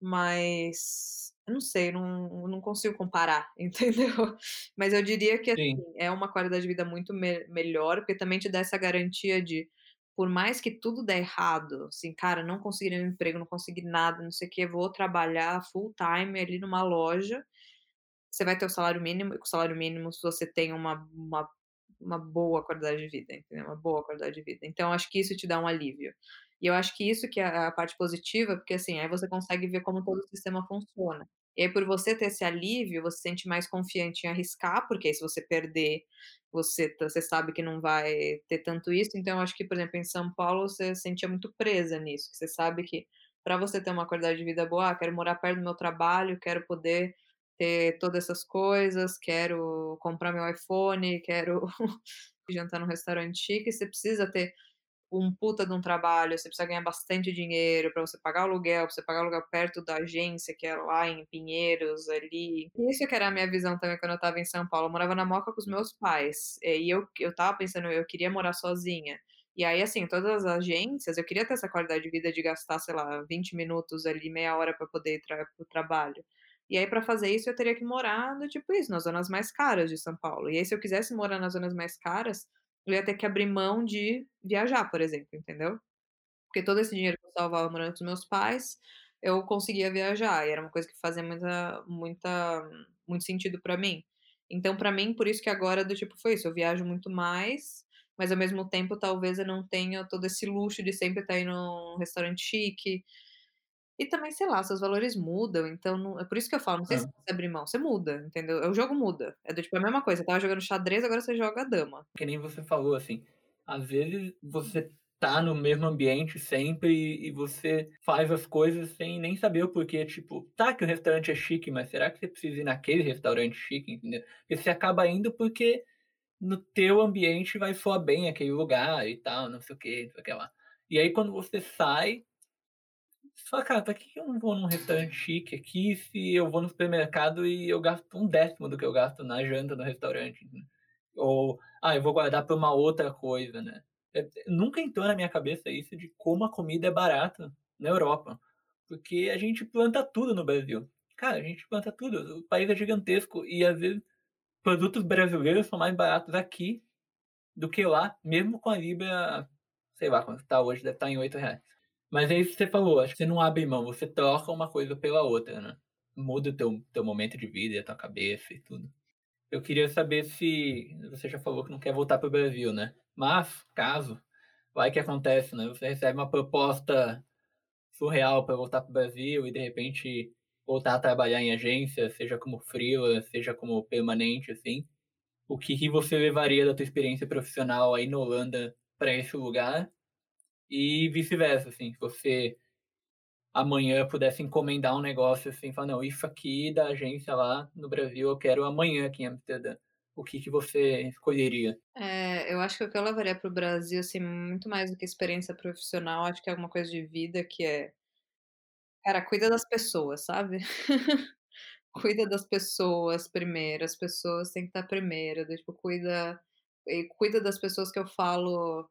mas eu não sei, não não consigo comparar, entendeu? Mas eu diria que, Sim. assim, é uma qualidade de vida muito me melhor, porque também te dá essa garantia de, por mais que tudo der errado, assim, cara, não consegui nenhum emprego, não consegui nada, não sei o quê, vou trabalhar full time ali numa loja, você vai ter o salário mínimo, e com o salário mínimo se você tem uma uma uma boa qualidade de vida, entendeu, uma boa qualidade de vida. Então acho que isso te dá um alívio. E eu acho que isso que é a parte positiva, porque, assim, aí você consegue ver como todo o sistema funciona. E aí por você ter esse alívio, você se sente mais confiante em arriscar, porque aí se você perder, você tá você sabe que não vai ter tanto isso, então eu acho que, por exemplo, em São Paulo você se sentia muito presa nisso, você sabe que pra você ter uma qualidade de vida boa: "Ah, quero morar perto do meu trabalho, quero poder ter todas essas coisas, quero comprar meu iPhone, quero jantar num restaurante chique", você precisa ter um puta de um trabalho, você precisa ganhar bastante dinheiro pra você pagar aluguel, pra você pagar aluguel perto da agência, que é lá em Pinheiros, ali. Isso que era a minha visão também quando eu estava em São Paulo, eu morava na Moca com os meus pais, eh, e eu eu estava pensando, eu queria morar sozinha. E aí, assim, todas as agências eu queria ter essa qualidade de vida de gastar, sei lá, 20 minutos ali, meia hora pra poder ir para o trabalho. E aí pra fazer isso eu teria que morar do tipo isso, nas zonas mais caras de São Paulo. E aí se eu quisesse morar nas zonas mais caras, eu ia ter que abrir mão de viajar, por exemplo, entendeu? Porque todo esse dinheiro que eu salvava morando com os meus pais, eu conseguia viajar, e era uma coisa que fazia muita muita muito sentido pra mim. Então pra mim, por isso que agora do tipo foi isso, eu viajo muito mais, mas ao mesmo tempo talvez eu não tenha todo esse luxo de sempre estar indo num restaurante chique. E também, sei lá, seus valores mudam, então não é por isso que eu falo, não sei se Hã. você abre mão, você muda, entendeu? O jogo muda, é do tipo, é a mesma coisa, você estava jogando xadrez, agora você joga dama. Que nem você falou, assim, às vezes você tá no mesmo ambiente sempre e você faz as coisas sem nem saber o porquê, tipo, tá que o restaurante é chique, mas será que você precisa ir naquele restaurante chique, entendeu? Porque você acaba indo porque no teu ambiente vai soar bem aquele lugar e tal, não sei o que, não sei o que lá. E aí quando você sai, você fala: "Cara, pra que eu não vou num restaurante chique aqui, se eu vou no supermercado e eu gasto 1/10 do que eu gasto na janta no restaurante", né. Ou, ah, eu vou guardar pra uma outra coisa, né. Eh, nunca entrou na minha cabeça isso de como a comida é barata na Europa, porque a gente planta tudo no Brasil. Cara, a gente planta tudo, o país é gigantesco e às vezes produtos brasileiros são mais baratos aqui do que lá, mesmo com a libra, sei lá quanto tá hoje, deve estar em R$8. Mas é isso que você falou, acho que você não abre mão, você troca uma coisa pela outra, né. Muda o teu teu momento de vida a tua cabeça e tudo. Eu queria saber se você já falou que não quer voltar para o Brasil, né, mas caso, vai que acontece, né, você recebe uma proposta surreal pra voltar para o Brasil e de repente voltar a trabalhar em agência, seja como freela, seja como permanente, assim, o que que você levaria da tua experiência profissional aí na Holanda pra esse lugar? E vice-versa, assim, se você amanhã pudesse encomendar um negócio, assim, falar: "Não, isso aqui da agência lá no Brasil eu quero amanhã aqui em Amsterdã", o que que você escolheria? É, eu acho que o que eu levaria para o Brasil, assim, muito mais do que experiência profissional, acho que é alguma coisa de vida que é cara, cuida das pessoas, sabe. Cuida das pessoas primeiro, as pessoas têm que estar primeiro, tipo, cuida cuida das pessoas que eu falo,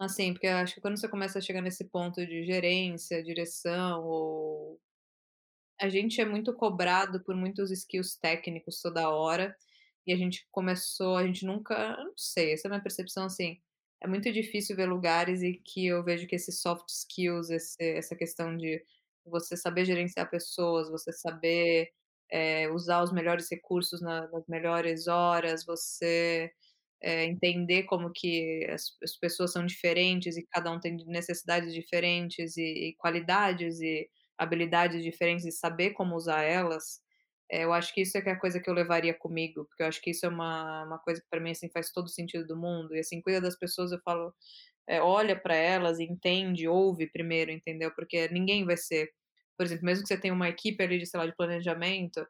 assim, porque eu acho que quando você começa a chegar nesse ponto de gerência, direção ou a gente é muito cobrado por muitos skills técnicos toda hora, e a gente começou a gente nunca não sei, essa é a minha percepção, assim, é muito difícil ver lugares em que eu vejo que esses soft skills, esse essa questão de você saber gerenciar pessoas, você saber, eh, usar os melhores recursos na nas melhores horas, você, eh, entender como que as as pessoas são diferentes e cada um tem necessidades diferentes e e qualidades e habilidades diferentes e saber como usar elas, eh, eu acho que isso é que é a coisa que eu levaria comigo, porque eu acho que isso é uma uma coisa que pra mim, assim, faz todo sentido do mundo e, assim, cuida das pessoas, eu falo, eh, olha pra elas entende, ouve primeiro, entendeu, porque ninguém vai ser por exemplo, mesmo que você tenha uma equipe ali de, sei lá, de planejamento,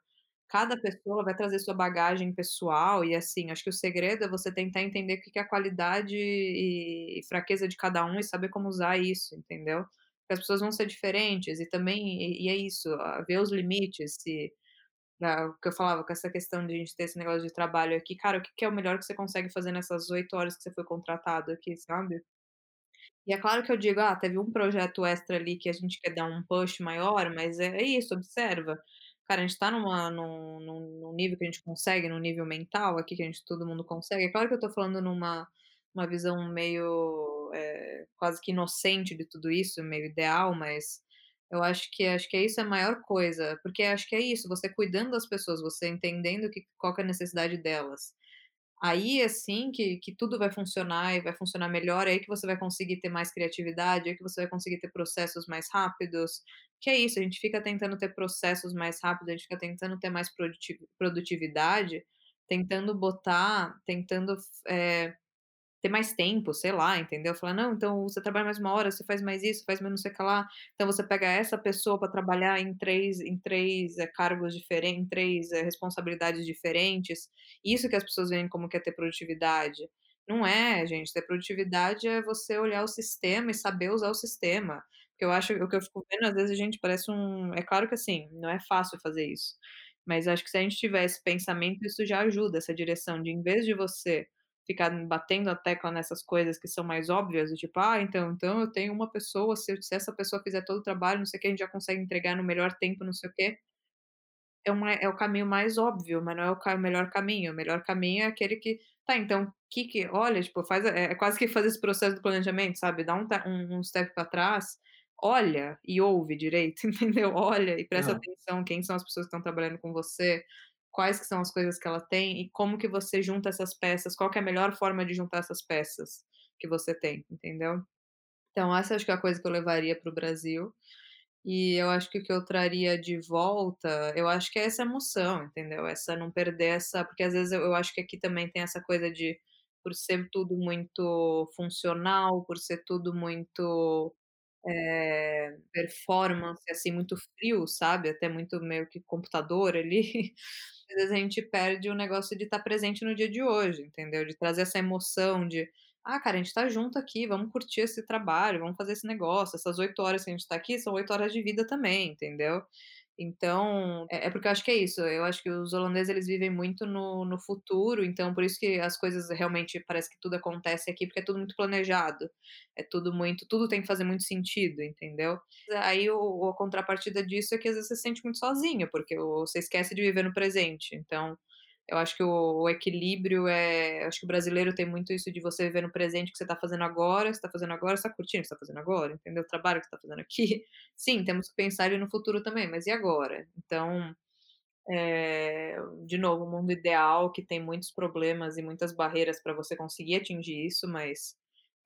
cada pessoa vai trazer sua bagagem pessoal e, assim, acho que o segredo é você tentar entender o que é a qualidade e fraqueza de cada um e saber como usar isso, entendeu. Porque as pessoas vão ser diferentes e também e e é isso, a ver os limites, se ah, o que eu falava com essa questão de a gente ter esse negócio de trabalho aqui, cara, o que é o melhor que você consegue fazer nessas 8 horas que você foi contratado aqui, sabe. E é claro que eu digo: "Ah, teve um projeto extra ali que a gente quer dar um push maior", mas é é isso, observa. Cara, a gente tá numa num num nível que a gente consegue, num nível mental aqui que a gente todo mundo consegue é claro que eu tô falando numa uma visão meio, eh, quase que inocente de tudo isso, meio ideal, mas eu acho que acho que é isso a maior coisa, porque acho que é isso, você cuidando das pessoas, você entendendo que qual que é a necessidade delas. Aí, assim, que que tudo vai funcionar e vai funcionar melhor, aí que você vai conseguir ter mais criatividade, aí que você vai conseguir ter processos mais rápidos, que é isso, a gente fica tentando ter processos mais rápidos, a gente fica tentando ter mais produti produtividade, tentando botar tentando eh, ter mais tempo, sei lá, entendeu. Falar: "Não, então você trabalha mais 1 hora, você faz mais isso, faz não sei lá", então você pega essa pessoa pra trabalhar em 3 em 3, eh, cargos diferen em 3, eh, responsabilidades diferentes. Isso que as pessoas veem como que é ter produtividade. Não é, gente, ter produtividade é você olhar o sistema e saber usar o sistema. Porque eu acho o que eu fico vendo, às vezes, a gente parece um é claro que, assim, não é fácil fazer isso, mas acho que se a gente tiver esse pensamento, isso já ajuda, essa direção de em vez de você ficar batendo a tecla nessas coisas que são mais óbvias, do tipo: "Ah, então então eu tenho uma pessoa, se se essa pessoa fizer todo o trabalho, não sei o que, a gente já consegue entregar no melhor tempo, não sei o quê". É uma é o caminho mais óbvio, mas não é o ca melhor caminho, o melhor caminho é aquele que tá, então, que que olha, tipo, faz é é quase que fazer esse processo do planejamento, sabe, dá um um um step pra trás, olha e ouve direito, entendeu? Olha e presta Aham. atenção quem são as pessoas que estão trabalhando com você, quais que são as coisas que ela tem e como que você junta essas peças, qual que é a melhor forma de juntar essas peças que você tem, entendeu? Então essa acho que é a coisa que eu levaria para o Brasil. E eu acho que o que eu traria de volta, eu acho que é essa emoção, entendeu? Essa não perder essa porque às vezes eu eu acho que aqui também tem essa coisa de, por ser tudo muito funcional, por ser tudo muito, eh, performance, assim, muito frio, sabe, até muito meio que computador ali, às vezes a gente perde o negócio de estar presente no dia de hoje, entendeu? De trazer essa emoção de: "Ah, cara, a gente tá junto aqui, vamos curtir esse trabalho, vamos fazer esse negócio, essas 8 horas que a gente tá aqui são 8 horas de vida também", entendeu? Então, é é porque eu acho que é isso, eu acho que os holandeses eles vivem muito no no futuro, então por isso que as coisas realmente parece que tudo acontece aqui, porque é tudo muito planejado, é tudo muito tudo tem que fazer muito sentido, entendeu? Aí o a contrapartida disso é que às vezes você se sente muito sozinho, porque você esquece de viver no presente, então, eu acho que o o equilíbrio, eh, acho que o brasileiro tem muito isso de você viver no presente, o que você tá fazendo agora, você tá fazendo agora, você tá curtindo o que você tá fazendo agora, entendeu? O trabalho que você tá fazendo aqui, sim, temos que pensar no futuro também, mas e agora? Então, eh, de novo, o mundo ideal que tem muitos problemas e muitas barreiras pra você conseguir atingir isso, mas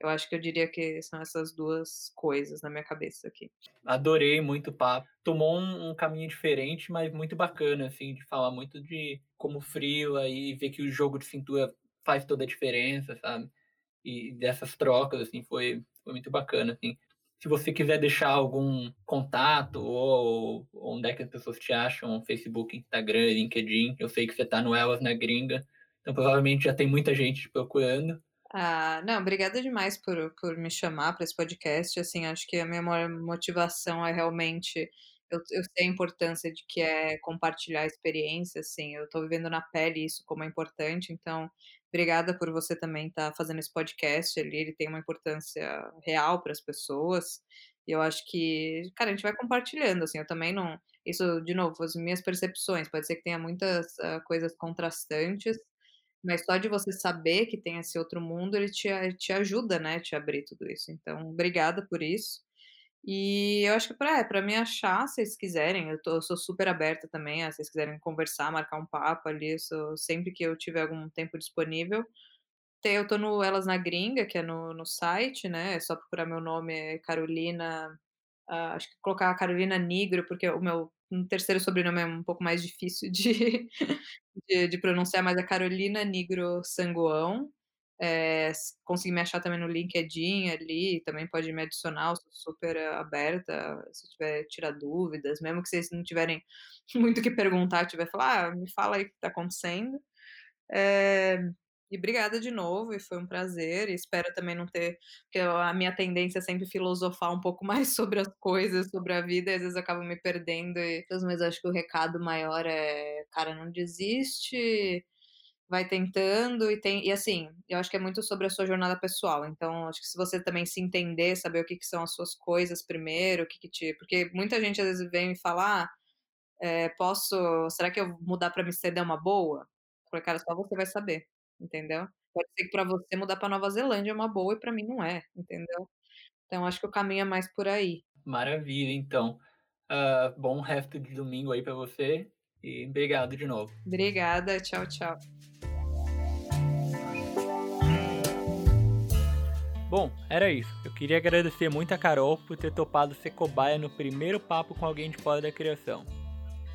eu acho que eu diria que são essas 2 coisas na minha cabeça aqui. Adorei muito o papo, tomou um um caminho diferente, mas muito bacana, assim, de falar muito de como freela e ver que o jogo de cintura faz toda a diferença, sabe? E dessas trocas, assim, foi foi muito bacana, assim. Se você quiser deixar algum contato ou onde é que as pessoas te acham, Facebook, Instagram, LinkedIn, eu sei que você tá no Elas na Gringa, então provavelmente já tem muita gente te procurando. Ah, não, obrigada demais por por me chamar pra esse podcast, assim, acho que a minha maior motivação é realmente eu eu sei a importância de que é compartilhar experiência, assim, eu tô vivendo na pele isso como é importante, então, obrigada por você também estar fazendo esse podcast ali, ele tem uma importância real para as pessoas, e eu acho que, cara, a gente vai compartilhando, assim, eu também não isso, de novo, as minhas percepções, pode ser que tenha muitas, hã, coisas contrastantes, mas só de você saber que tem esse outro mundo, ele te a te ajuda, né, te abrir tudo isso, então obrigada por isso. E eu acho que pra é, pra me achar, se vocês quiserem, eu tô eu sou super aberta também, a se vocês quiserem conversar, marcar um papo ali, sou sempre que eu tiver algum tempo disponível. Eu tô no Elas na Gringa, que é no no site, né, é só procurar meu nome, é Carolina, ah, acho que colocar Carolina Nigro, porque o meu 3º sobrenome é um pouco mais difícil de de de pronunciar, mas é Carolina Nigro Sangoão, eh, se conseguir me achar também no LinkedIn ali, também pode me adicionar, sou super aberta, se tiver tirar dúvidas, mesmo que vocês não tiverem muito o que perguntar, tiver falar: "Ah, me fala aí o que tá acontecendo". Eh, e obrigada de novo e foi um prazer e espero também não ter porque a minha tendência é sempre filosofar um pouco mais sobre as coisas, sobre a vida e às vezes eu acabo me perdendo e mas acho que o recado maior é: "Cara, não desiste, vai tentando e tem" e assim, eu acho que é muito sobre a sua jornada pessoal, então acho que se você também se entender, saber o que que são as suas coisas primeiro, o que que te porque muita gente às vezes vem me falar: "Ah, eh, posso será que eu mudar pra Amsterdã é uma boa?" Eu falei: "Cara, só você vai saber", entendeu? Pode ser que pra você mudar pra Nova Zelândia é uma boa e pra mim não é, entendeu? Então acho que o caminho é mais por aí. Maravilha, então. Hã, bom resto de domingo aí pra você e obrigado de novo. Obrigada, tchau, tchau. Bom, era isso. Eu queria agradecer muito a Carol por ter topado ser cobaia no primeiro papo com alguém de fora da criação.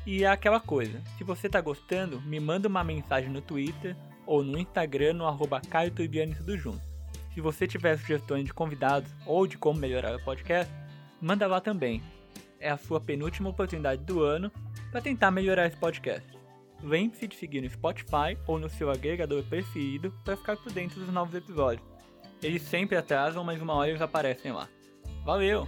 E é aquela coisa, se você tá gostando, me manda uma mensagem no Twitter ou no Instagram no arroba Caio tudo junto. Se você tiver sugestões de convidados ou de como melhorar o podcast, manda lá também. É a sua penúltima oportunidade do ano para tentar melhorar esse podcast. Lembre-se de seguir no Spotify ou no seu agregador preferido para ficar por dentro dos novos episódios. Eles sempre atrasam, mas uma hora eles aparecem lá. Valeu!